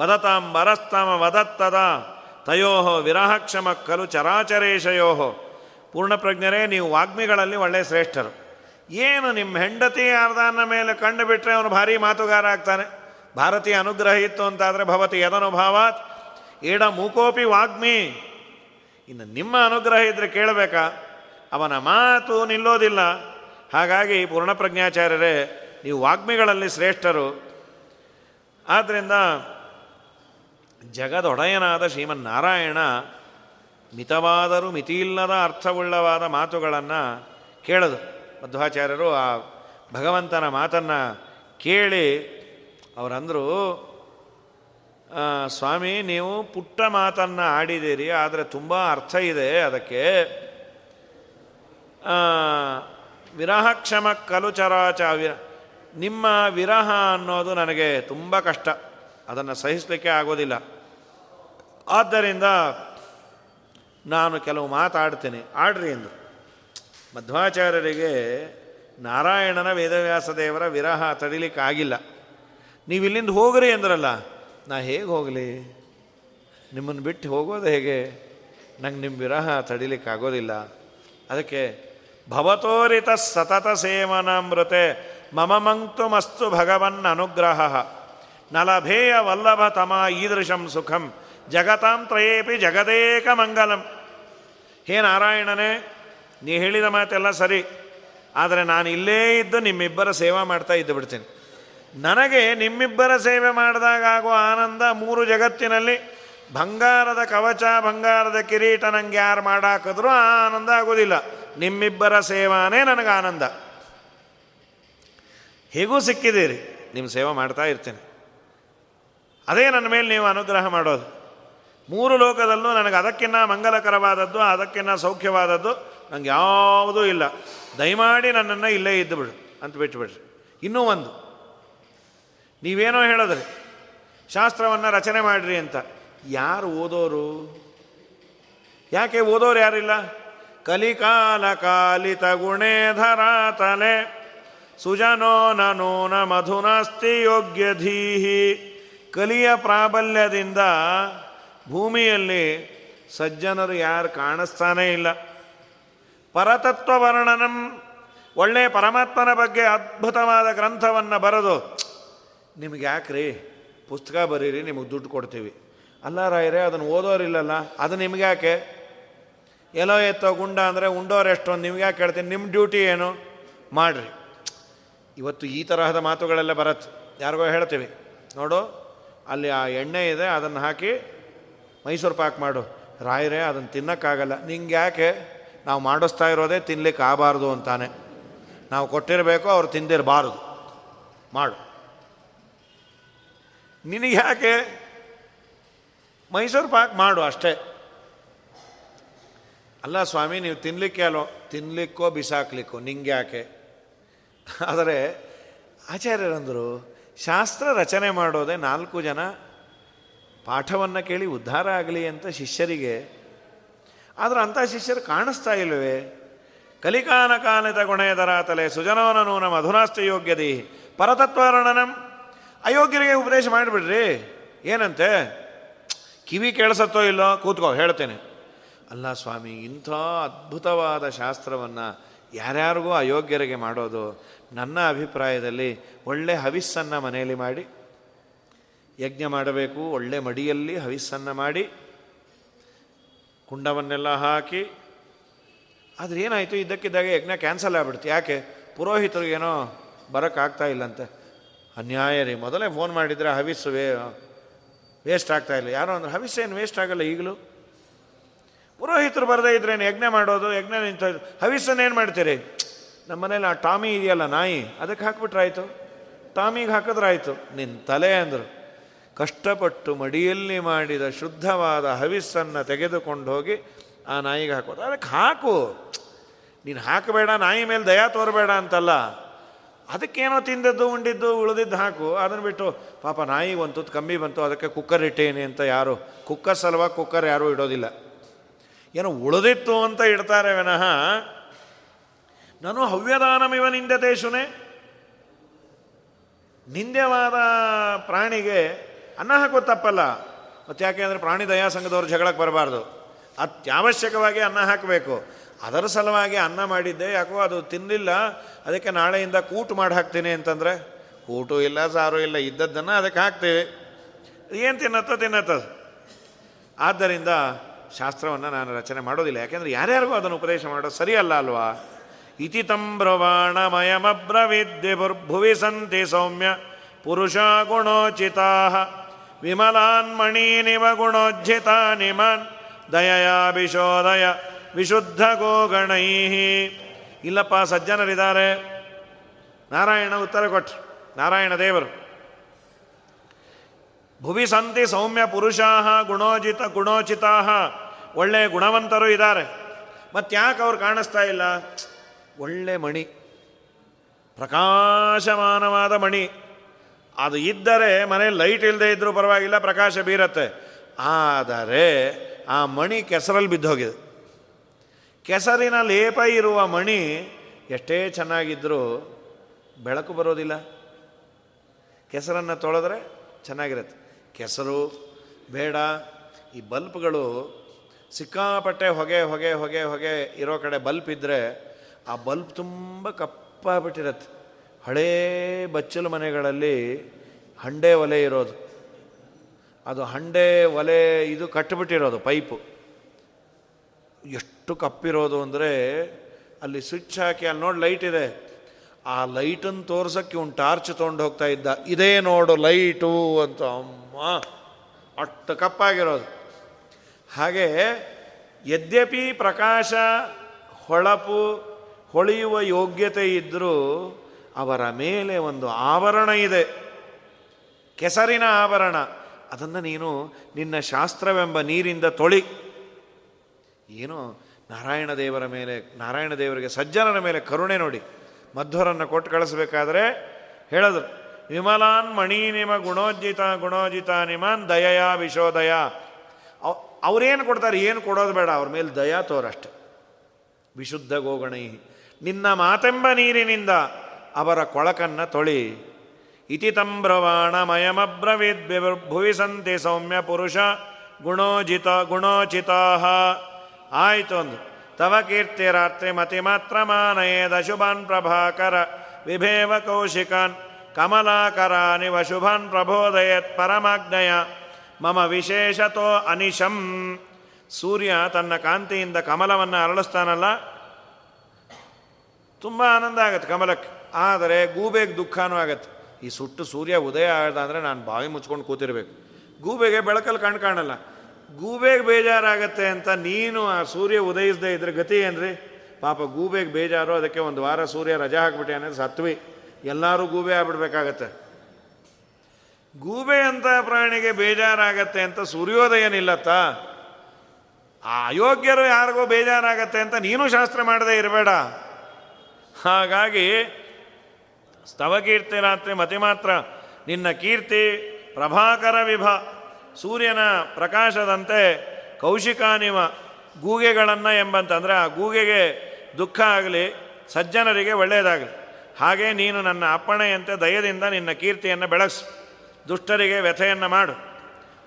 ವದತಾಂ ವರಸ್ತಮ ವದತ್ತದ ತಯೋ ವಿರಹಕ್ಷಮ ಖಲು ಚರಾಚರೇಶಯೋ ಪೂರ್ಣಪ್ರಜ್ಞರೇ, ನೀವು ವಾಗ್ಮಿಗಳಲ್ಲಿ ಒಳ್ಳೆಯ ಶ್ರೇಷ್ಠರು. ಏನು ನಿಮ್ಮ ಹೆಂಡತಿ ಅರ್ಧಾನ ಮೇಲೆ ಕಂಡು ಬಿಟ್ಟರೆ ಅವನು ಭಾರಿ ಮಾತುಗಾರ ಆಗ್ತಾನೆ. ಭಾರತೀಯ ಅನುಗ್ರಹ ಇತ್ತು ಅಂತಾದರೆ ಭವತಿ ಯದನುಭಾವಾತ್. ಏಡ ಮೂಕೋಪಿ ವಾಗ್ಮಿ. ಇನ್ನು ನಿಮ್ಮ ಅನುಗ್ರಹ ಇದ್ದರೆ ಕೇಳಬೇಕಾ? ಅವನ ಮಾತು ನಿಲ್ಲೋದಿಲ್ಲ. ಹಾಗಾಗಿ ಪೂರ್ಣಪ್ರಜ್ಞಾಚಾರ್ಯರೇ ನೀವು ವಾಗ್ಮಿಗಳಲ್ಲಿ ಶ್ರೇಷ್ಠರು. ಆದ್ದರಿಂದ ಜಗದೊಡೆಯನಾದ ಶ್ರೀಮನ್ನಾರಾಯಣ ಮಿತವಾದರೂ ಮಿತಿಯಿಲ್ಲದ ಅರ್ಥವುಳ್ಳವಾದ ಮಾತುಗಳನ್ನು ಕೇಳದು. ಮಧ್ವಾಚಾರ್ಯರು ಆ ಭಗವಂತನ ಮಾತನ್ನು ಕೇಳಿ ಅವರಂದರು ಸ್ವಾಮಿ, ನೀವು ಪುಟ್ಟ ಮಾತನ್ನು ಆಡಿದ್ದೀರಿ, ಆದರೆ ತುಂಬ ಅರ್ಥ ಇದೆ ಅದಕ್ಕೆ. ವಿರಹಕ್ಷಮ ಕಲು ಚರಾಚ ನಿಮ್ಮ ವಿರಹ ಅನ್ನೋದು ನನಗೆ ತುಂಬ ಕಷ್ಟ. ಅದನ್ನು ಸಹಿಸಲಿಕ್ಕೆ ಆಗೋದಿಲ್ಲ. ಆದ್ದರಿಂದ ನಾನು ಕೆಲವು ಮಾತಾಡ್ತೇನೆ. ಆಡ್ರಿ ಎಂದು. ಮಧ್ವಾಚಾರ್ಯರಿಗೆ ನಾರಾಯಣನ ವೇದವ್ಯಾಸ ದೇವರ ವಿರಹ ತಡಿಲಿಕ್ಕಾಗಿಲ್ಲ ನೀವು ಇಲ್ಲಿಂದ ಹೋಗ್ರಿ ಅಂದ್ರಲ್ಲ, ನಾ ಹೇಗೆ ಹೋಗಲಿ? ನಿಮ್ಮನ್ನು ಬಿಟ್ಟು ಹೋಗೋದು ಹೇಗೆ? ನಂಗೆ ನಿಮ್ಮ ವಿರಹ ತಡಿಲಿಕ್ಕಾಗೋದಿಲ್ಲ ಅದಕ್ಕೆ ಭವತೋರಿತ ಸತತ ಸೇವನಾಮೃತೆ ಮಮ ಭಗವನ್ ಅನುಗ್ರಹ ನಲಭೇಯ ವಲ್ಲಭ ತಮ ಈದೃಶಂ ಸುಖಂ, ಜಗತಾಂ ತ್ರಯೇಪಿ ಜಗದೇಕ ಮಂಗಲಂ ಹೇ ನಾರಾಯಣನೇ, ನೀ ಹೇಳಿದ ಮಾತೆಲ್ಲ ಸರಿ, ಆದರೆ ನಾನು ಇಲ್ಲೇ ಇದ್ದು ನಿಮ್ಮಿಬ್ಬರ ಸೇವಾ ಮಾಡ್ತಾ ಇದ್ದು ಬಿಡ್ತೀನಿ. ನನಗೆ ನಿಮ್ಮಿಬ್ಬರ ಸೇವೆ ಮಾಡಿದಾಗ ಆಗುವ ಆನಂದ ಮೂರು ಜಗತ್ತಿನಲ್ಲಿ, ಬಂಗಾರದ ಕವಚ, ಬಂಗಾರದ ಕಿರೀಟ ನಂಗೆ ಯಾರು ಮಾಡಾಕಿದ್ರೂ ಆನಂದ ಆಗೋದಿಲ್ಲ ನಿಮ್ಮಿಬ್ಬರ ಸೇವಾನೇ ನನಗೆ ಆನಂದ ಹೇಗೂ ಸಿಕ್ಕಿದ್ದೀರಿ? ನಿಮ್ಮ ಸೇವೆ ಮಾಡ್ತಾ ಇರ್ತೇನೆ. ಅದೇ ನನ್ನ ಮೇಲೆ ನೀವು ಅನುಗ್ರಹ ಮಾಡೋದು. ಮೂರು ಲೋಕದಲ್ಲೂ ನನಗೆ ಅದಕ್ಕಿನ್ನ ಮಂಗಲಕರವಾದದ್ದು, ಅದಕ್ಕಿನ್ನ ಸೌಖ್ಯವಾದದ್ದು ನನಗೆ ಯಾವುದೂ ಇಲ್ಲ. ದಯಮಾಡಿ ನನ್ನನ್ನು ಇಲ್ಲೇ ಇದ್ದು ಬಿಡು ಅಂತ ಬಿಟ್ಟುಬಿಡ್ರಿ ಇನ್ನೂ ಒಂದು. ನೀವೇನೋ ಹೇಳಿದ್ರಿ, ಶಾಸ್ತ್ರವನ್ನು ರಚನೆ ಮಾಡಿರಿ ಅಂತ. ಯಾರು ಓದೋರು? ಯಾಕೆ ಓದೋರು ಯಾರಿಲ್ಲ? ಕಲಿಕಾಲ ಕಾಲಿತ ಗುಣೇಧರ ತಲೆ. ಸುಜನೋ ನೂನ ಮಧುನಾಸ್ತಿ ಯೋಗ್ಯ ಧೀಹಿ ಕಲಿಯ ಪ್ರಾಬಲ್ಯದಿಂದ ಭೂಮಿಯಲ್ಲಿ ಸಜ್ಜನರು ಯಾರು ಕಾಣಿಸ್ತಾನೇ ಇಲ್ಲ. ಪರತತ್ವ ವರ್ಣನಂ ಒಳ್ಳೆಯ ಪರಮಾತ್ಮನ ಬಗ್ಗೆ ಅದ್ಭುತವಾದ ಗ್ರಂಥವನ್ನು ಬರೆದು, ನಿಮ್ಗೆ ಯಾಕ್ರಿ? ಪುಸ್ತಕ ಬರೀರಿ, ನಿಮಗೆ ದುಡ್ಡು ಕೊಡ್ತೀವಿ. ಅಲ್ಲ ರಾಯರೇ, ಅದನ್ನು ಓದೋರಿಲ್ಲಲ್ಲ, ಅದು ನಿಮ್ಗೆ ಯಾಕೆ? ಎಲ್ಲೋ ಎತ್ತೋ ಗುಂಡ ಅಂದರೆ ಉಂಡೋರು ಎಷ್ಟೊಂದು ನಿಮ್ಗೆ ಯಾಕೆ ಹೇಳ್ತೀನಿ? ನಿಮ್ಮ ಡ್ಯೂಟಿ ಏನು? ಮಾಡಿರಿ. ಇವತ್ತು ಈ ತರಹದ ಮಾತುಗಳೆಲ್ಲ ಬರತ್ತೆ. ಯಾರಿಗೋ ಹೇಳ್ತೀವಿ. ನೋಡು, ಅಲ್ಲಿ ಆ ಎಣ್ಣೆ ಇದೆ, ಅದನ್ನು ಹಾಕಿ ಮೈಸೂರು ಪಾಕ್ ಮಾಡು. ರಾಯರೇ, ಅದನ್ನು ತಿನ್ನೋಕ್ಕಾಗಲ್ಲ. ನಿಂಗೆ ಯಾಕೆ ನಾವು ಮಾಡಿಸ್ತಾ ಇರೋದೇ ತಿನ್ಲಿಕ್ಕೆ ಆಗಬಾರ್ದು ಅಂತಾನೆ. ನಾವು ಕೊಟ್ಟಿರಬೇಕು, ಅವ್ರು ತಿಂದಿರಬಾರ್ದು. ಮಾಡು. ನಿನಗೆ ಯಾಕೆ ಮೈಸೂರು ಪಾಕ್ ಮಾಡು ಅಷ್ಟೇ. ಅಲ್ಲ ಸ್ವಾಮಿ, ನೀವು ತಿನ್ನಲಿಕ್ಕೆ ಅಲ್ವೋ ತಿನ್ನಲಿಕ್ಕೋ ಬಿಸಾಕ್ಲಿಕ್ಕೋ? ನಿಂಗೆ ಯಾಕೆ ಆದರೆ ಆಚಾರ್ಯರಂದರು, ಶಾಸ್ತ್ರ ರಚನೆ ಮಾಡೋದೇ ನಾಲ್ಕು ಜನ, ಪಾಠವನ್ನು ಕೇಳಿ ಉದ್ಧಾರ ಆಗಲಿ ಅಂತ ಶಿಷ್ಯರಿಗೆ. ಆದರೆ ಅಂಥ ಶಿಷ್ಯರು ಕಾಣಿಸ್ತಾ ಇಲ್ಲವೇ? ಕಲಿಕಾನ ಕಾನಿತ ಗುಣೇದರ ತಲೆ ಸುಜನವನ ನೂನ ಮಧುನಾಸ್ತ ಯೋಗ್ಯದಿ ಪರತತ್ವರಣನಂ. ಅಯೋಗ್ಯರಿಗೆ ಉಪದೇಶ ಮಾಡಿಬಿಡ್ರಿ. ಏನಂತೆ? ಕಿವಿ ಕೇಳಿಸತ್ತೋ ಇಲ್ಲೋ? ಕೂತ್ಕೋ, ಹೇಳ್ತೇನೆ. ಅಲ್ಲ ಸ್ವಾಮಿ, ಇಂಥ ಅದ್ಭುತವಾದ ಶಾಸ್ತ್ರವನ್ನು ಯಾರ್ಯಾರಿಗೂ ಅಯೋಗ್ಯರಿಗೆ ಮಾಡೋದು ನನ್ನ ಅಭಿಪ್ರಾಯದಲ್ಲಿ ಒಳ್ಳೆ ಹವಿಸ್ಸನ್ನು ಮನೆಯಲ್ಲಿ ಮಾಡಿ, ಯಜ್ಞ ಮಾಡಬೇಕು, ಒಳ್ಳೆ ಮಡಿಯಲ್ಲಿ ಹವಿಸ್ಸನ್ನು ಮಾಡಿ, ಕುಂಡವನ್ನೆಲ್ಲ ಹಾಕಿ, ಆದರೆ ಏನಾಯಿತು? ಇದ್ದಕ್ಕಿದ್ದಾಗ ಯಜ್ಞ ಕ್ಯಾನ್ಸಲ್ ಆಗ್ಬಿಡ್ತು. ಯಾಕೆ? ಪುರೋಹಿತರಿಗೇನೋ ಬರೋಕ್ಕಾಗ್ತಾ ಇಲ್ಲಂತೆ. ಅನ್ಯಾಯ ರೀ. ಮೊದಲೇ ಫೋನ್ ಮಾಡಿದರೆ ಹವಿಸ್ಸು ವೇ ವೇಸ್ಟ್ ಆಗ್ತಾ ಇಲ್ಲ. ಯಾರೋ ಅಂದ್ರೆ ಹವಿಸ್ಸೇನು ವೇಸ್ಟ್ ಆಗಲ್ಲ ಈಗಲೂ? ಪುರೋಹಿತರು ಬರದೇ ಇದ್ರೇನು ಯಜ್ಞ ಮಾಡೋದು, ಯಜ್ಞ ನಿಂತ ಏನು ಮಾಡ್ತೀರಿ? ನಮ್ಮ ಮನೇಲಿ ಆ ಟಾಮಿ ಇದೆಯಲ್ಲ ನಾಯಿ, ಅದಕ್ಕೆ ಹಾಕ್ಬಿಟ್ರಾಯ್ತು. ಟಾಮಿಗೆ ಹಾಕಿದ್ರಾಯ್ತು. ನಿನ್ನ ತಲೆ ಅಂದರು. ಕಷ್ಟಪಟ್ಟು ಮಡಿಯಲ್ಲಿ ಮಾಡಿದ ಶುದ್ಧವಾದ ಹವಿಸ್ಸನ್ನು ತೆಗೆದುಕೊಂಡು ಹೋಗಿ ಆ ನಾಯಿಗೆ ಹಾಕೋದು ಅದಕ್ಕೆ ಹಾಕು. ನೀನು ಹಾಕಬೇಡ, ನಾಯಿ ಮೇಲೆ ದಯಾ ತೋರಬೇಡ ಅಂತಲ್ಲ. ಅದಕ್ಕೇನೋ ತಿಂದದ್ದು, ಉಂಡಿದ್ದು, ಉಳಿದಿದ್ದು ಹಾಕು. ಅದನ್ನು ಬಿಟ್ಟು, ಪಾಪ ನಾಯಿ ಒಂದು ತುತ್ತು ಕಮ್ಮಿ ಬಂತು, ಅದಕ್ಕೆ ಕುಕ್ಕರ್ ಇಟ್ಟೇನೆ ಅಂತ ಯಾರು, ಕುಕ್ಕರ್ ಸಲುವಾಗಿ ಕುಕ್ಕರ್ ಯಾರೂ ಇಡೋದಿಲ್ಲ. ಏನೋ ಉಳಿದಿತ್ತು ಅಂತ ಇಡ್ತಾರೆ ವಿನಃ. ನಾನು ಹವ್ಯದಾನಮಿವ ನಿಂದತೇಶುನೆ ನಿಂದ್ಯವಾದ ಪ್ರಾಣಿಗೆ ಅನ್ನ ಹಾಕೋ ತಪ್ಪಲ್ಲ. ಮತ್ತು ಯಾಕೆ ಅಂದರೆ ಪ್ರಾಣಿ ದಯಾ ಸಂಘದವ್ರು ಜಗಳಕ್ಕೆ ಬರಬಾರ್ದು. ಅತ್ಯವಶ್ಯಕವಾಗಿ ಅನ್ನ ಹಾಕಬೇಕು. ಅದರ ಸಲುವಾಗಿ ಅನ್ನ ಮಾಡಿದ್ದೆ, ಯಾಕೋ ಅದು ತಿನ್ನಲಿಲ್ಲ ಅದಕ್ಕೆ ನಾಳೆಯಿಂದ ಕೂಟು ಮಾಡಿ ಹಾಕ್ತೀನಿ ಅಂತಂದರೆ, ಕೂಟು ಇಲ್ಲ, ಸಾರು ಇಲ್ಲ, ಇದ್ದದ್ದನ್ನು ಅದಕ್ಕೆ ಹಾಕ್ತೀವಿ. ಏನು ತಿನ್ನತ್ತೋ ತಿನ್ನತ್ತದು. ಆದ್ದರಿಂದ ಶಾಸ್ತ್ರವನ್ನು ನಾನು ರಚನೆ ಮಾಡೋದಿಲ್ಲ. ಯಾಕೆಂದರೆ ಯಾರ್ಯಾರಿಗೂ ಅದನ್ನು ಉಪದೇಶ ಮಾಡೋದು ಸರಿಯಲ್ಲ ಅಲ್ವಾ? ಇತಿ ತಂಬ್ರವಾಣಮಯಮ್ರವಿದ್ಯೆ ಭುವಿ ಸಂತಿ ಸೌಮ್ಯ ಪುರುಷ ಗುಣೋಚಿತಾ ವಿಮಲಾನ್ಮಣೀನಿವ ಗುಣೋಜ್ಜಿತಾ ನಿಮನ್ ದಯಯಾಭಿಶೋದಯ ವಿಶುದ್ಧ ಗೋಗಣೈ ಇಲ್ಲಪ್ಪ, ಸಜ್ಜನರಿದ್ದಾರೆ. ನಾರಾಯಣ ಉತ್ತರ ಕೊಟ್ರು. ನಾರಾಯಣ ದೇವರು. ಭುವಿ ಸಂತಿ ಸೌಮ್ಯ ಪುರುಷಾ ಗುಣೋಜಿತ ಗುಣೋಚಿತಾ ಒಳ್ಳೆ ಗುಣವಂತರು ಇದ್ದಾರೆ. ಮತ್ತು ಯಾಕೆ ಅವ್ರು ಕಾಣಿಸ್ತಾ ಇಲ್ಲ? ಒಳ್ಳೆ ಮಣಿ. ಪ್ರಕಾಶಮಾನವಾದ ಮಣಿ. ಅದು ಇದ್ದರೆ ಮನೆ ಲೈಟ್ ಇಲ್ಲದೆ ಇದ್ದರೂ ಪರವಾಗಿಲ್ಲ, ಪ್ರಕಾಶ ಬೀರತ್ತೆ. ಆದರೆ ಆ ಮಣಿ ಕೆಸರಲ್ಲಿ ಬಿದ್ದೋಗಿದೆ. ಕೆಸರಿನ ಲೇಪ ಇರುವ ಮಣಿ ಎಷ್ಟೇ ಚೆನ್ನಾಗಿದ್ದರೂ ಬೆಳಕು ಬರೋದಿಲ್ಲ. ಕೆಸರನ್ನು ತೊಳೆದ್ರೆ ಚೆನ್ನಾಗಿರುತ್ತೆ. ಕೆಸರು ಬೇಡ. ಈ ಬಲ್ಪ್ಗಳು ಸಿಕ್ಕಾಪಟ್ಟೆ ಹೊಗೆ ಹೊಗೆ ಹೊಗೆ ಹೊಗೆ ಇರೋ ಕಡೆ ಬಲ್ಪ್ ಇದ್ದರೆ ಆ ಬಲ್ಪ್ ತುಂಬ ಕಪ್ಪಾಗ್ಬಿಟ್ಟಿರತ್ತೆ. ಹಳೇ ಬಚ್ಚಲು ಮನೆಗಳಲ್ಲಿ ಹಂಡೆ ಒಲೆ ಇರೋದು. ಅದು ಹಂಡೆ ಒಲೆ ಇದು ಕಟ್ಟಿಬಿಟ್ಟಿರೋದು ಪೈಪು. ಎಷ್ಟು ಕಪ್ಪಿರೋದು ಅಂದರೆ ಅಲ್ಲಿ ಸ್ವಿಚ್ ಹಾಕಿ ಅಲ್ಲಿ ನೋಡಿ ಲೈಟ್ ಇದೆ. ಆ ಲೈಟನ್ನು ತೋರ್ಸೋಕ್ಕೆ ಒಂದು ಟಾರ್ಚ್ ತೊಗೊಂಡು ಹೋಗ್ತಾ ಇದ್ದ. ಇದೇ ನೋಡು ಲೈಟು ಅಂತ ಅಮ್ಮ. ಅಷ್ಟು ಕಪ್ಪಾಗಿರೋದು. ಹಾಗೆ ಯದ್ಯಪಿ ಪ್ರಕಾಶ ಹೊಳಪು ಹೊಳೆಯುವ ಯೋಗ್ಯತೆ ಇದ್ದರೂ ಅವರ ಮೇಲೆ ಒಂದು ಆವರಣ ಇದೆ. ಕೆಸರಿನ ಆವರಣ ಅದನ್ನು ನೀನು ನಿನ್ನ ಶಾಸ್ತ್ರವೆಂಬ ನೀರಿಂದ ತೊಳಿ. ಏನು ನಾರಾಯಣ ದೇವರ ಮೇಲೆ, ನಾರಾಯಣ ದೇವರಿಗೆ ಸಜ್ಜನರ ಮೇಲೆ ಕರುಣೆ ನೋಡಿ. ಮಧ್ವರನ್ನು ಕೊಟ್ಟು ಕಳಿಸ್ಬೇಕಾದ್ರೆ ಹೇಳಿದ್ರು ವಿಮಲಾನ್ ಮಣಿ ನಿಮ ಗುಣೋಜಿತ ಗುಣೋಜಿತ ನಿಮಾನ್ ದಯಯ ವಿಶೋದಯ. ಅವ್ರೇನು ಕೊಡ್ತಾರೆ, ಏನು ಕೊಡೋದು ಬೇಡ, ಅವ್ರ ಮೇಲೆ ದಯಾ ತೋರಷ್ಟೆ. ವಿಶುದ್ಧ ಗೋಗಣೈ, ನಿನ್ನ ಮಾತೆಂಬ ನೀರಿನಿಂದ ಅವರ ಕೊಳಕನ್ನು ತೊಳಿ. ಇತಿ ತಂಬ್ರವಾಣಮಯಮಬ್ರವೀದ್ ಭುವಿ ಸಂತೆ ಸೌಮ್ಯ ಪುರುಷ ಗುಣೋಜಿತ ಗುಣೋಚಿತಾ ಆಯಿತು ಒಂದು ತವ ಕೀರ್ತಿರಾತ್ರಿ ಮತಿ ಮಾತ್ರ ಮಾನಯೇದ ಶುಭಾನ್ ಪ್ರಭಾಕರ ವಿಭೇವ ಕೌಶಿಕಾನ್ ಕಮಲಾಕರಾನಿ ಶುಭಾನ್ ಪ್ರಬೋದಯತ್ ಪರಮಾಜ್ಞಯ ಮಮ ವಿಶೇಷತೋ ಅನಿಶಂ. ಸೂರ್ಯ ತನ್ನ ಕಾಂತಿಯಿಂದ ಕಮಲವನ್ನು ಅರಳಿಸ್ತಾನಲ್ಲ? ತುಂಬ ಆನಂದ ಆಗತ್ತೆ ಕಮಲಕ್ಕೆ. ಆದರೆ ಗೂಬೆಗೆ ದುಃಖನೂ ಆಗತ್ತೆ. ಈ ಸುಟ್ಟು ಸೂರ್ಯ ಉದಯ ಆದ ಅಂದರೆ ನಾನು ಬಾವಿ ಮುಚ್ಕೊಂಡು ಕೂತಿರ್ಬೇಕು. ಗೂಬೆಗೆ ಬೆಳಕಲ್ಲಿ ಕಣ್ ಕಾಣಲ್ಲ. ಗೂಬೆಗೆ ಬೇಜಾರಾಗತ್ತೆ ಅಂತ ನೀನು ಆ ಸೂರ್ಯ ಉದಯಿಸದೆ ಇದ್ರೆ ಗತಿ ಏನ್ರಿ? ಪಾಪ ಗೂಬೆಗೆ ಬೇಜಾರು, ಅದಕ್ಕೆ ಒಂದು ವಾರ ಸೂರ್ಯ ರಜಾ ಹಾಕ್ಬಿಟ್ಟೆ ಅನ್ನೋದು ಸತ್ವಿ. ಎಲ್ಲರೂ ಗೂಬೆ ಆಗ್ಬಿಡ್ಬೇಕಾಗತ್ತೆ. ಗೂಬೆ ಅಂತ ಪ್ರಾಣಿಗೆ ಬೇಜಾರಾಗತ್ತೆ ಅಂತ ಸೂರ್ಯೋದಯ ನಿಲ್ಲತ್ತ? ಆ ಅಯೋಗ್ಯರು ಯಾರಿಗೋ ಬೇಜಾರಾಗತ್ತೆ ಅಂತ ನೀನು ಶಾಸ್ತ್ರ ಮಾಡದೇ ಇರಬೇಡ. ಹಾಗಾಗಿ ಸ್ತವಕೀರ್ತಿ ರಾತ್ರಿ ಮತಿ ಮಾತ್ರ. ನಿನ್ನ ಕೀರ್ತಿ ಪ್ರಭಾಕರ ವಿಭ, ಸೂರ್ಯನ ಪ್ರಕಾಶದಂತೆ ಕೌಶಿಕಾನಿಮ ಗೂಗೆಗಳನ್ನು ಎಂಬಂತಂದರೆ ಆ ಗೂಗೆಗೆ ದುಃಖ ಆಗಲಿ, ಸಜ್ಜನರಿಗೆ ಒಳ್ಳೆಯದಾಗಲಿ. ಹಾಗೆ ನೀನು ನನ್ನ ಅಪ್ಪಣೆಯಂತೆ ದಯದಿಂದ ನಿನ್ನ ಕೀರ್ತಿಯನ್ನು ಬೆಳೆಸು ದುಷ್ಟರಿಗೆ ವ್ಯಥೆಯನ್ನು ಮಾಡು.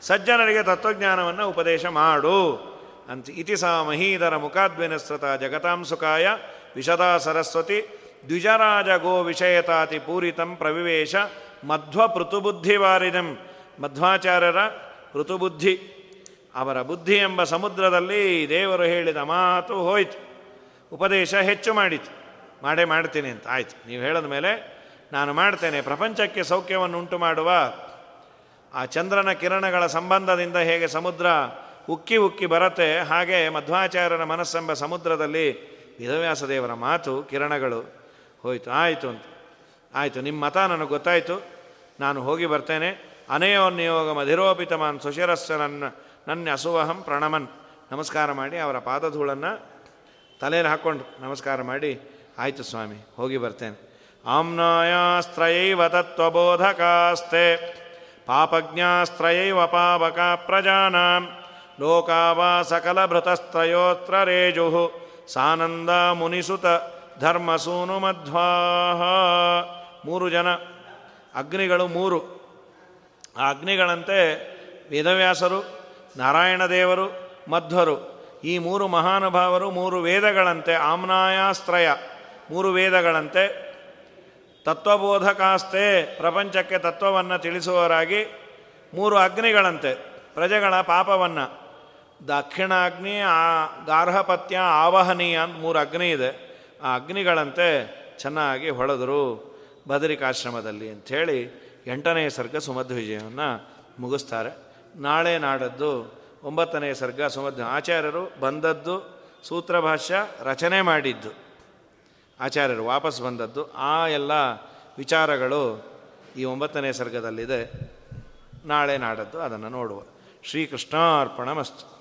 ಸಜ್ಜನರಿಗೆ ತತ್ವಜ್ಞಾನವನ್ನು ಉಪದೇಶ ಮಾಡು. ಅಂತ ಇತಿ ಸಾ ಮಹೀಧರ ಮುಖಾದ್ವಿನಸ್ರತ ಜಗತಾಂಸುಕಾಯ ವಿಶದಾ ಸರಸ್ವತಿ ದ್ವಿಜರಾಜ ಗೋ ವಿಷಯತಾತಿ ಪೂರಿತಂ ಪ್ರವಿವೇಶ ಮಧ್ವ ಪೃತುಬುದ್ಧಿವಾರಿದಂ ಮಧ್ವಾಚಾರ್ಯರ ಋತುಬುದ್ಧಿ ಅವರ ಬುದ್ಧಿ ಎಂಬ ಸಮುದ್ರದಲ್ಲಿ ದೇವರು ಹೇಳಿದ ಮಾತು ಹೋಯಿತು. ಉಪದೇಶ ಹೆಚ್ಚು ಮಾಡಿತು. ಮಾಡೇ ಮಾಡ್ತೀನಿ ಅಂತ ಆಯ್ತು. ನೀವು ಹೇಳಿದ ಮೇಲೆ ನಾನು ಮಾಡ್ತೇನೆ. ಪ್ರಪಂಚಕ್ಕೆ ಸೌಖ್ಯವನ್ನು ಉಂಟು ಮಾಡುವ ಆ ಚಂದ್ರನ ಕಿರಣಗಳ ಸಂಬಂಧದಿಂದ ಹೇಗೆ ಸಮುದ್ರ ಉಕ್ಕಿ ಉಕ್ಕಿ ಬರತ್ತೆ, ಹಾಗೆ ಮಧ್ವಾಚಾರ್ಯರ ಮನಸ್ಸೆಂಬ ಸಮುದ್ರದಲ್ಲಿ ವಿಧವ್ಯಾಸ ದೇವರ ಮಾತು, ಕಿರಣಗಳು ಹೋಯಿತು. ಆಯಿತು ಅಂತ. ಆಯಿತು ನಿಮ್ಮ ಮತ ನನಗೆ ಗೊತ್ತಾಯಿತು. ನಾನು ಹೋಗಿ ಬರ್ತೇನೆ. ಅನೇಯೋನ್ಯೋಗ ಮಧಿರೋಪಿತಮಾನ್ ಸುಶಿರಸ್ಸ ನನ್ನ ನನ್ನ ಅಸುವಹಂ ಪ್ರಣಮನ್. ನಮಸ್ಕಾರ ಮಾಡಿ ಅವರ ಪಾದಧೂಳನ್ನು ತಲೆಯಲ್ಲಿ ಹಾಕ್ಕೊಂಡು ನಮಸ್ಕಾರ ಮಾಡಿ, ಆಯಿತು ಸ್ವಾಮಿ, ಹೋಗಿ ಬರ್ತೇನೆ. ಆಮ್ನಾಯಾಸ್ತ್ರಯೈವ ತತ್ವಬೋಧಕಾಸ್ತೆ ಪ್ರಜಾನಾಂ ಲೋಕಾವಾ ಸಕಲಭೃತಸ್ತ್ರಯೋತ್ರ ರೇಜು ಸಾನಂದ ಮುನಿಸುತ ಧರ್ಮಸೂನು ಮಧ್ವಾಹ ಮೂರು ಜನ. ಅಗ್ನಿಗಳು ಮೂರು. ಆ ಅಗ್ನಿಗಳಂತೆ ವೇದವ್ಯಾಸರು ನಾರಾಯಣ ದೇವರು ಮಧ್ವರು. ಈ ಮೂರು ಮಹಾನುಭಾವರು ಮೂರು ವೇದಗಳಂತೆ ಆಮ್ನಾಯಾಸ್ತ್ರಯ. ಮೂರು ವೇದಗಳಂತೆ ತತ್ವಬೋಧಕಾಸ್ತೆ ಪ್ರಪಂಚಕ್ಕೆ ತತ್ವವನ್ನು ತಿಳಿಸುವವರಾಗಿ ಮೂರು ಅಗ್ನಿಗಳಂತೆ, ಪ್ರಜೆಗಳ ಪಾಪವನ್ನು. ದಕ್ಷಿಣಾಗ್ನಿ, ಆ ಗಾರ್ಹಪತ್ಯ, ಆವಹನೀಯ ಅಂತ ಮೂರು ಅಗ್ನಿ ಇದೆ. ಆ ಅಗ್ನಿಗಳಂತೆ ಚೆನ್ನಾಗಿ ಹೊಳೆದರು ಬದರಿಕಾಶ್ರಮದಲ್ಲಿ ಅಂಥೇಳಿ ಎಂಟನೇ ಸರ್ಗ ಸುಮಧ್ವಿಜಯವನ್ನು ಮುಗಿಸ್ತಾರೆ. ನಾಳೆ ನಾಡದ್ದು ಒಂಬತ್ತನೇ ಸರ್ಗ ಸುಮಧ್ವ. ಆಚಾರ್ಯರು ಬಂದದ್ದು ಸೂತ್ರಭಾಷ್ಯ ರಚನೆ ಮಾಡಿದ್ದು. ಆಚಾರ್ಯರು ವಾಪಸ್ ಬಂದದ್ದು, ಆ ಎಲ್ಲ ವಿಚಾರಗಳು ಈ ಒಂಬತ್ತನೇ ಸರ್ಗದಲ್ಲಿದೆ. ನಾಳೆ ನಾಡದ್ದು ಅದನ್ನು ನೋಡುವ. ಶ್ರೀಕೃಷ್ಣಾರ್ಪಣ ಮಸ್ತು